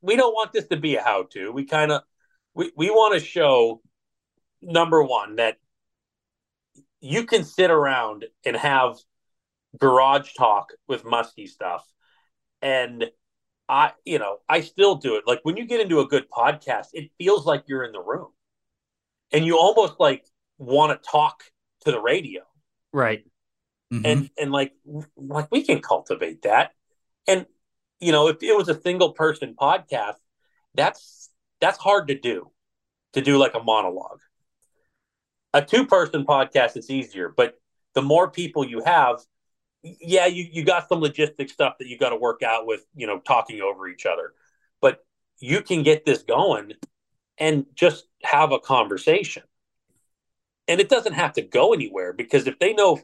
we don't want this to be a how to we kind of we, we want to show number one that you can sit around and have garage talk with musky stuff. And I, you know, I still do it. Like when you get into a good podcast, it feels like you're in the room and you almost like want to talk to the radio. Right. Mm-hmm. And, and like, like we can cultivate that. And, you know, if it was a single person podcast, that's, that's hard to do, to do like a monologue. A two person podcast, it's easier, but the more people you have, yeah, you, you got some logistic stuff that you got to work out with, you know, talking over each other. But you can get this going and just have a conversation. And it doesn't have to go anywhere because if they know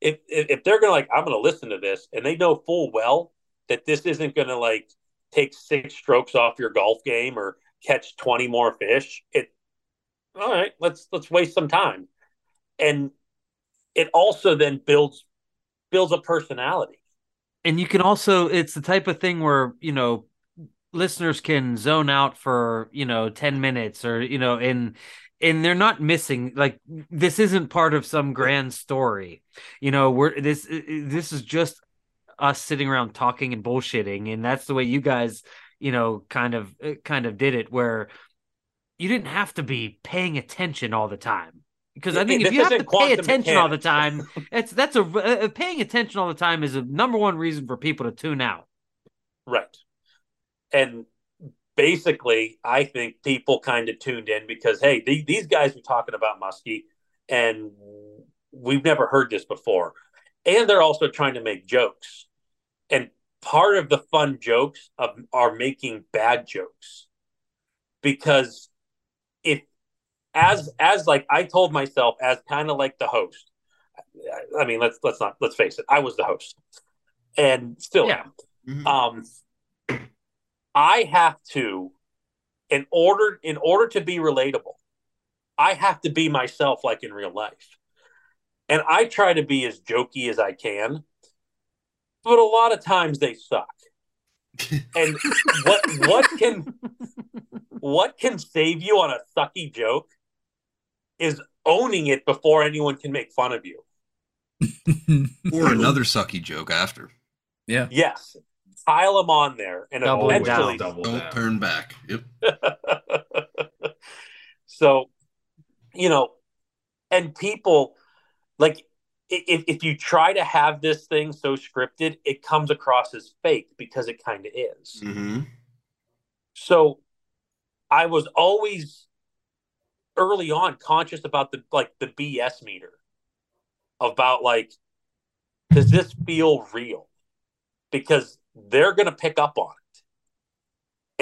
if if, they're gonna like, I'm gonna listen to this and they know full well that this isn't gonna like take six strokes off your golf game or catch 20 more fish, it all right, let's let's waste some time. And it also then builds builds a personality. And you can also, it's the type of thing where, you know, listeners can zone out for, you know, 10 minutes or, you know, and, and they're not missing like this isn't part of some grand story you know we're this this is just us sitting around talking and bullshitting and that's the way you guys you know kind of eh, kind of did it where you didn't have to be paying attention all the time. Because I think if you have to pay attention mechanics. all the time, it's that's a uh, paying attention all the time is a number one reason for people to tune out. Right, and basically, I think people kind of tuned in because hey, the, these guys are talking about Muskie, and we've never heard this before, and they're also trying to make jokes, and part of the fun jokes of are making bad jokes. Because as as like I told myself as kind of like the host. I mean, let's let's not let's face it. I was the host, and still Yeah. am. Mhm. Um, I have to, in order in order to be relatable, I have to be myself like in real life, and I try to be as jokey as I can. But a lot of times they suck. [laughs] And what what can what can save you on a sucky joke is owning it before anyone can make fun of you. [laughs] or another sucky joke after. yeah. Yes, pile them on there, and Doubling eventually, down. double Don't down. turn back. Yep. [laughs] so, you know, and people like if if you try to have this thing so scripted, it comes across as fake because it kind of is. hmm So I was always early on conscious about the like the BS meter about like does this feel real? Because they're going to pick up on it.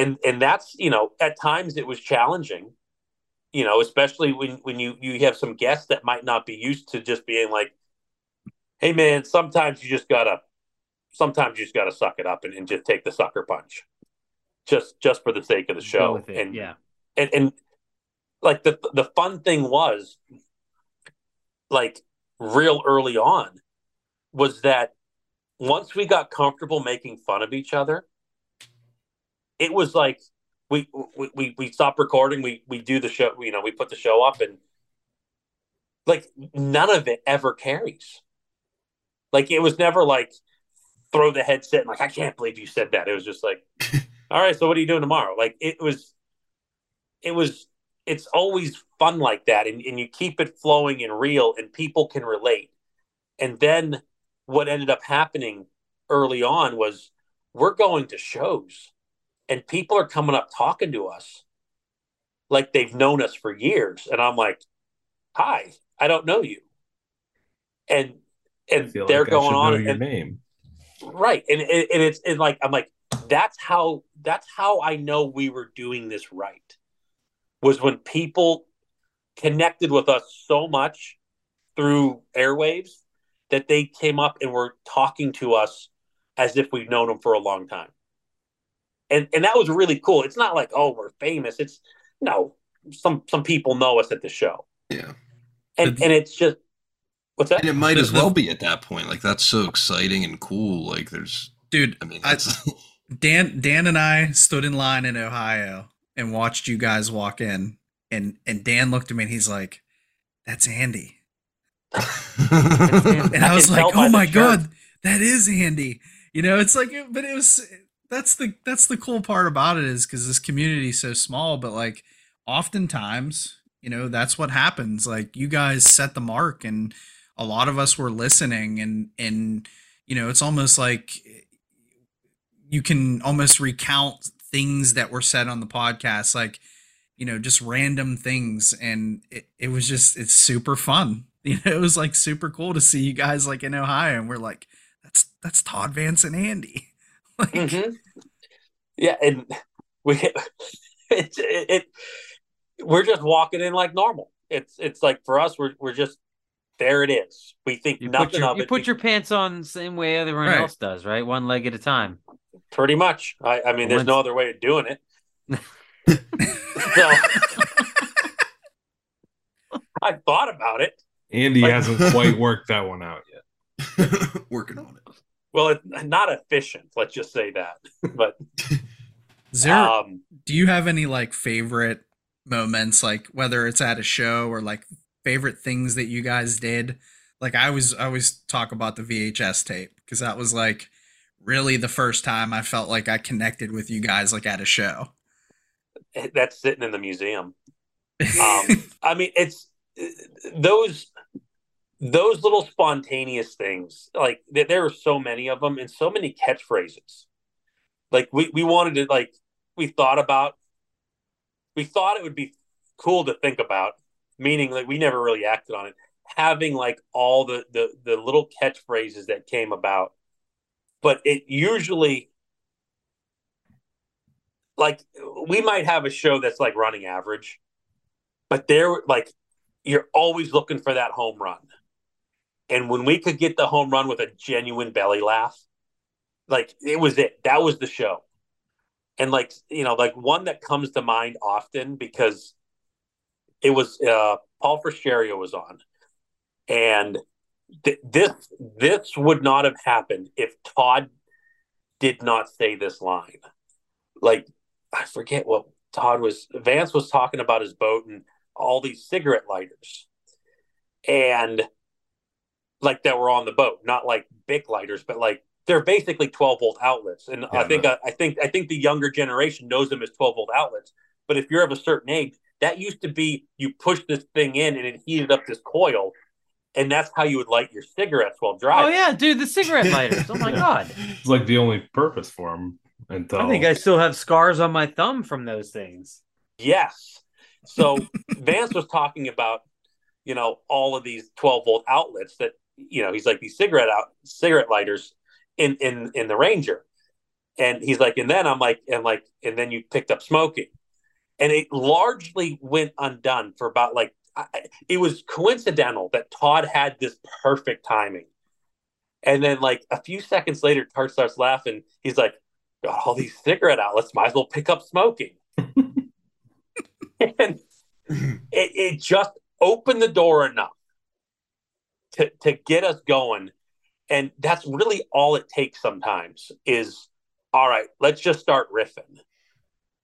And and that's, you know, at times it was challenging. You know, especially when when you you have some guests that might not be used to just being like hey man, sometimes you just got to sometimes you just got to suck it up and, and just take the sucker punch just just for the sake of the show. it. And, yeah. and and like the the fun thing was like real early on was that once we got comfortable making fun of each other, it was like we we we, stop recording, we we do the show, you know, we put the show up and like none of it ever carries. Like it was never like throw the headset and like I can't believe you said that. It was just like, [laughs] all right, so what are you doing tomorrow? Like it was it was it's always fun like that and, and you keep it flowing and real and people can relate. And then what ended up happening early on was we're going to shows and people are coming up talking to us like they've known us for years. And I'm like, hi, I don't know you. And and they're like going on know your name. right and, and and it's and like i'm like that's how that's how i know we were doing this right was when people connected with us so much through airwaves that they came up and were talking to us as if we've known them for a long time and and that was really cool it's not like oh we're famous it's no some some people know us at the show Yeah. and But- and it's just what's that And it might as well be at that point. Like that's so exciting and cool. Like there's Dude, I mean I- [laughs] Dan Dan and I stood in line in Ohio and watched you guys walk in and and Dan looked at me and he's like, "That's Andy." And I I was tell like, "Oh my god, that is Andy." You know, it's like but it was that's the that's the cool part about it is cuz this community is so small, but like oftentimes, you know, that's what happens. Like you guys set the mark and a lot of us were listening and and you know, it's almost like you can almost recount things that were said on the podcast like you know just random things and it, it was just it's super fun [laughs] you know it was like super cool to see you guys like in ohio and we're like that's that's todd vance and andy [laughs] like Mhm. Yeah, and [laughs] we it, it, it we're just walking in like normal. It's it's like for us, we're we're just there. It is. We think You put nothing your of you it. put your pants on the same way everyone Right. else does, right? One leg at a time. Pretty much. I, I mean, there's no other way of doing it. [laughs] so [laughs] I thought about it. Andy Like- hasn't [laughs] quite worked that one out yet. working on it. Well, it's not efficient. Let's just say that. But is there um, do you have any like favorite moments like whether it's at a show or like favorite things that you guys did like i was i always talk about the vhs tape because that was like really the first time i felt like i connected with you guys like at a show [laughs] that's sitting in the museum. um, [laughs] I mean, it's those those little spontaneous things. Like there, are so many of them, and so many catchphrases. Like we we wanted to like we thought about we thought it would be cool to think about, meaning that we never really acted on it. Having like all the the the little catchphrases that came about, but it usually like we might have a show that's like running average, but they're like you're always looking for that home run. And when we could get the home run with a genuine belly laugh, like it was it. That was the show. And like, you know, like one that comes to mind often because it was uh Paul Friscario was on. And th- this this would not have happened if Todd did not say this line. Like I forget what Todd was Vance was talking about his boat and all these cigarette lighters. And like that were on the boat, not like big lighters, but like they're basically 12 volt outlets. And Yeah, I think I, uh, I think I think the younger generation knows them as 12 volt outlets. But if you're of a certain age, that used to be you push this thing in and it heated up this coil, and that's how you would light your cigarettes while oh, driving. Oh yeah, dude, the cigarette lighters. Oh my [laughs] god. It's like the only purpose for them until I think I still have scars on my thumb from those things. Yes. So [laughs] Vance was talking about, you know, all of these 12 volt outlets that, you know, he's like these cigarette out cigarette lighters in in in the Ranger. And he's like, and then I'm like, and like, and then you picked up smoking. And it largely went undone for about like I, it was coincidental that Todd had this perfect timing. And then like a few seconds later, Todd starts laughing. He's like, got all these cigarette outlets, might as well pick up smoking. and it, it just opened the door enough to, to get us going. And that's really all it takes sometimes is, all right, let's just start riffing.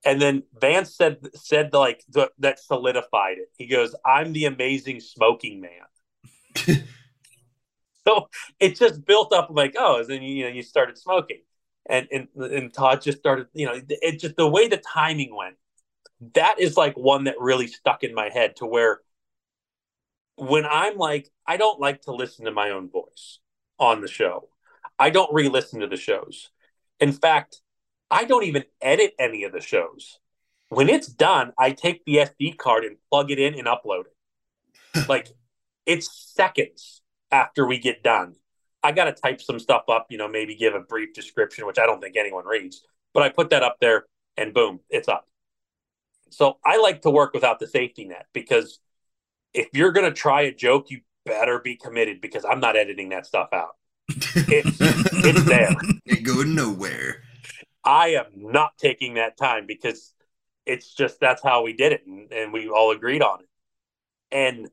And then Vance said, said like the, that solidified it. He goes, I'm the amazing smoking man. [laughs] so it just built up like, oh, and then, you know, you started smoking. And, and, and Todd just started, you know, it just the way the timing went that is like one that really stuck in my head to where when I'm like, I don't like to listen to my own voice on the show. I don't re listen to the shows. In fact, I don't even edit any of the shows. When it's done, I take the SD card and plug it in and upload it. [laughs] like it's seconds after we get done. I got to type some stuff up, you know, maybe give a brief description, which I don't think anyone reads, but I put that up there and boom, it's up. So I like to work without the safety net because if you're going to try a joke, you better be committed because I'm not editing that stuff out. [laughs] It's, it's there. It go nowhere. I am not taking that time because it's just that's how we did it and, and we all agreed on it. And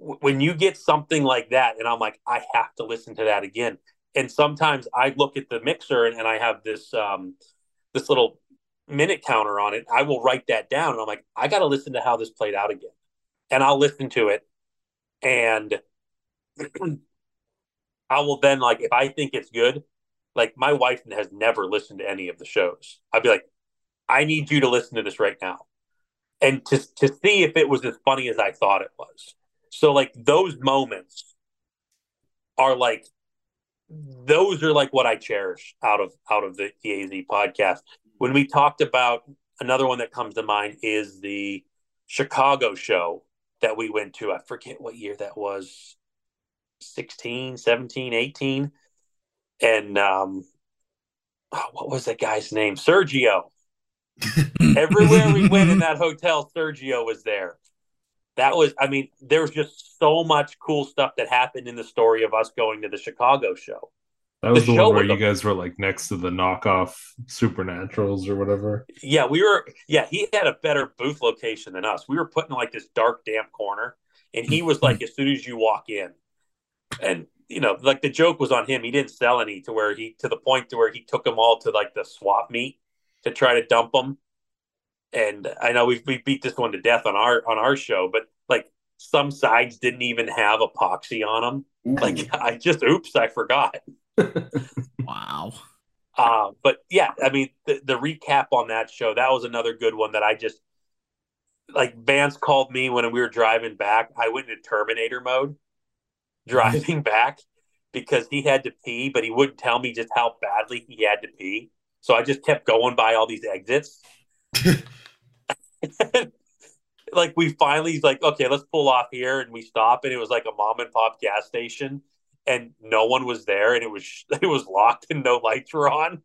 w- when you get something like that, and I'm like, I have to listen to that again. And sometimes I look at the mixer and, and I have this um, this little minute counter on it. I will write that down, and I'm like, I got to listen to how this played out again, and I'll listen to it, and [clears throat] I will then like if I think it's good, like my wife has never listened to any of the shows. I'd be like, I need you to listen to this right now. And to to see if it was as funny as I thought it was. So like those moments are like those are like what I cherish out of out of the, the AZ podcast. When we talked about another one that comes to mind is the Chicago show that we went to. I forget what year that was. 16, 17, 18 and um, oh, what was that guy's name? Sergio. [laughs] Everywhere we went in that hotel, Sergio was there. That was, I mean, there was just so much cool stuff that happened in the story of us going to the Chicago show. That was The the, one where you guys were like next to the knockoff Supernaturals or whatever. Yeah, we were, yeah, he had a better booth location than us. We were put in like this dark, damp corner, and he was like, [laughs] as soon as you walk in, and you know, like the joke was on him. He didn't sell any to where he, to the point to where he took them all to like the swap meet to try to dump them. And I know we we beat this one to death on our on our show, but like some sides didn't even have epoxy on them. Like [laughs] I just, oops, I forgot. [laughs] Wow. Uh, but yeah, I mean, the, the recap on that show, that was another good one that I just like. Vance called me when we were driving back. I went into Terminator mode [laughs] driving back because he had to pee, but he wouldn't tell me just how badly he had to pee. So I just kept going by all these exits. [laughs] like we finally like okay let's pull off here and we stop and it was like a mom and pop gas station and no one was there and it was [laughs] it was locked and no lights were on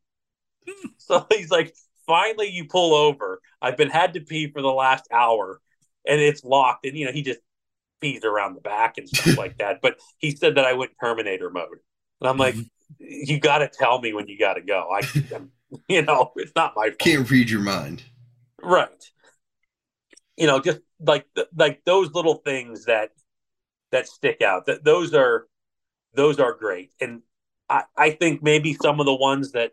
so he's like finally you pull over i've been had to pee for the last hour and it's locked and you know he just pees around the back and stuff like that but he said that i went terminator mode. And i'm like mm-hmm. you got to tell me when you got to go. I I'm, [laughs] you know it's not my fault. Can't read your mind. right. You know just like like those little things that that stick out that those are those are great. And i i think maybe some of the ones that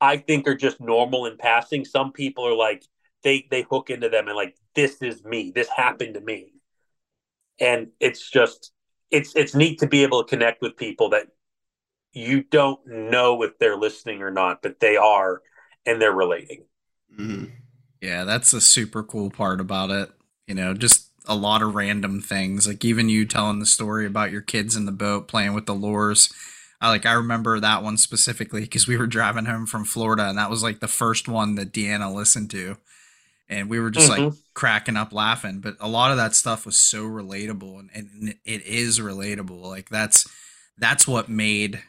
i think are just normal in passing some people are like they they hook into them and like this is me. This happened to me and it's just it's it's neat to be able to connect with people that you don't know if they're listening or not but they are and they're relating Mhm. Yeah, that's a super cool part about it. You know, just a lot of random things. Like even you telling the story about your kids in the boat playing with the lures. I like I remember that one specifically because we were driving home from Florida and that was like the first one that Deanna listened to. And we were just like Mhm. Cracking up laughing. But a lot of that stuff was so relatable and, and it is relatable. Like that's that's what made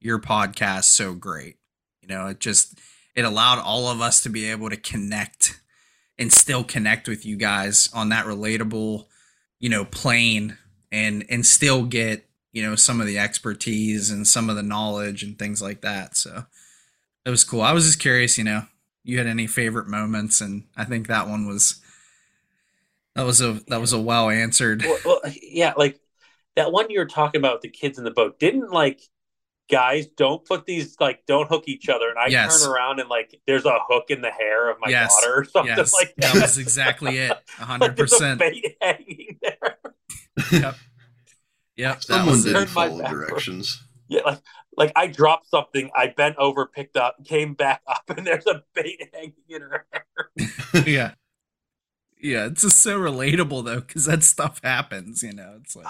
your podcast so great. You know, it just it allowed all of us to be able to connect and still connect with you guys on that relatable, you know, plane and and still get, you know, some of the expertise and some of the knowledge and things like that. So it was cool. I was just curious, you know, you had any favorite moments and I think that one was that was a that was a well answered. well, well, yeah, like that one you were talking about the kids in the boat. Didn't like guys don't put these like don't hook each other, and I Yes. turn around and like there's a hook in the hair of my Yes. daughter or something Yes, like that. that was exactly it. A [laughs] Like, hundred there's a percent. bait hanging there. Yep. Yep. That Someone was it. didn't Turn my follow back. directions. Yeah, like like I dropped something, I bent over, picked up, came back [laughs] up, and there's a bait hanging in her hair. [laughs] yeah. Yeah, it's just so relatable though, because that stuff happens, you know. It's like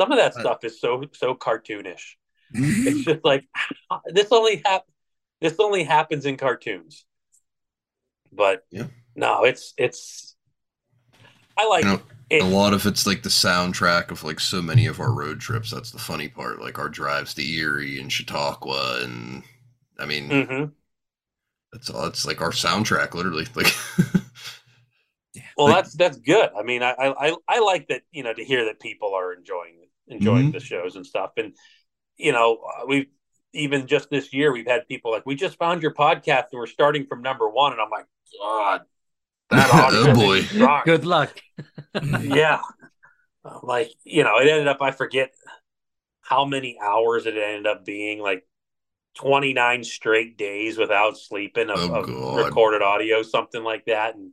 Some of that Uh, stuff is so so cartoonish. [laughs] It's just like [laughs] this only hap- this only happens in cartoons. But Yeah. no, it's it's I like You know, it. a lot of it's like the soundtrack of like so many of our road trips. That's the funny part. Like our drives to Erie and Chautauqua, and I mean, Mhm. that's all. It's like our soundtrack, literally. Like, [laughs] Well, Like- that's that's good. I mean, I, I I- I like that you know to hear that people are enjoying enjoying Mhm. the shows and stuff, and you know we've even just this year we've had people like we just found your podcast and we're starting from number one, and I'm like, God, that [laughs] Oh, boy. Good luck. [laughs] yeah, like you know, it ended up I forget how many hours it ended up being, like 29 straight days without sleeping of, Oh, of recorded audio, something like that. And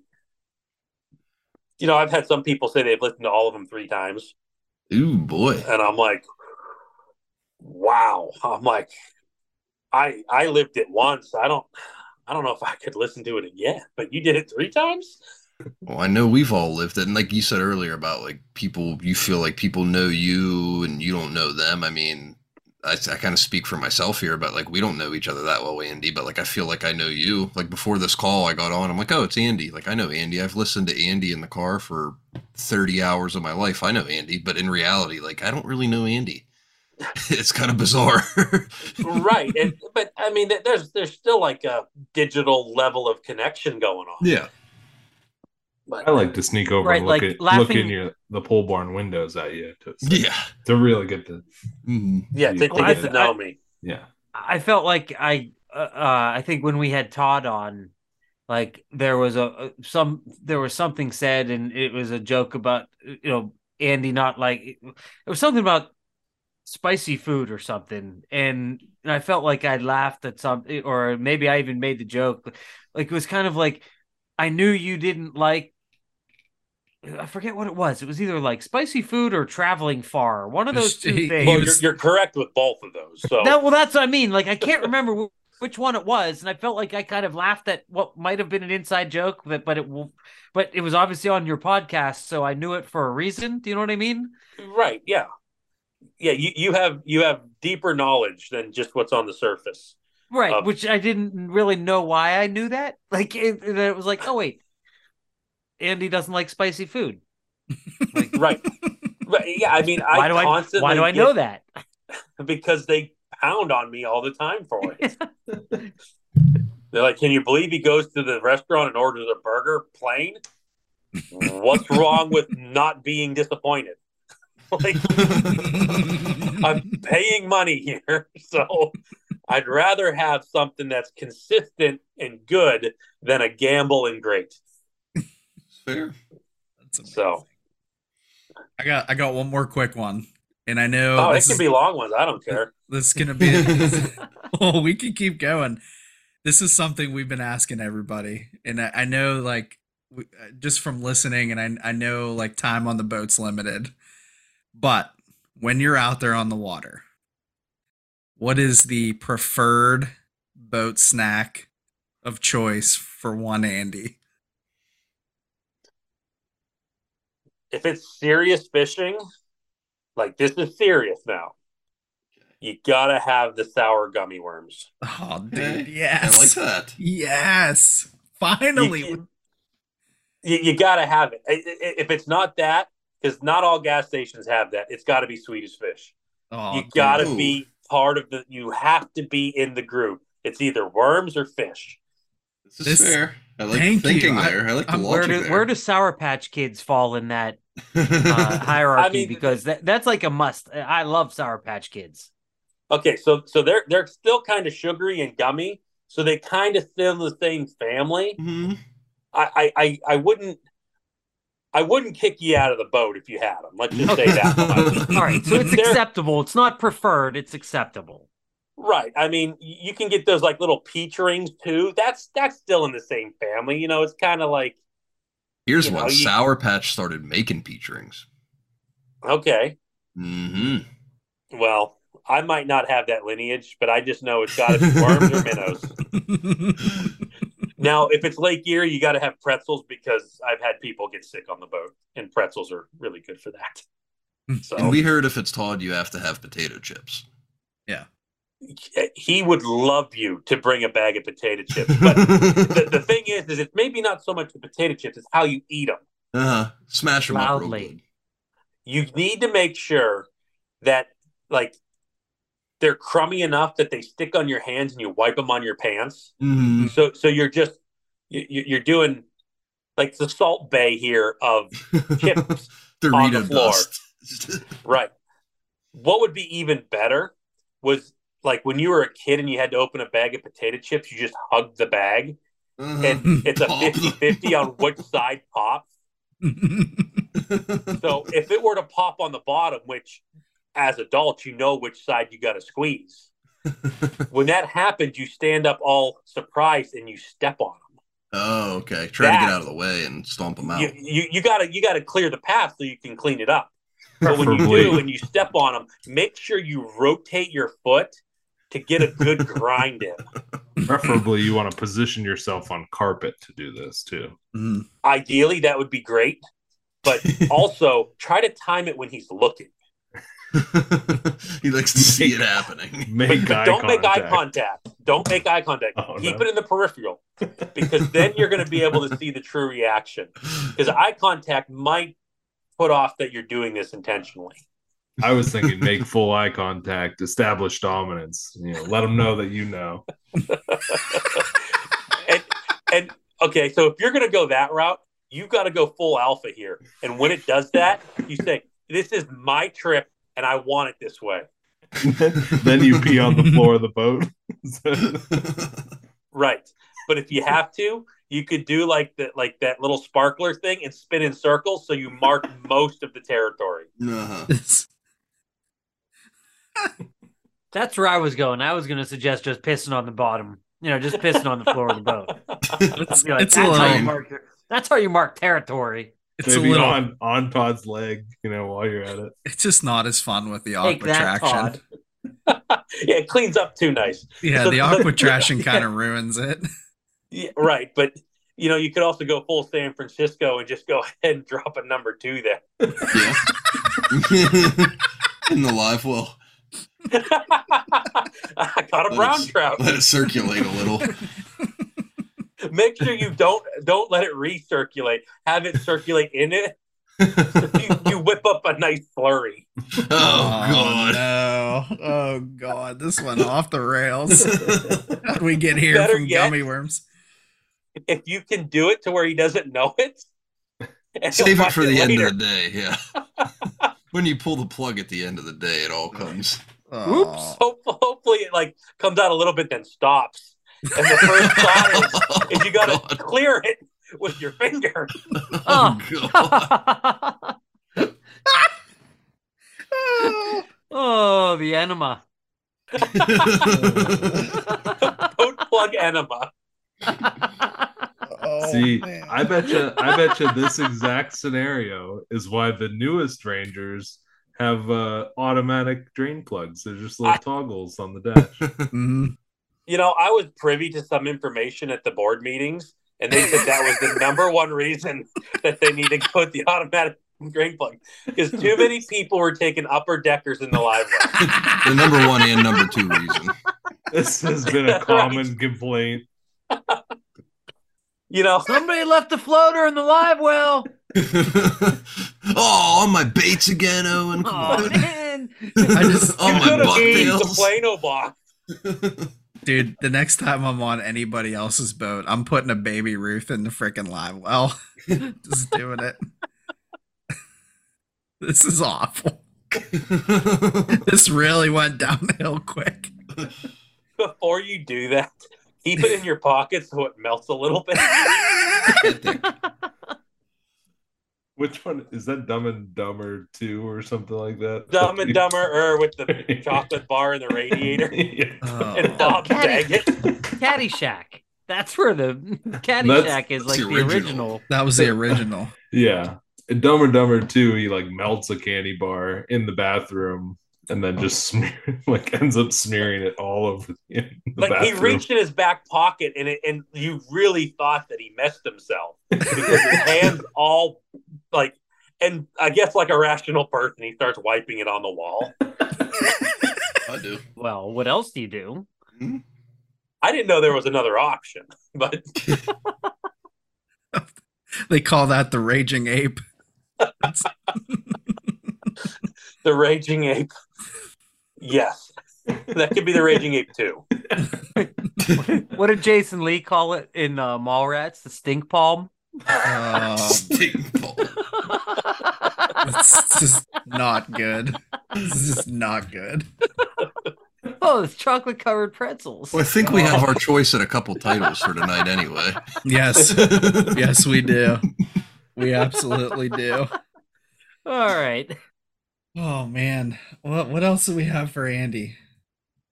you know, I've had some people say they've listened to all of them three times, ooh boy, and I'm like, wow. I'm like, I I lived it once. I don't. I don't know if I could listen to it again, but you did it three times. Well, I know we've all lived it, and like you said earlier about like people, you feel like people know you and you don't know them. I mean, I, I kind of speak for myself here, but like we don't know each other that well, Andy. But like I feel like I know you. Like before this call, I got on. I'm like, oh, it's Andy. Like I know Andy. I've listened to Andy in the car for 30 hours of my life. I know Andy, but in reality, like I don't really know Andy. [laughs] it's kind of bizarre. [laughs] right and, but i mean there's there's still like a digital level of connection going on yeah. But I like to sneak over Right, and look like at look in your the pole barn windows at you to, Yeah. to really get the Mhm. yeah to, to Well, get to know me yeah. I felt like I, uh, uh, I think when we had Todd on, like there was a a- some there was something said, and it was a joke about you know Andy not like it was something about spicy food or something, and, and I felt like I laughed at something, or maybe I even made the joke, like it was kind of like I knew you didn't like. I forget what it was. It was either like spicy food or traveling far. One of those two He- he things. well, you're, you're correct with both of those so That, well, that's what I mean. Like, I can't remember which one it was, and I felt like I kind of laughed at what might have been an inside joke, but but it but it was obviously on your podcast, so I knew it for a reason. Do you know what I mean? right yeah yeah you, you have you have deeper knowledge than just what's on the surface Right, Um, which I didn't really know why I knew that. Like it, it was like, oh wait, Andy doesn't like spicy food. Like, [laughs] Right. But yeah, I mean, I why do I constantly why do I get- know that? [laughs] because they pound on me all the time for it. [laughs] They're like, "Can you believe he goes to the restaurant and orders a burger plain? What's wrong with not being disappointed? Like, [laughs] I'm paying money here, [laughs] so I'd rather have something that's consistent and good than a gamble and great. Fair. That's. So, I got I got one more quick one, and I know oh, it this can is, be long ones. I don't care. [laughs] this is gonna be. well, we can keep going. This is something we've been asking everybody, and I, I know like uh, just from listening, and I I know like time on the boat's limited, but when you're out there on the water, what is the preferred boat snack of choice for one Andy? If it's serious fishing, like this is serious now. You gotta have the sour gummy worms. Oh, dude, Okay. yes, I like that. Yes, finally. You, you, you gotta have it. I- I- If it's not that, because not all gas stations have that, it's got to be Swedish fish. oh, you gotta be part of the. You have to be in the group. It's either worms or fish. This is This- fair. I like thank thinking you. There. I like the I'm- Where do there. where do Sour Patch Kids fall in that uh, [laughs] hierarchy? I mean- because that, that's like a must. I love Sour Patch Kids. Okay, so so they're they're still kind of sugary and gummy, so they kind of still in the same family. Mhm. I, I I I wouldn't. I wouldn't kick you out of the boat if you had them. Let's just say that. [laughs] All right, so it's acceptable. It's not preferred. It's acceptable. Right. I mean, you can get those like little peach rings too. That's that's still in the same family. You know, it's kind of like Here's You when know, you- Sour Patch started making peach rings. okay. hmm Well, I might not have that lineage, but I just know it's got to be worms or minnows. [laughs] Now, if it's Lake Erie, you got to have pretzels because I've had people get sick on the boat, and pretzels are really good for that. So And we heard if it's Todd, you have to have potato chips. Yeah. He would love you to bring a bag of potato chips, but [laughs] the, the thing is, is it's maybe not so much the potato chips; it's how you eat them. uh-huh. Smash them up real Loudly. good. you need to make sure that like they're crummy enough that they stick on your hands and you wipe them on your pants. Mhm. So so you're just you, you're doing like the Salt Bae here of [laughs] Chips on the floor. [laughs] right. What would be even better was like when you were a kid and you had to open a bag of potato chips, you just hugged the bag Uh-huh. and it's a [laughs] Pop. 50-50 on which side pops. So if it were to pop on the bottom, which as adults you know which side you got to squeeze. [laughs] When that happens, you stand up all surprised and you step on them. oh, okay. Try to get out of the way and stomp them out. You, you you gotta you gotta clear the path so you can clean it up. But when you do and you step on them, make sure you rotate your foot to get a good [laughs] grind in. Preferably, you want to position yourself on carpet to do this too. Mm. Ideally, that would be great. But [laughs] also try to time it when he's looking. [laughs] he likes to see it happening. [laughs] Make eye don't make eye contact. contact. Don't make eye contact. Oh, Keep no. it in the peripheral because then you're going to be able to see the true reaction. Because eye contact might put off that you're doing this intentionally. I was thinking make full eye contact, establish dominance. You know, let them know that you know. [laughs] and, and okay, so if you're going to go that route, you've got to go full alpha here. And when it does that, you say, "This is my trip, and I want it this way." [laughs] then you pee on the floor of the boat. [laughs] Right. But if you have to, you could do like that, like that little sparkler thing, and spin in circles, so you mark [laughs] most of the territory. uh-huh. That's where I was going. I was going to suggest just pissing on the bottom. You know, just pissing on the floor of the boat. It's, Be like, it's a that's, how you mark your, that's how you mark territory. It's a Maybe little. on on Todd's leg, you know, while you're at it. It's just not as fun with the Take aqua that, traction. Todd. [laughs] yeah, it cleans up too nice. Yeah, the [laughs] the- aqua traction kind of ruins it. Yeah, right. But you know, you could also go full San Francisco and just go [laughs] ahead and drop a number two there. Yeah. In the live well. I caught a Let brown it- trout. Let it circulate a little. Make sure you don't don't let it recirculate. Have it circulate in it. You, you whip up a nice flurry. [laughs] Oh, oh god. no! Oh god! This went off the rails. How did we get here Better from yet- gummy worms? If you can do it to where he doesn't know it, Save he'll it find for the end of the day. Yeah. [laughs] when you pull the plug at the end of the day, it all comes. Oh. Oops. Hope, hopefully, it like comes out a little bit, then stops. And the first [laughs] thought is, is you got to clear it with your finger. Oh, God. [laughs] oh, the enema. [laughs] Boat plug enema. Oh, See, man. I bet you, I bet you this exact scenario is why the newest Rangers have uh, automatic drain plugs. They're just little I- toggles on the dash. Mhm. You know, I was privy to some information at the board meetings, and they said that was the [laughs] number one reason that they need to put the automatic drain plug because too many people were taking upper deckers in the live well. [laughs] the number one and number two reason. This has been a common complaint. You know, Somebody left a floater in the live well. [laughs] oh, on my baits again, Owen. Come Oh on. man. I just- on my could have used the bucktails. Plano box. Dude, the next time I'm on anybody else's boat, I'm putting a baby Ruth in the freaking live well. [laughs] Just doing it. [laughs] this is awful. [laughs] This really went downhill quick. Before you do that, keep it in your pocket so it melts a little bit. Which one is that? Dumb and Dumber Two or something like that? Dumb and Dumber, or with the [laughs] chocolate bar and the radiator, [laughs] Yeah. Oh. and Oh, Bob Caddy. Daggett. Caddyshack. That's where the Caddyshack is like the the original. original. that was the original. Yeah. In Dumb and Dumber 2, he like melts a candy bar in the bathroom and then just smear [laughs] like ends up smearing it all over the, [laughs] the Like he reached in his back pocket, and it, and you really thought that he messed himself because his hands [laughs] all like. And I guess, like a rational person, he starts wiping it on the wall. I do. Well, what else do you do? Hmm? I didn't know there was another option, but They call that the raging ape. the Raging Ape. Yes, that could be the Raging Ape too. [laughs] What did Jason Lee call it in uh, Mallrats? The stink palm. Oh, [laughs] Stink ball. it's just not good. This is just not good. oh, it's chocolate covered pretzels. Well, I think we have our choice at a couple titles for tonight anyway. Yes. [laughs] Yes, we do. We absolutely do. All right. Oh man. What what else do we have for Andy?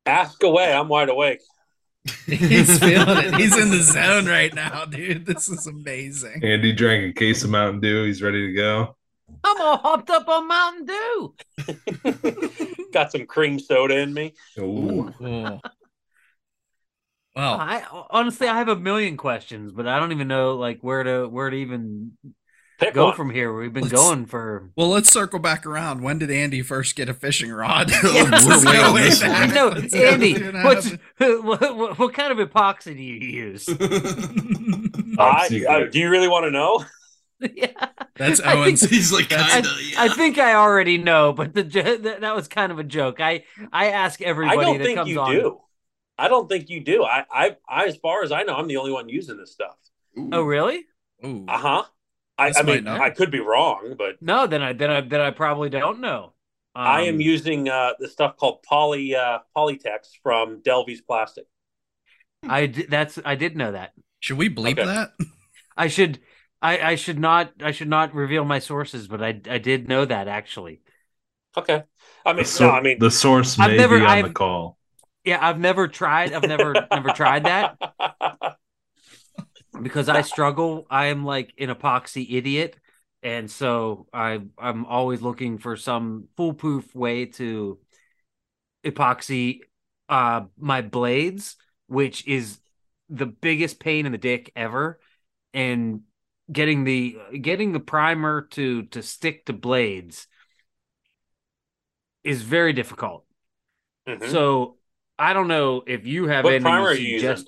Ask away. I'm wide awake. [laughs] He's feeling it. He's in the [laughs] zone right now, dude. This is amazing. Andy drank a case of Mountain Dew. He's ready to go. I'm all hopped up on Mountain Dew. [laughs] Got some cream soda in me. Ooh. Oh. Well, I honestly, I have a million questions, but I don't even know like where to where to even Pick go one. from here. We've been Let's- going for. well, let's circle back around. When did Andy first get a fishing rod? [laughs] Let's we're way go on way this one. No, [laughs] Let's Andy, two and [laughs] a what's what, what, what kind of epoxy do you use? I. I- do you really want to know? yeah, That's I think- Owen's. He's like, kinda, yeah. I think I already know, but the jo- that, that was kind of a joke. I I ask everybody I don't that think comes you on. do. I don't think you do. I, I, I, as far as I know, I'm the only one using this stuff. Oh, really? Uh huh. I, I mean, not. I could be wrong, but No, then I then I then I probably don't know. I am Um, using uh, the stuff called poly uh, Polytex from Delvie's Plastic. I that's I did know that. Should we bleep Okay. that? I should I I should not I should not reveal my sources, but I I did know that actually. Okay. I mean, The, sor- no, I mean, the source I've may never- be on I've- the call. Yeah, I've never tried. I've never never tried that [laughs] because I struggle. I am like an epoxy idiot, and so I I'm always looking for some foolproof way to epoxy uh my blades, which is the biggest pain in the dick ever, and getting the getting the primer to to stick to blades is very difficult. Mhm. So I don't know if you have What any primer using?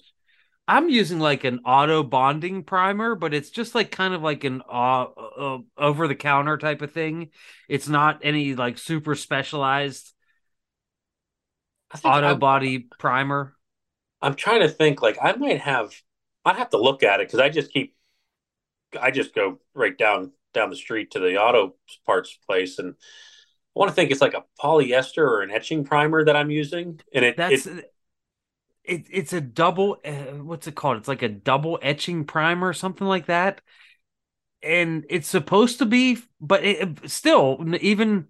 I'm using like an auto bonding primer, but it's just like kind of like an uh, uh, over the counter type of thing. It's not any like super specialized auto I'm- body primer. I'm trying to think. Like I might have. I'd have to look at it because I just keep. I just go right down down the street to the auto parts place, and I want to think it's like a polyester or an etching primer that I'm using, and it, That's it it, it's a double uh, what's it called? It's like a double etching primer, or something like that. And it's supposed to be, but it, still, even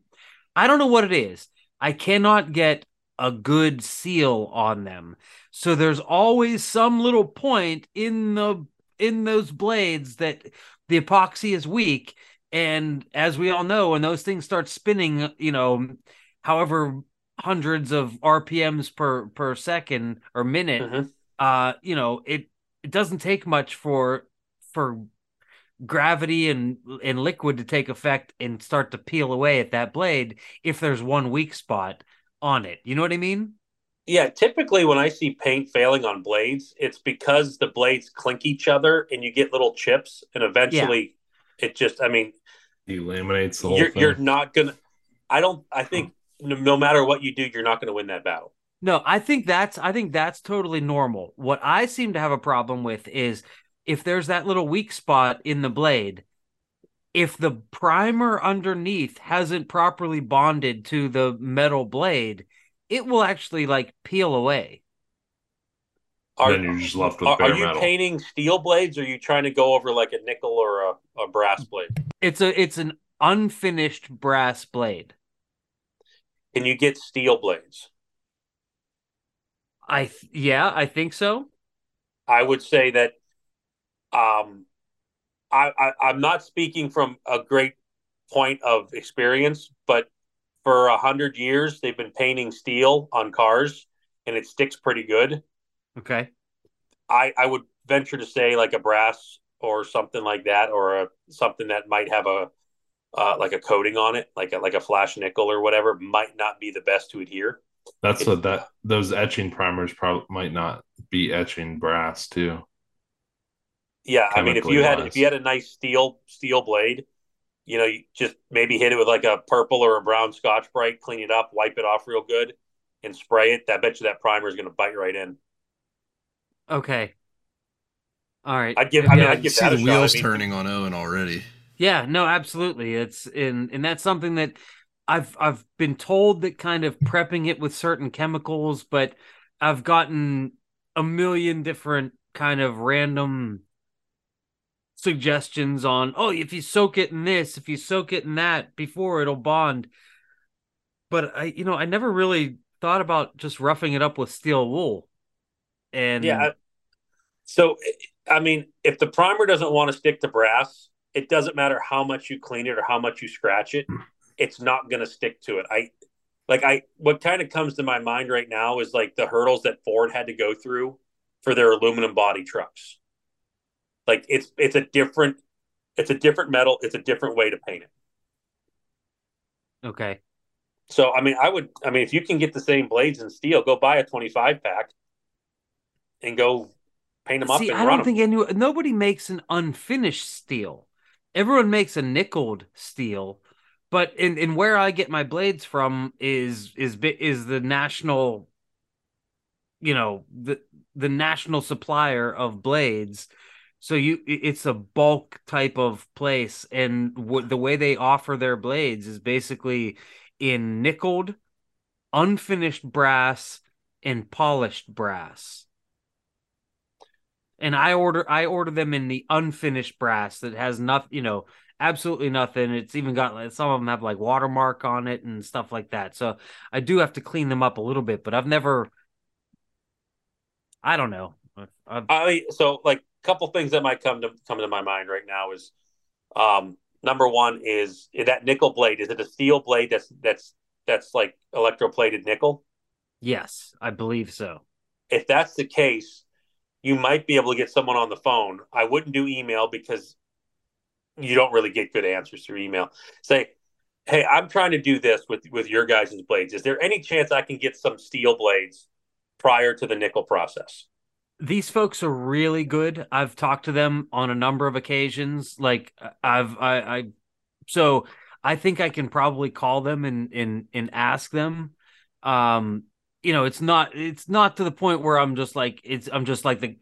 I don't know what it is. I cannot get a good seal on them. So there's always some little point in the in those blades that the epoxy is weak. And as we all know, when those things start spinning, you know, however hundreds of RPMs per per second or minute, Mhm. uh, you know, it it doesn't take much for for gravity and and liquid to take effect and start to peel away at that blade if there's one weak spot on it. You know what I mean? Yeah, typically when I see paint failing on blades, it's because the blades clink each other and you get little chips, and eventually it just. I mean, Delaminates the whole you're thing. you're not gonna. I don't. I think no, no matter what you do, you're not gonna win that battle. No, I think that's I think that's totally normal. What I seem to have a problem with is if there's that little weak spot in the blade, if the primer underneath hasn't properly bonded to the metal blade, it will actually like peel away. Are, then you're just left with are, bare are you metal. painting steel blades, or are you trying to go over like a nickel or a, a brass blade? It's a it's an unfinished brass blade. Can you get steel blades? I th- yeah, I think so. I would say that um, I, I I'm not speaking from a great point of experience, but for a hundred years they've been painting steel on cars, and it sticks pretty good. Okay. I I would venture to say like a brass or something like that, or a something that might have a uh, like a coating on it, like a, like a flash nickel or whatever, might not be the best to adhere. That's what that those etching primers probably might not be etching brass too. Yeah, I mean, if you had if you had a nice steel steel blade, you know, you just maybe hit it with like a purple or a brown Scotch Brite, clean it up, wipe it off real good, and spray it. I bet you that primer is going to bite right in. Okay. All right. I'd give- I mean, Yeah. I'd give see that a the shot. I wheels mean- turning on Owen already. Yeah, no, absolutely. It's in and that's something that I've I've been told that kind of prepping it with certain chemicals, but I've gotten a million different kind of random suggestions on, oh, if you soak it in this, if you soak it in that before it'll bond. But I you know, I never really thought about just roughing it up with steel wool. And Yeah. I- so, I mean, if the primer doesn't want to stick to brass, it doesn't matter how much you clean it or how much you scratch it. Mm. It's not going to stick to it. I like I what kind of comes to my mind right now is like the hurdles that Ford had to go through for their aluminum body trucks. Like it's it's a different it's a different metal, it's a different way to paint it. okay. So I mean, I would I mean if you can get the same blades and steel, go buy a 25 pack and go paint them up See, and I run don't 'em. think any nobody makes an unfinished steel. Everyone makes a nickeled steel, but in, in where I get my blades from is is is the national, you know the the national supplier of blades. So you it's a bulk type of place, and w- the way they offer their blades is basically in nickeled, unfinished brass, and polished brass and I order I order them in the unfinished brass that has nothing, you know, absolutely nothing. It's even got like some of them have like watermark on it and stuff like that. So I do have to clean them up a little bit, but I've never. I don't know. I've, I've, I so like a couple things that might come to come to my mind right now is um number one is that nickel blade is it a steel blade that's that's that's like electroplated nickel yes, I believe so. if that's the case you might be able to get someone on the phone i wouldn't do email because you don't really get good answers through email say hey, I'm trying to do this with with your guys' blades. Is there any chance I can get some steel blades prior to the nickel process? these folks are really good. I've talked to them on a number of occasions. Like I've I, I so I think I can probably call them and and and ask them. Um, you know, it's not it's not to the point where I'm just like it's I'm just like the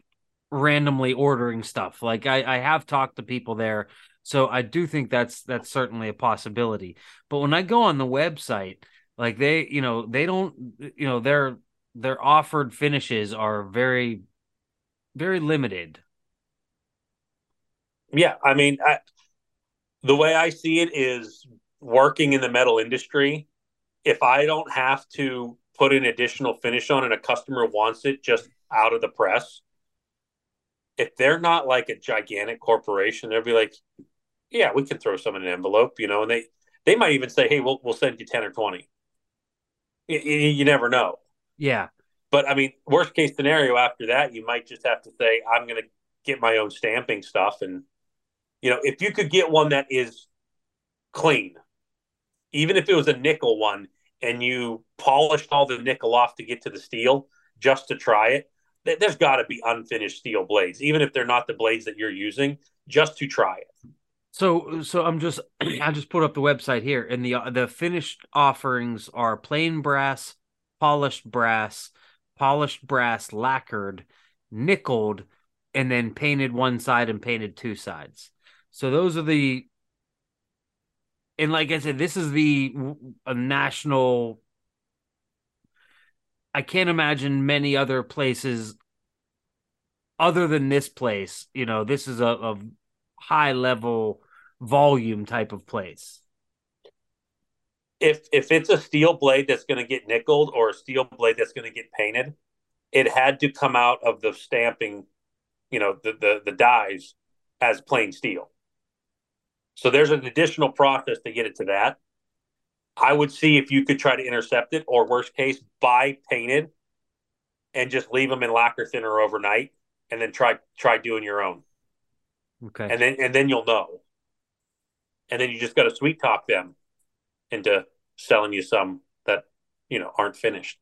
randomly ordering stuff. Like I I have talked to people there. So I do think that's that's certainly a possibility. But when I go on the website, like they, you know, they don't you know, their their offered finishes are very very limited. Yeah, I mean, I, the way I see it is working in the metal industry. If I don't have to put an additional finish on and a customer wants it just out of the press, if they're not like a gigantic corporation, they'll be like, "Yeah, we can throw some in an envelope," you know, and they they might even say, "Hey, we'll we'll send you ten or 20. You, you never know. Yeah. But I mean, worst case scenario after that, you might just have to say, I'm going to get my own stamping stuff. And, you know, if you could get one that is clean, even if it was a nickel one and you polished all the nickel off to get to the steel just to try it, there's got to be unfinished steel blades, even if they're not the blades that you're using, just to try it. So, so I'm just [clears throat] I just put up the website here, and the the finished offerings are plain brass, polished brass, polished brass lacquered, nickeled, and then painted one side and painted two sides. So those are the and like I said, this is the a national. I can't imagine many other places other than this place. You know, this is a, a high level volume type of place. If if it's a steel blade that's going to get nickeled or a steel blade that's going to get painted, it had to come out of the stamping, you know, the the the dies as plain steel. So there's an additional process to get it to that. I would see if you could try to intercept it, or worst case, buy painted and just leave them in lacquer thinner overnight, and then try try doing your own. Okay. And then and then you'll know. And then you just got to sweet talk them into selling you some that you know aren't finished.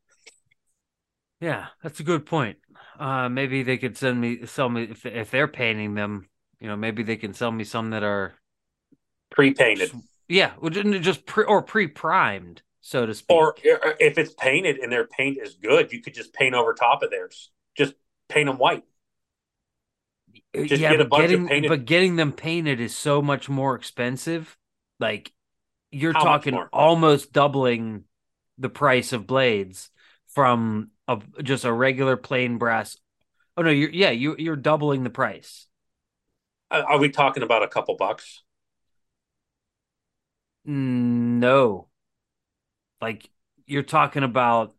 Yeah, that's a good point. Uh, maybe they could send me sell me if if they're painting them. You know, maybe they can sell me some that are pre-painted. Yeah, just pre or pre-primed, so to speak. Or uh, if it's painted and their paint is good, you could just paint over top of theirs. Just paint them white. Uh, just yeah, but getting but getting them painted is so much more expensive. Like you're How talking almost doubling the price of blades from a just a regular plain brass. Oh no, you're yeah, you you're doubling the price. Uh, are we talking about a couple bucks? No. Like you're talking about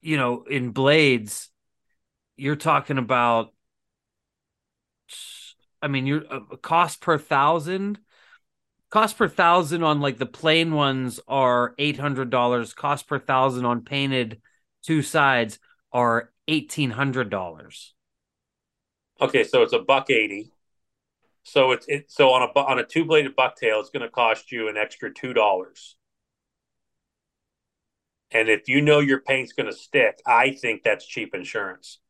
you know, in blades, you're talking about I mean, you're uh, cost per thousand. Cost per thousand on like the plain ones are eight hundred dollars. Cost per thousand on painted two sides are eighteen hundred dollars. Okay, so it's a buck eighty. So it's it so on a on a two bladed bucktail, it's going to cost you an extra two dollars. And if you know your paint's going to stick, I think that's cheap insurance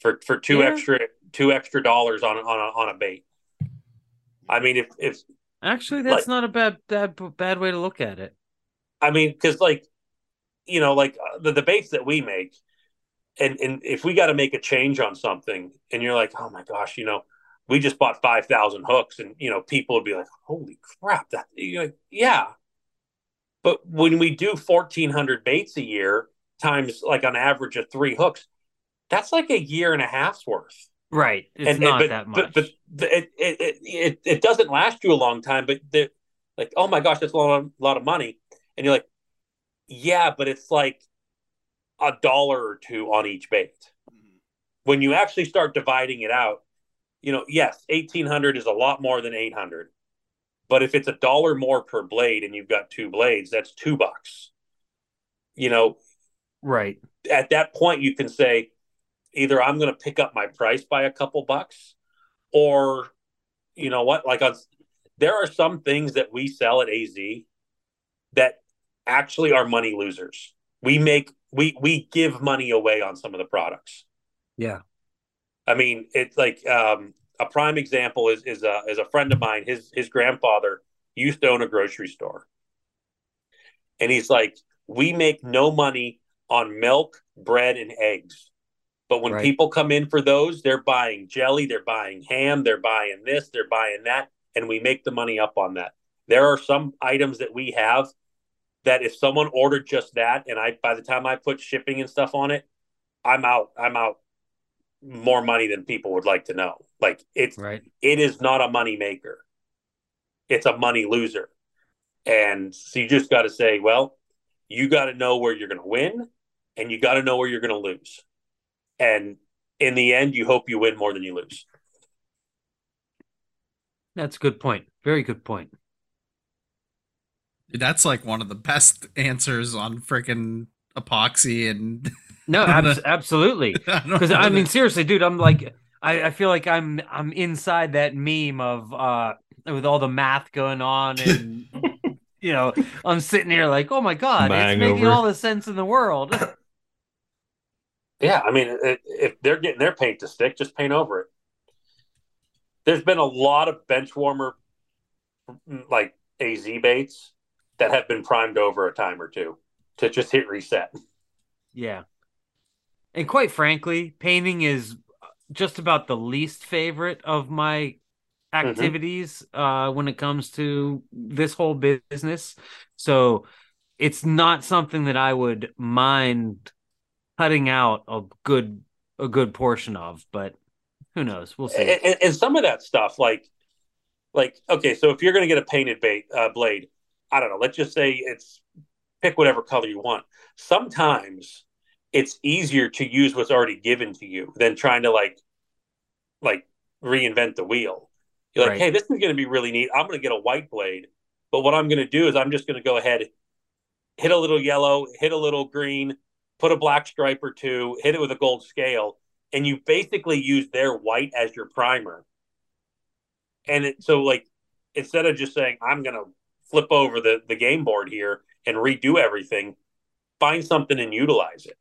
for for two yeah. extra two extra dollars on on a, on a bait. I mean, if if actually that's like, not a bad bad bad way to look at it. I mean, because like you know, like uh, the debates that we make, and and if we got to make a change on something, and you're like, oh my gosh, you know, we just bought five thousand hooks, and you know, people would be like, holy crap, that you're like, yeah. But when we do fourteen hundred baits a year times like on average of three hooks, that's like a year and a half's worth. Right. It's and, not and, but, that much. But, but it, it, it, it, doesn't last you a long time, but the, like, oh my gosh, that's a lot, of, a lot of money. And you're like, yeah, but it's like a dollar or two on each bait. Mm-hmm. When you actually start dividing it out, you know, yes, 1800 is a lot more than 800. But if it's a dollar more per blade and you've got two blades, that's two bucks. You know, right. At that point, you can say, either I'm going to pick up my price by a couple bucks or you know what like on there are some things that we sell at AZ that actually are money losers. We make we we give money away on some of the products. Yeah. I mean, it's like um, a prime example is is a is a friend of mine. His his grandfather used to own a grocery store, and he's like, we make no money on milk, bread, and eggs. But when Right. people come in for those, they're buying jelly, they're buying ham, they're buying this, they're buying that, and we make the money up on that. There are some items that we have that if someone ordered just that, and I by the time I put shipping and stuff on it, I'm out. I'm out more money than people would like to know. Like it's Right. it is not a money maker. It's a money loser. And so you just got to say, well, you got to know where you're going to win and you got to know where you're going to lose. And in the end, you hope you win more than you lose. That's a good point. Very good point. That's like one of the best [laughs] answers on freaking epoxy and [laughs] No, I'm [laughs] abs- absolutely. [laughs] Because know I mean, seriously, dude, I'm like, I, I feel like I'm I'm inside that meme of uh with all the math going on, and [laughs] you know, I'm sitting here like, oh my god, it's making Hangover. all the sense in the world. Yeah. I mean, if they're getting their paint to stick, just paint over it. There's been a lot of bench warmer, like AZ baits that have been primed over a time or two to just hit reset. yeah, and quite frankly, painting is just about the least favorite of my activities uh when it comes to this whole business. So it's not something that i would mind cutting out a good a good portion of but who knows? We'll see. And, and- and some of that stuff like like okay so if you're going to get a painted bait uh, blade i don't know let's just say it's pick whatever color you want. Sometimes it's easier to use what's already given to you than trying to like like reinvent the wheel you're like Right. hey this is going to be really neat i'm going to get a white blade but what i'm going to do is i'm just going to go ahead hit a little yellow hit a little green put a black stripe or two hit it with a gold scale and you basically use their white as your primer. And it, so, like, instead of just saying, I'm going to flip over the, the game board here and redo everything, find something and utilize it.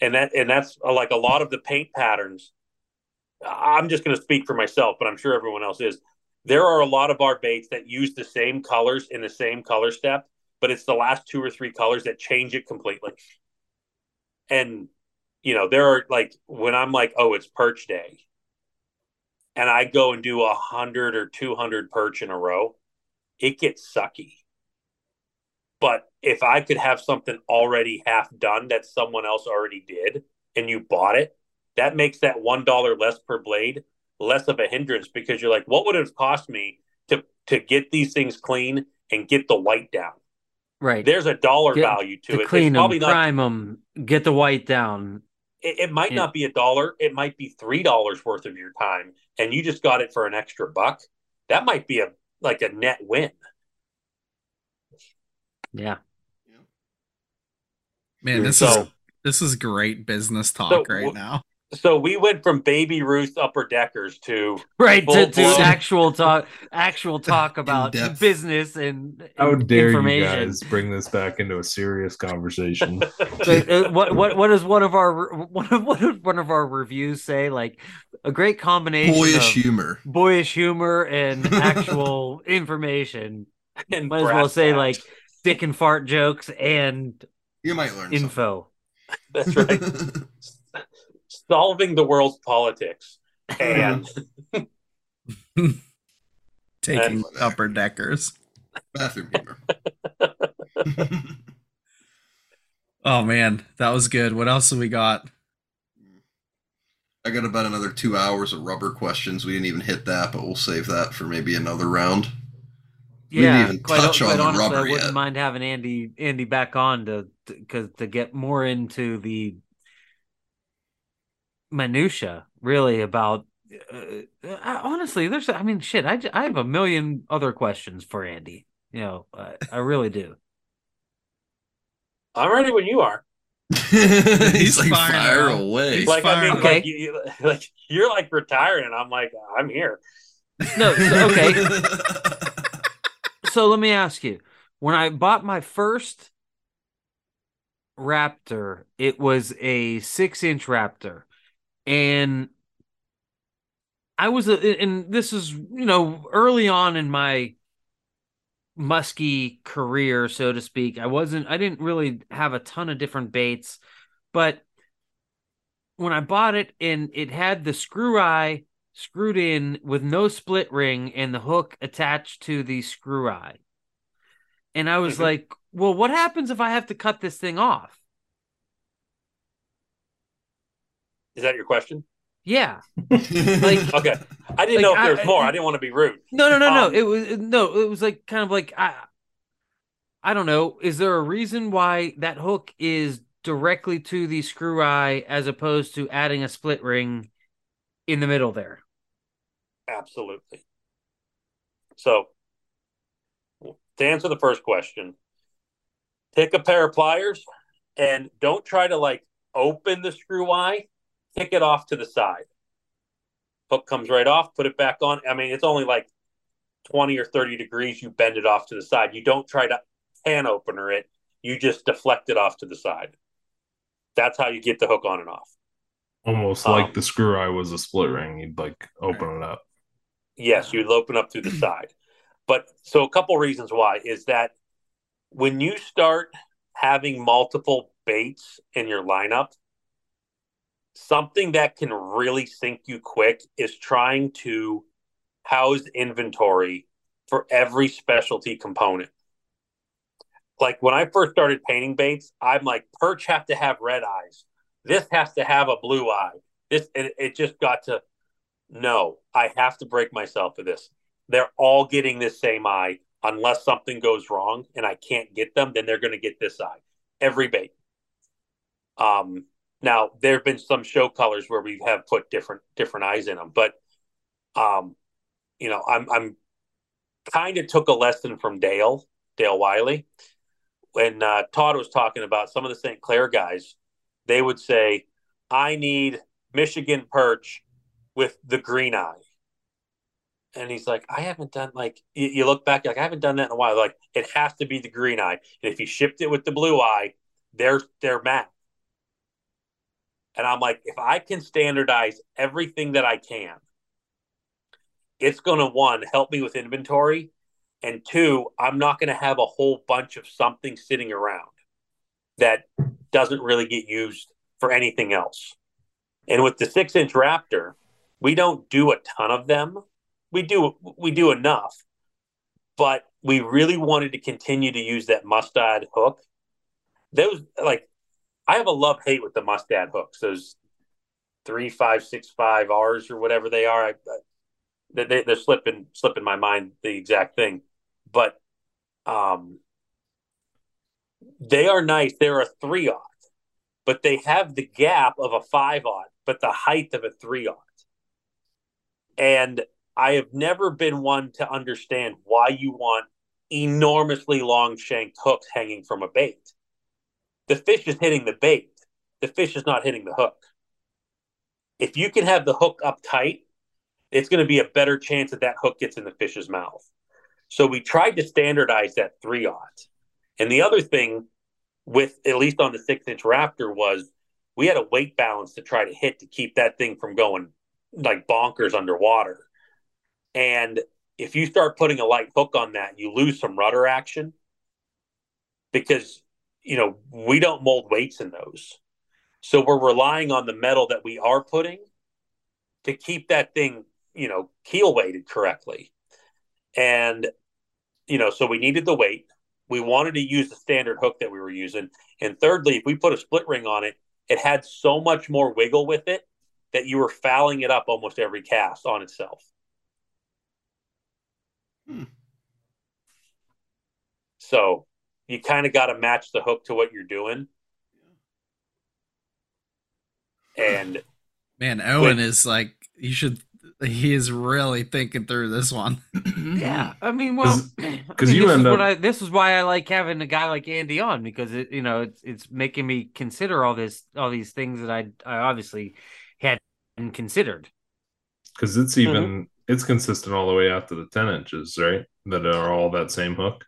And that, and that's uh, like a lot of the paint patterns. I'm just going to speak for myself, but I'm sure everyone else is. There are a lot of our baits that use the same colors in the same color step, but it's the last two or three colors that change it completely. And you know, there are like when I'm like, oh, it's perch day, and I go and do a hundred or two hundred perch in a row, it gets sucky. But if I could have something already half done that someone else already did, and you bought it, that makes that one dollar less per blade less of a hindrance because you're like, what would it have cost me to to get these things clean and get the white down? right There's a dollar Get- value to, to it. clean it's them not prime them get the white down it, it might Yeah. not be a dollar it might be three dollars worth of your time and you just got it for an extra buck that might be a like a net win yeah man, this so is this is great business talk So, right wh- now. so we went from baby ruth upper deckers to [laughs] right to, to actual talk actual talk [laughs] about business and How and dare you guys bring this back into a serious conversation? [laughs] But, uh, what what what does one of our one of what did one of our reviews say? Like a great combination Boyish of humor. boyish humor and actual information. and Might as well say tacks. like dick and fart jokes and You might learn info. that's right [laughs] solving the world's politics and [laughs] Taking And- upper deckers. Bathroom humor. [laughs] Oh man, that was good. What else have we got? I got about another two hours of rubber questions. We didn't even hit that, but we'll save that for maybe another round. We didn't Yeah, even quite, touch quite on the honestly, I rubber wouldn't yet. mind having Andy Andy back on to because to, get more into the minutia, really about. Uh, uh, honestly, there's. I mean, shit. I, j- I have a million other questions for Andy. You know, I, I really do. [laughs] i'm ready when you are He's, He's like fire up. away. He's like i mean firing Okay. like, you, like you're like retiring and i'm like i'm here No, so- okay. [laughs] so let me ask you: When I bought my first Raptor, it was a six-inch Raptor, and I was, a, and this is you know early on in my musky career, so to speak. I wasn't, I didn't really have a ton of different baits, but when I bought it and it had the screw eye screwed in with no split ring and the hook attached to the screw eye. And I was Mhm. like, well, what happens if I have to cut this thing off? Is that your question? Yeah. [laughs] Like, Okay. I didn't Like, know if I- there was more. I- I didn't want to be rude. no, no, no, no. Um, It was no, it was like kind of like I I don't know. Is there a reason why that hook is directly to the screw eye as opposed to adding a split ring in the middle there? Absolutely. So, to answer the first question, take a pair of pliers and don't try to like open the screw eye, kick it off to the side. Hook comes right off, put it back on. I mean, it's only like 20 or 30 degrees. You bend it off to the side. You don't try to can opener it, you just deflect it off to the side. That's how you get the hook on and off. Almost Um, like the screw eye was a split ring. You'd like open it up. Yes, you'd open up through the [clears throat] side. But so a couple reasons why is that when you start having multiple baits in your lineup, something that can really sink you quick is trying to house inventory for every specialty component. Like when I first started painting baits, I'm like, perch have to have red eyes. This has to have a blue eye. This it, it just got to no, I have to break myself for this. They're all getting this same eye unless something goes wrong and I can't get them, then they're going to get this eye. Every bait. Um, now there have been some show colors where we have put different different eyes in them, but um, you know, I'm I'm kind of took a lesson from Dale Dale Wiley when uh, Todd was talking about some of the St. Clair guys. They would say, "I need Michigan perch with the green eye." And he's like, I haven't done like you, you look back like I haven't done that in a while. Like it has to be the green eye. And if you shipped it with the blue eye, they're they're mad. And I'm like, if I can standardize everything that I can, it's gonna one help me with inventory, and two, I'm not gonna have a whole bunch of something sitting around that doesn't really get used for anything else. And with the six inch Raptor, we don't do a ton of them. We do we do enough, but we really wanted to continue to use that mustad hook. Those like I have a love hate with the mustad hooks. Those three, five, six, five R's or whatever they are. I, I, they, they're slipping slipping my mind the exact thing, but um, they are nice. They're a three aught, but they have the gap of a five aught, but the height of a three aught. And I have never been one to understand why you want enormously long shanked hooks hanging from a bait. The fish is hitting the bait. The fish is not hitting the hook. If you can have the hook up tight, it's going to be a better chance that that hook gets in the fish's mouth. So we tried to standardize that three aught. And the other thing with at least on the six inch Raptor was we had a weight balance to try to hit to keep that thing from going like bonkers underwater. And if you start putting a light hook on that, you lose some rudder action because you know we don't mold weights in those. So we're relying on the metal that we are putting to keep that thing, you know, keel weighted correctly. And you know, so we needed the weight. We wanted to use the standard hook that we were using. And thirdly, if we put a split ring on it, it had so much more wiggle with it that you were fouling it up almost every cast on itself. Hmm. So you kind of got to match the hook to what you're doing. And [sighs] Man, Owen is like you should. He is really thinking through this one. [clears throat] Yeah, I mean, well, 'Cause- [clears throat] I 'cause mean, you this is end what up- I, this is why I like having a guy like Andy on because it, you know, it's it's making me consider all this, all these things that I I obviously hadn't considered. because it's mm-hmm. even it's consistent all the way out to the ten inches, right? That are all that same hook.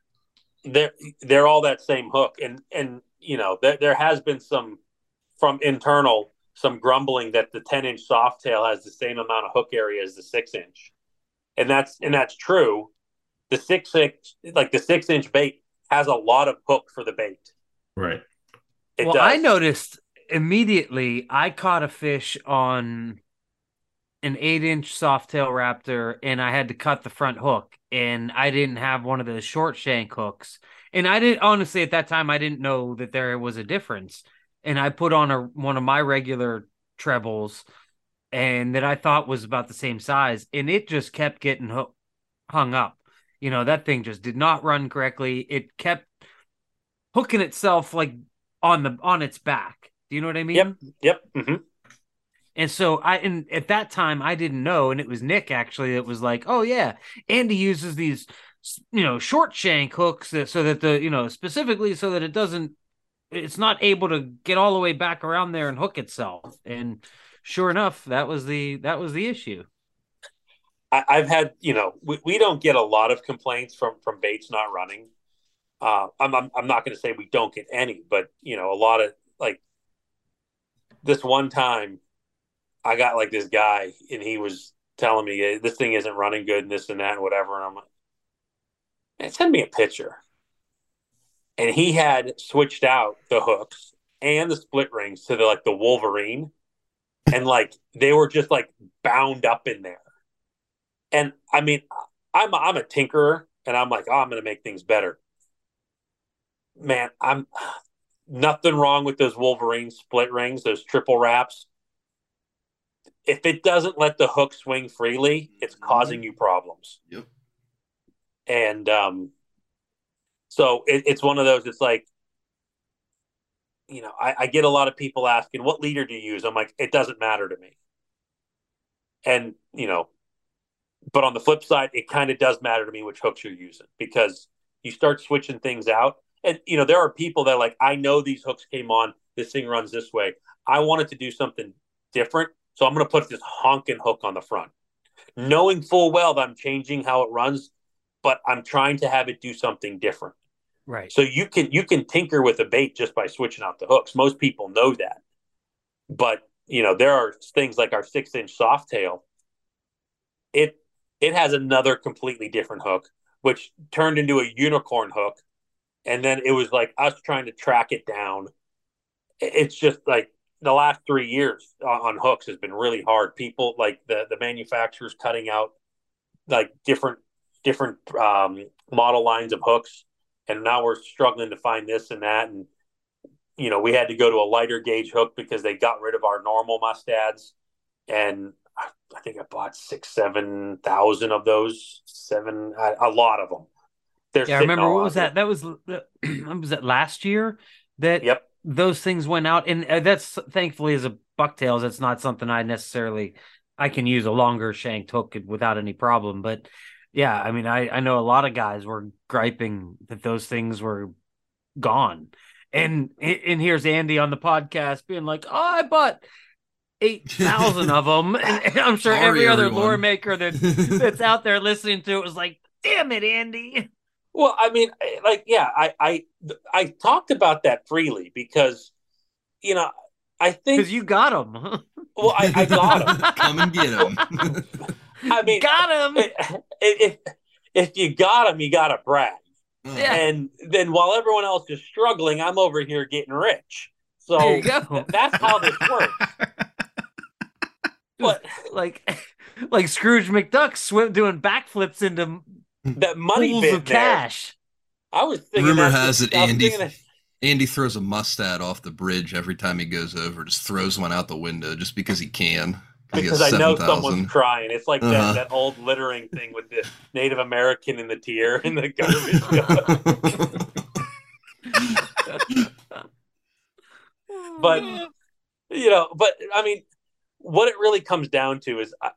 they're they're all that same hook and and you know there, there has been some from internal some grumbling that the 10 inch soft tail has the same amount of hook area as the six inch and that's and that's true the six inch like the six inch bait has a lot of hook for the bait Right. it well, does. I noticed immediately I caught a fish on an eight inch soft-tail raptor and I had to cut the front hook and I didn't have one of the short shank hooks. And I didn't honestly at that time I didn't know that there was a difference. And I put on a one of my regular trebles and that I thought was about the same size and it just kept getting hook, hung up. You know, that thing just did not run correctly. It kept hooking itself like on the on its back. Do you know what I mean? Yep. yep hmm And so I and at that time I didn't know, and it was Nick actually that was like, "Oh yeah, Andy uses these, you know, short shank hooks that, so that the you know specifically so that it doesn't, it's not able to get all the way back around there and hook itself." And sure enough, that was the that was the issue. I, I've had, you know, we, we don't get a lot of complaints from from baits not running. Uh, I'm, I'm I'm not going to say we don't get any, but you know, a lot of like this one time, I got like this guy, and he was telling me this thing isn't running good, and this and that, and whatever. And I'm like, man, send me a picture. And he had switched out the hooks and the split rings to the like the Wolverine, and like they were just like bound up in there. And I mean, I'm I'm a tinkerer, and I'm like, oh, I'm to make things better. Man, I'm nothing wrong with those Wolverine split rings, those triple wraps. If it doesn't let the hook swing freely, it's causing you problems. Yep. And um, so it, it's one of those. It's like, you know, I, I get a lot of people asking, "What leader do you use?" I'm like, it doesn't matter to me. And you know, but on the flip side, it kind of does matter to me which hooks you're using because you start switching things out. And you know, there are people that are like, I know these hooks came on. This thing runs this way. I wanted to do something different, so I'm going to put this honking hook on the front, knowing full well that I'm changing how it runs, but I'm trying to have it do something different. Right. So you can you can tinker with a bait just by switching out the hooks. Most people know that, but you know there are things like our six inch soft tail. It it has another completely different hook, which turned into a unicorn hook, and then it was like us trying to track it down. It's just like the last three years on, hooks has been really hard. People like the the manufacturers cutting out like different different um, model lines of hooks and now we're struggling to find this and that and you know we had to go to a lighter gauge hook because they got rid of our normal mustads and i think i bought six seven thousand of those seven a lot of them They're Yeah, I remember what out was that? That was [clears throat] was that last year that yep those things went out, and uh, that's thankfully as a bucktails, that's not something I necessarily I can use a longer shanked hook without any problem. But yeah, I mean, I I know a lot of guys were griping that those things were gone, and and here's Andy on the podcast being like, "Oh, I bought." Eight thousand of them, [laughs] and, and I'm sure Sorry, every other everyone. lure maker that that's out there listening to it was like, "Damn it, Andy!" Well i mean eh, like yeah i i i talked about that freely because you know i think Because you got them, [laughs] well i, I got them [laughs] Come and get him. [laughs] i mean got them. Eh, eh, if if you got them you got to brag mm. Yeah. and then while everyone else is struggling, I'm over here getting rich. So There that's how this works. But like like Scrooge McDuck swim doing backflips into [laughs] that money pools bit of there, cash. I was thinking. Rumor that's- has it Andy- that- Andy throws a mustad off the bridge every time he goes over. Just throws one out the window just because he can. He because I know 7,000. someone's crying. It's like Uh-huh. that, that old littering thing with the Native American in the tear in the garbage. [laughs] [laughs] but you know, but I mean, what it really comes down to is I,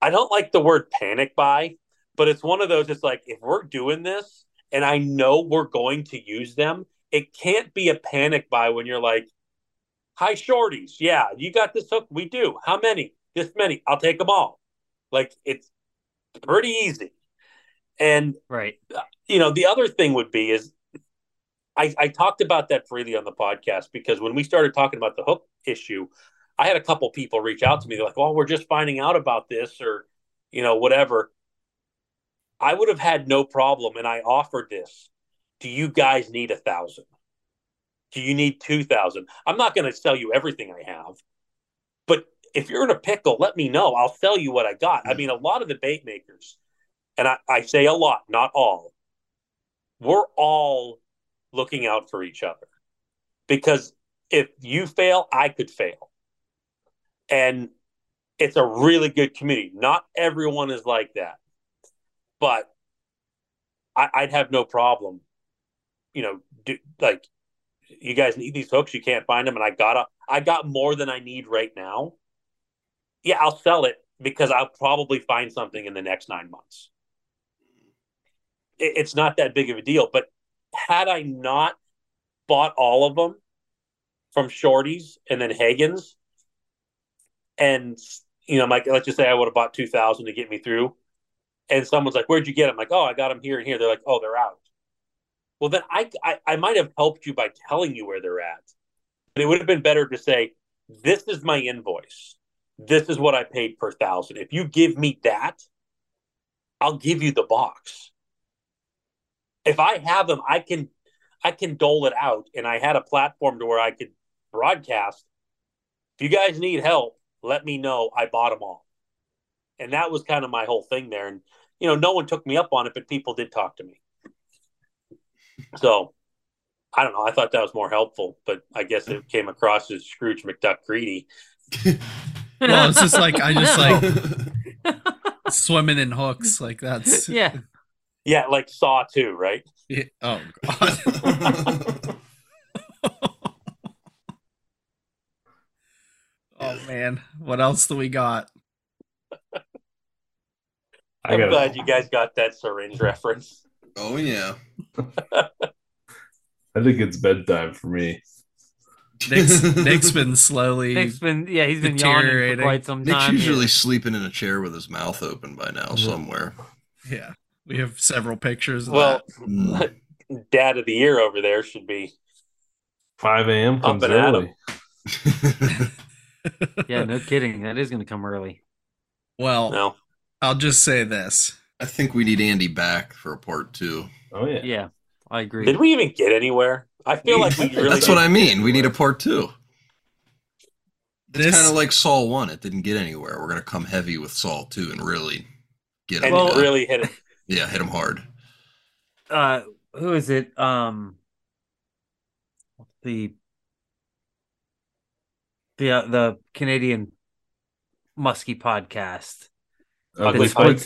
I don't like the word panic buy, but it's one of those. It's like if we're doing this and I know we're going to use them, it can't be a panic buy when you're like, "Hi, shorties, yeah, you got this hook. We do. How many? This many. I'll take them all." Like it's pretty easy. And Right. Uh, you know, the other thing would be is I, I talked about that freely on the podcast because when we started talking about the hook issue, I had a couple people reach out to me. They're like, "Well, we're just finding out about this, or you know, whatever." I would have had no problem, and I offered this. Do you guys need a thousand? Do you need two thousand? I'm not going to sell you everything I have, but if you're in a pickle, let me know. I'll sell you what I got. I mean, a lot of the bait makers, and I, I say a lot, not all, we're all looking out for each other because if you fail, I could fail. And it's a really good community. Not everyone is like that, but I, I'd have no problem, you know, do, like you guys need these hooks, you can't find them, and I gotta, I got more than I need right now. Yeah, I'll sell it because I'll probably find something in the next nine months. It, it's not that big of a deal, but had I not bought all of them from Shorties and then Hagen's, and you know, Mike, let's just say I would have bought two thousand to get me through, and someone's like, "Where'd you get them?" I'm like, "Oh, I got them here and here." They're like, "Oh, they're out." Well, then I, I I might have helped you by telling you where they're at, but it would have been better to say, "This is my invoice. This is what I paid per thousand. If you give me that, I'll give you the box." if I have them, I can I can dole it out. And I had a platform to where I could broadcast. If you guys need help, let me know. I bought them all. And that was kind of my whole thing there. And you know, no one took me up on it, but people did talk to me. So I don't know. I thought that was more helpful, but I guess it came across as Scrooge McDuck greedy. [laughs] Well, it's just like I just like [laughs] swimming in hooks. Like that's [laughs] yeah. Yeah, like Saw too, right? Yeah. Oh god. oh man, what else do we got? I I'm got glad you guys got that syringe reference. oh yeah. [laughs] I think it's bedtime for me. Nick's, [laughs] Nick's been slowly. Nick's been yeah, he's been yawning for quite some Nick's time. usually here. sleeping in a chair with his mouth open by now somewhere. Yeah, we have several pictures. Of Well, Mm. [laughs] dad of the year over there should be 5 a.m. comes Up and early. Yeah, no kidding. That is going to come early. Well, no. I'll just say this. I think we need Andy back for a part two. Oh yeah. Yeah, I agree. Did we even get anywhere? I feel like we [laughs] really. That's what I mean. We need a part two. It's kind of like Saul one. It didn't get anywhere. We're gonna come heavy with Saul two and really get him. Well- really hit it. yeah, hit him hard. uh who is it? Um the the uh, the Canadian Muskie podcast. Ugly Pike.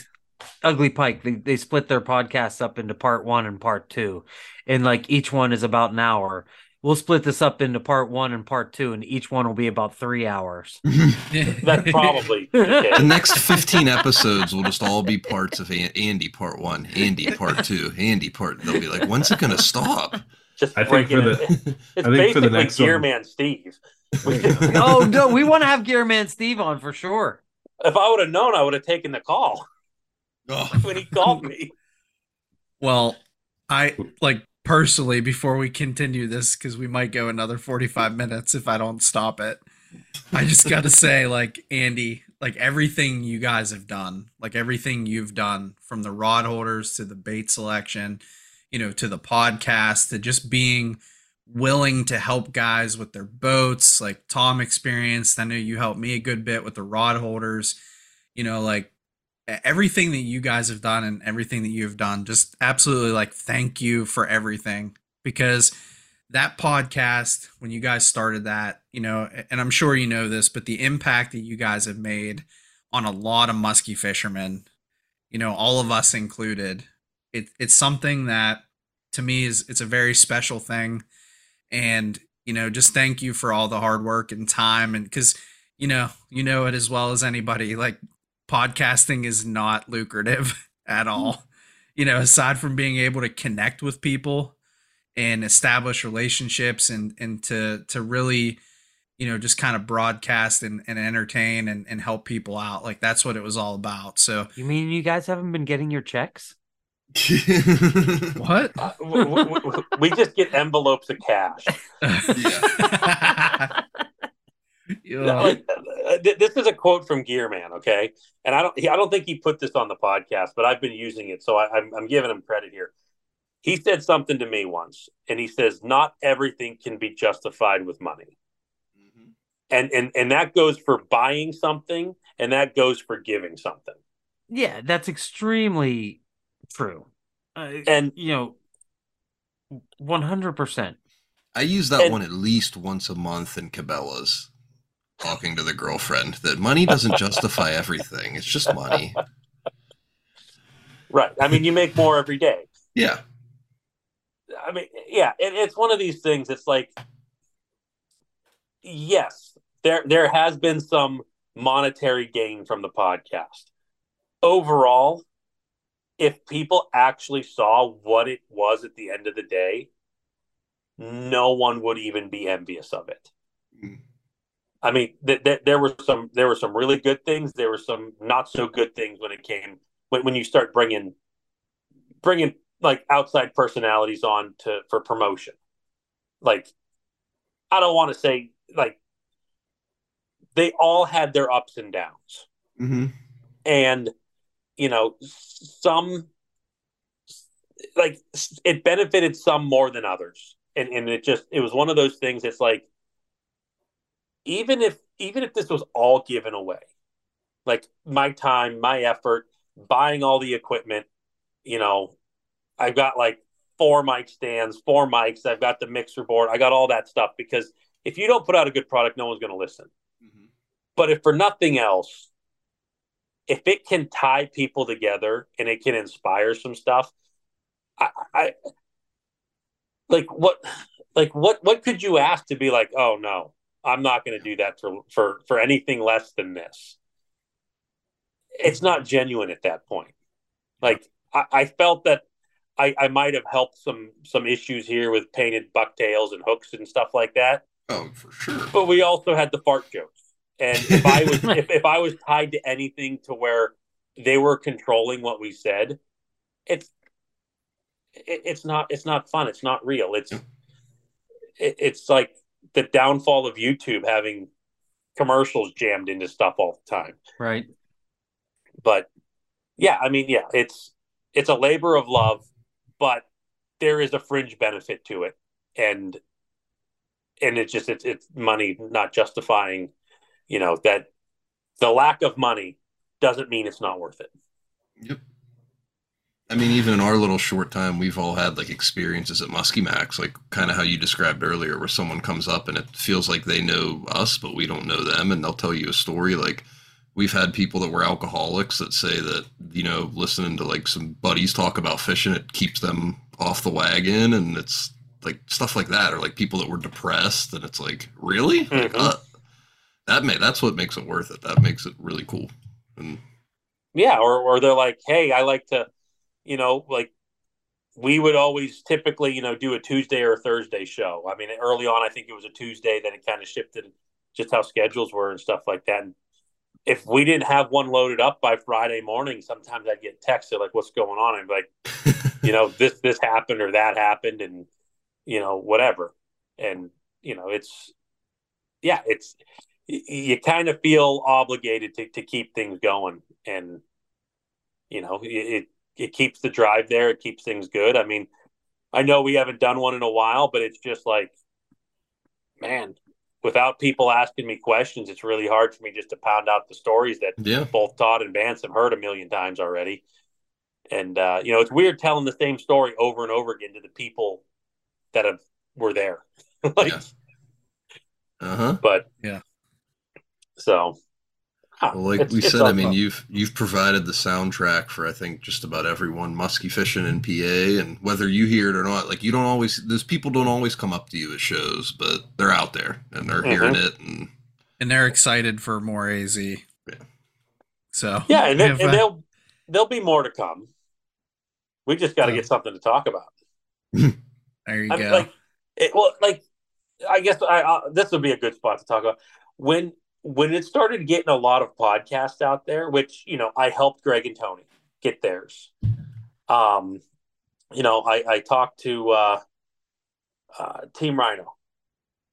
Ugly Pike. They they split their podcasts up into part one and part two. And like each one is about an hour. We'll split this up into part one and part two, and each one will be about three hours. [laughs] That's probably [laughs] The next 15 episodes will just all be parts of Andy part one, Andy part two, Andy part. They'll be like, when's it gonna stop? Just I think for it. the- [laughs] It's I think for the basically next one- Gear Man Steve. oh no, we want to have Gearman Steve on for sure. If I would have known, I would have taken the call Oh, [laughs] when he called me. Well, I like personally before we continue this because we might go another 45 minutes if I don't stop it. I just [laughs] got to say like Andy, like everything you guys have done, like everything you've done from the rod holders to the bait selection, you know, to the podcast to just being willing to help guys with their boats, like Tom experienced. I know you helped me a good bit with the rod holders, you know, like everything that you guys have done and everything that you've done just absolutely like thank you for everything. Because that podcast when you guys started that you know and i'm sure you know this but the impact that you guys have made on a lot of musky fishermen you know all of us included it, it's something that to me is it's a very special thing and you know just thank you for all the hard work and time and because you know you know it as well as anybody like podcasting is not lucrative [laughs] at all. Mm-hmm. You know, aside from being able to connect with people and establish relationships and and to to really you know, just kind of broadcast and, and entertain and, and help people out. Like that's what it was all about. So You mean you guys haven't been getting your checks? [laughs] what? Uh, w- w- w- we just get envelopes of cash. yeah. [laughs] Like, uh, this is a quote from Gearman, okay? And I don't, I don't think he put this on the podcast, but I've been using it, so I, I'm, I'm giving him credit here. He said something to me once, and he says, "Not everything can be justified with money," and and and that goes for buying something, and that goes for giving something. Yeah, that's extremely true. Uh, And you know, one hundred percent. I use that And- one at least once a month in Cabela's, talking to the girlfriend that money doesn't justify everything. It's just money. right, I mean, you make more every day. Yeah. I mean, yeah, it, it's one of these things. It's like, yes, there there has been some monetary gain from the podcast. Overall, if people actually saw what it was at the end of the day, no one would even be envious of it. Mm. I mean, th- th- there were some there were some really good things. There were some not so good things when it came when when you start bringing bringing like outside personalities on to for promotion. Like, I don't want to say like they all had their ups and downs, Mm-hmm. and you know some like it benefited some more than others, and and it just it was one of those things. It's like even if even if this was all given away, like my time, my effort, buying all the equipment, you know, I've got like four mic stands, four mics. I've got the mixer board. I got all that stuff because if you don't put out a good product, no one's going to listen. Mm-hmm. But if for nothing else, if it can tie people together and it can inspire some stuff, I, I like what, like what, what could you ask to be like, oh no, I'm not going to do that for for for anything less than this. It's not genuine at that point. Like I, I felt that I, I might have helped some some issues here with painted bucktails and hooks and stuff like that. Oh, for sure. But we also had the fart jokes. And [laughs] if I was if, if I was tied to anything to where they were controlling what we said, it's it, it's not it's not fun. It's not real. It's it, it's like the downfall of YouTube having commercials jammed into stuff all the time. Right. But yeah, I mean, yeah, it's it's a labor of love, but there is a fringe benefit to it, and and it's just it's it's money not justifying, you know, that the lack of money doesn't mean it's not worth it. Yep. I mean, even in our little short time, we've all had like experiences at Muskie Max, like kind of how you described earlier, where someone comes up and it feels like they know us, but we don't know them, and they'll tell you a story. Like we've had people that were alcoholics that say that you know listening to like some buddies talk about fishing, it keeps them off the wagon, and it's like stuff like that, or like people that were depressed, and it's like really, like, Mhm. uh, that may that's what makes it worth it. That makes it really cool. And Yeah, or or they're like, hey, I like to, you know, like we would always typically, you know, do a Tuesday or a Thursday show. I mean, early on, I think it was a Tuesday, then it kind of shifted just how schedules were and stuff like that. And if we didn't have one loaded up by Friday morning, sometimes I'd get texted like, "What's going on?" I'd like, [laughs] you know, this this happened or that happened, and you know, whatever. And you know, it's yeah, it's you kind of feel obligated to to keep things going, and you know, it it, it keeps the drive there. It keeps things good. I mean, I know we haven't done one in a while, but it's just like, man, without people asking me questions, it's really hard for me just to pound out the stories that yeah, both Todd and Vance have heard a million times already. And uh, you know, it's weird telling the same story over and over again to the people that have were there. [laughs] like, Yeah. uh huh. but Yeah. So, Well, like it's- we it's said, all I mean, you've you've provided the soundtrack for I think just about everyone muskie fishing in PA, and whether you hear it or not, like you don't always those people don't always come up to you at shows, but they're out there and they're hearing it, and and they're excited for more AZ. Yeah. So yeah, and, then, if, and uh, there'll there'll be more to come. We just got to Yeah. get something to talk about. [laughs] there you I go. mean, like, it, well, like I guess I, I this would be a good spot to talk about when when it started getting a lot of podcasts out there, which you know I helped Greg and Tony get theirs. Um, you know, I, I talked to uh, uh, Team Rhino.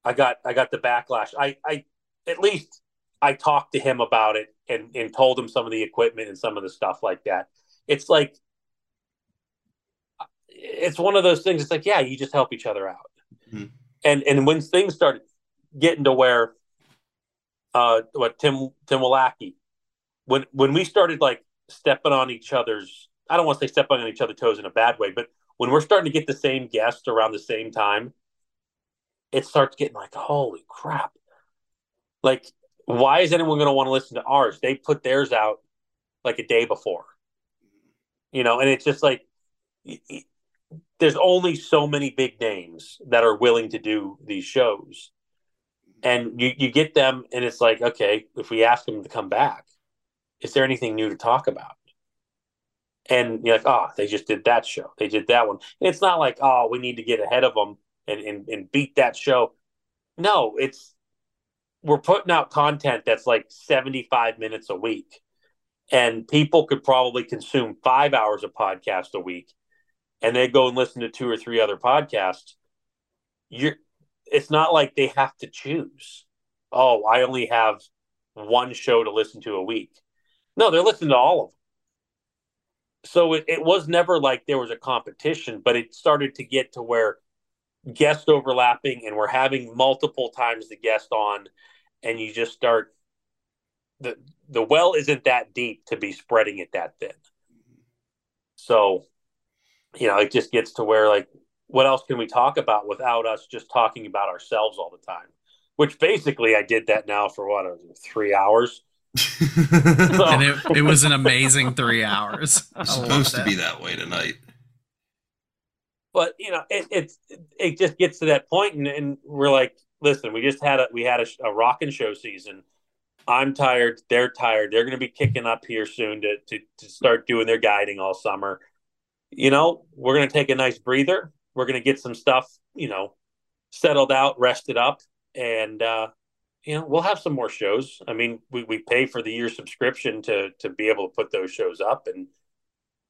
I got I got the backlash. I I at least I talked to him about it and and told him some of the equipment and some of the stuff like that. It's like it's one of those things. It's like yeah, you just help each other out. Mhm. And and when things started getting to where uh what Tim Tim Walacki when when we started like stepping on each other's I don't want to say stepping on each other's toes in a bad way, but when we're starting to get the same guests around the same time, it starts getting like, holy crap. Like, why is anyone going to want to listen to ours? They put theirs out like a day before, you know, and it's just like, there's only so many big names that are willing to do these shows. And you, you get them, and it's like, okay, if we ask them to come back, is there anything new to talk about? And you're like, oh, they just did that show. They did that one. And it's not like, oh, we need to get ahead of them and, and, and beat that show. No, it's we're putting out content that's like 75 minutes a week. And people could probably consume five hours of podcast a week and they go and listen to two or three other podcasts. You're it's not like they have to choose. Oh, I only have one show to listen to a week. No, they're listening to all of them. So it, it was never like there was a competition, but it started to get to where guest overlapping and we're having multiple times the guest on and you just start the the well isn't that deep to be spreading it that thin. So, you know, it just gets to where like what else can we talk about without us just talking about ourselves all the time? Which basically I did that now for what uh, three hours. So- [laughs] and it, it was an amazing [laughs] three hours. It's supposed to be that way tonight. but you know it, it's it just gets to that point and, and we're like listen we just had a we had a, a rock and show season i'm tired they're tired they're going to be kicking up here soon to, to to start doing their guiding all summer you know we're going to take a nice breather we're going to get some stuff you know settled out rested up and uh you know we'll have some more shows i mean we, we pay for the year subscription to to be able to put those shows up and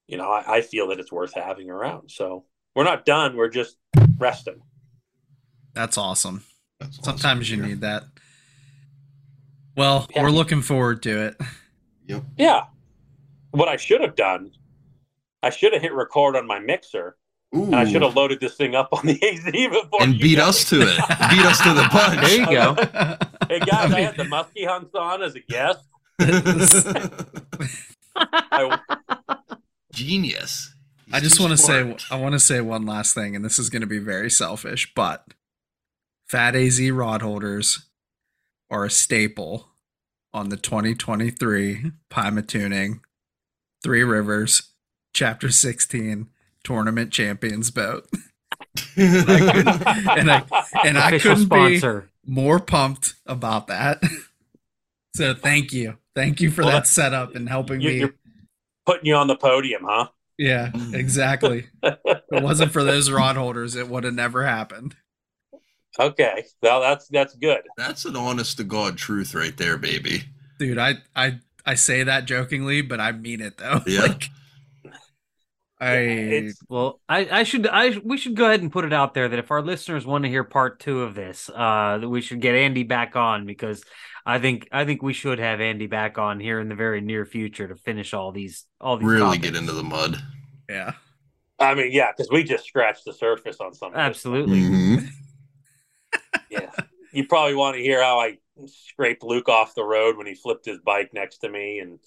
you know I, I feel that it's worth having around so we're not done. We're just resting. That's awesome. That's awesome Sometimes to you hear. need that. Well, Yeah. we're looking forward to it. Yep. Yeah. What I should have done, I should have hit record on my mixer, Ooh. and I should have loaded this thing up on the [laughs] AZ before. and beat guys- us to it. beat us to the [laughs] punch. There you go. Hey guys, [laughs] I, had the musky hunks on as a guest. I, Genius. I just want to say. I want to say one last thing, and this is going to be very selfish, but Fat AZ rod holders are a staple on the 2023 Pima Tuning Three Rivers Chapter 16 Tournament Champions boat. [laughs] and I and I Official couldn't be sponsor. more pumped about that. [laughs] So thank you, thank you for Well, that setup and helping you, me. you're putting you on the podium, huh? Yeah, exactly. [laughs] if it wasn't for those rod holders, it would have never happened. Okay, well that's that's good. That's an honest to God truth right there, baby. Dude, I I I say that jokingly, but I mean it though. Yeah. Like I It's Well, I, I should I we should go ahead and put it out there that if our listeners want to hear part two of this, uh, that we should get Andy back on because I think I think we should have Andy back on here in the very near future to finish all these all these Really topics. get into the mud. yeah. I mean, yeah, because we just scratched the surface on some. of this. Absolutely. Mhm. Yeah, you probably want to hear how I scraped Luke off the road when he flipped his bike next to me, and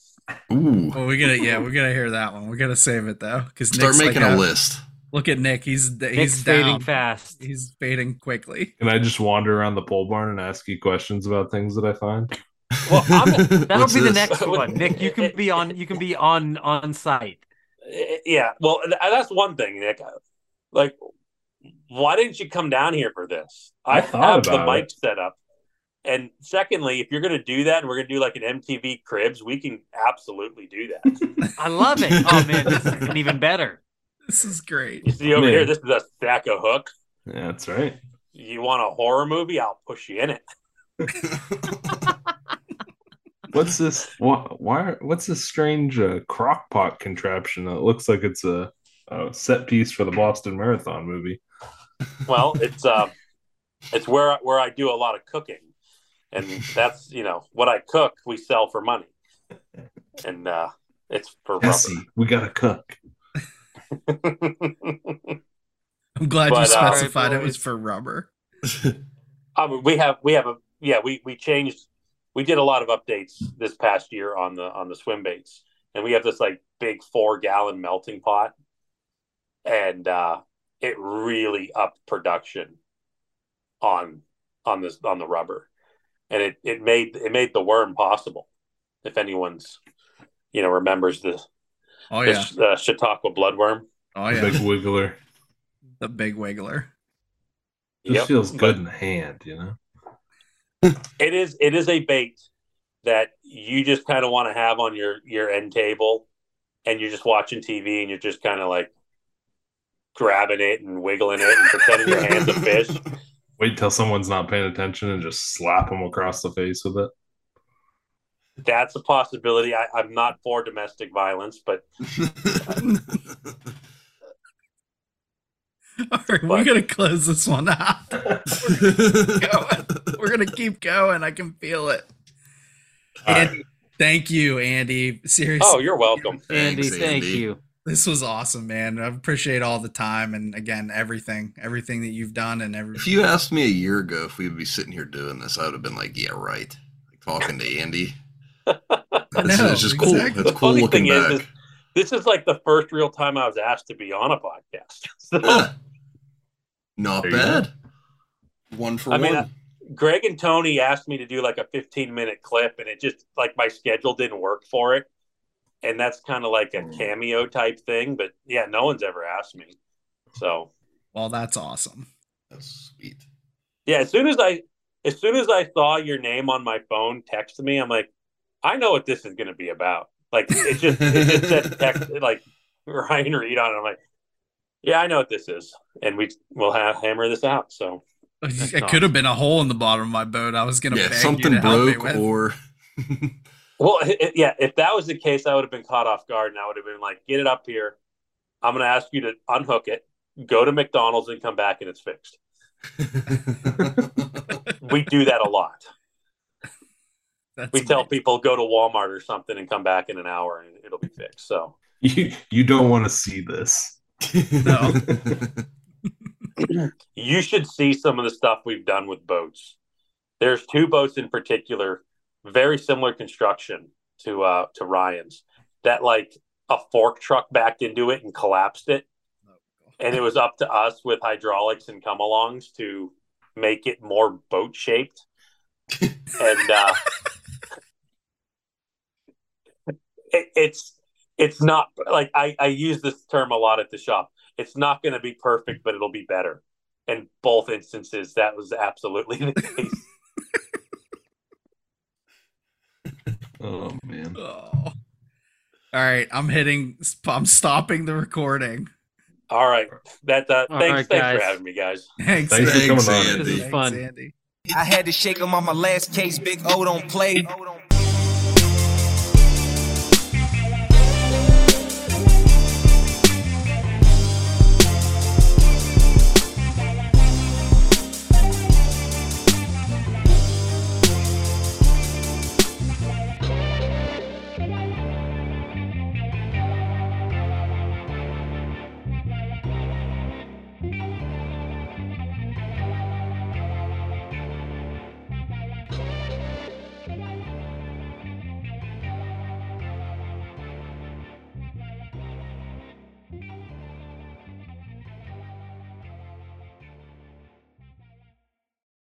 Ooh. Well, we gotta yeah, we gotta hear that one. We gotta save it though, because Start making a list. Look at Nick. He's Nick's he's fading fast. He's fading quickly. Can I just wander around the pole barn and ask you questions about things that I find? Well, I'm- [laughs] That'll What's be the next one. Nick, you can be on you can be on on site. Yeah, well, uh, that's one thing, Nick. Like, why didn't you come down here for this? I I, thought have the about mic it. set up. And secondly, if you're going to do that and we're going to do like an MTV Cribs, we can absolutely do that. [laughs] I love it. Oh man, this is even better. This is great. you see over Man. here, this is a stack of hooks. Yeah, that's right. you want a horror movie? I'll push you in it. [laughs] What's this? Why? why what's this strange uh, crock pot contraption that looks like it's a, a set piece for the Boston Marathon movie? Well, it's uh, it's where where I do a lot of cooking, and that's you know what I cook we sell for money, and uh, it's for Jesse, we gotta cook. [laughs] I'm glad But, you uh, specified it was for rubber. I [laughs] mean, we have we have a yeah we we changed we did a lot of updates this past year on the on the swim baits, and we have this like big four gallon melting pot, and uh, it really upped production on on this on the rubber, and it it made it made the worm possible. If anyone's you know remembers the Oh yeah. this uh, Chautauqua bloodworm, Oh The yeah. Big wiggler. The big wiggler. Just Yep. feels But- good in the hand, you know. it is it is a bait that you just kind of want to have on your your end table and you're just watching tv and you're just kind of like grabbing it and wiggling it and pretending your hand's a fish [laughs] Wait till someone's not paying attention and just slap them across the face with it. that's a possibility I, i'm not for domestic violence but [laughs] All right, we're gonna close this one out. going. [laughs] We're gonna keep going. I can feel it. All right. Andy, thank you, Andy. Seriously, oh you're welcome Andy, Thanks, thank Andy. you. This was awesome, man. I appreciate all the time and again everything, everything that you've done and everything. If you asked me a year ago if we would be sitting here doing this, I would have been like, "Yeah, right." Like talking to Andy. I It's, know, it's just cool. exactly. It's The cool funny looking thing is, back. is this is like the first real time i was asked to be on a podcast [laughs] so, Yeah. Not There you bad. One for I mean, one. Greg and Tony asked me to do like a 15 minute clip, and it just like my schedule didn't work for it. And that's kind of like a hmm. cameo type thing. But yeah, no one's ever asked me. So Well, that's awesome. That's sweet. yeah, as soon as I as soon as I saw your name on my phone text me, I'm like, I know what this is going to be about. Like it just it just said [laughs] text like Ryan Reed on it. I'm like, yeah, I know what this is, and we will have hammer this out. So [laughs] It could have been a hole in the bottom of my boat. I was gonna Yeah, beg something you to help me broke or [laughs] Well, i- i- yeah, if that was the case, I would have been caught off guard and I would have been like, get it up here. I'm going to ask you to unhook it, go to McDonald's and come back and it's fixed. [laughs] We do that a lot. That's We tell amazing. people go to Walmart or something and come back in an hour and it'll be fixed. So You you don't want to see this. No. [laughs] you should see some of the stuff we've done with boats. There's two boats in particular, very similar construction to uh to Ryan's, that like a fork truck backed into it and collapsed it. and it was up to us with hydraulics and come alongs to make it more boat shaped and uh [laughs] it, it's it's not like I, I use this term a lot at the shop. It's not going to be perfect but it'll be better. In both instances that was absolutely the [laughs] case Oh man. Oh. All right, I'm hitting. I'm stopping the recording. all right that uh, All thanks right, thanks guys. for having me guys Thanks. Thanks for Thanks, coming on. Andy. This is Thanks, fun. Andy. I had to shake him on my last case. Big O don't play.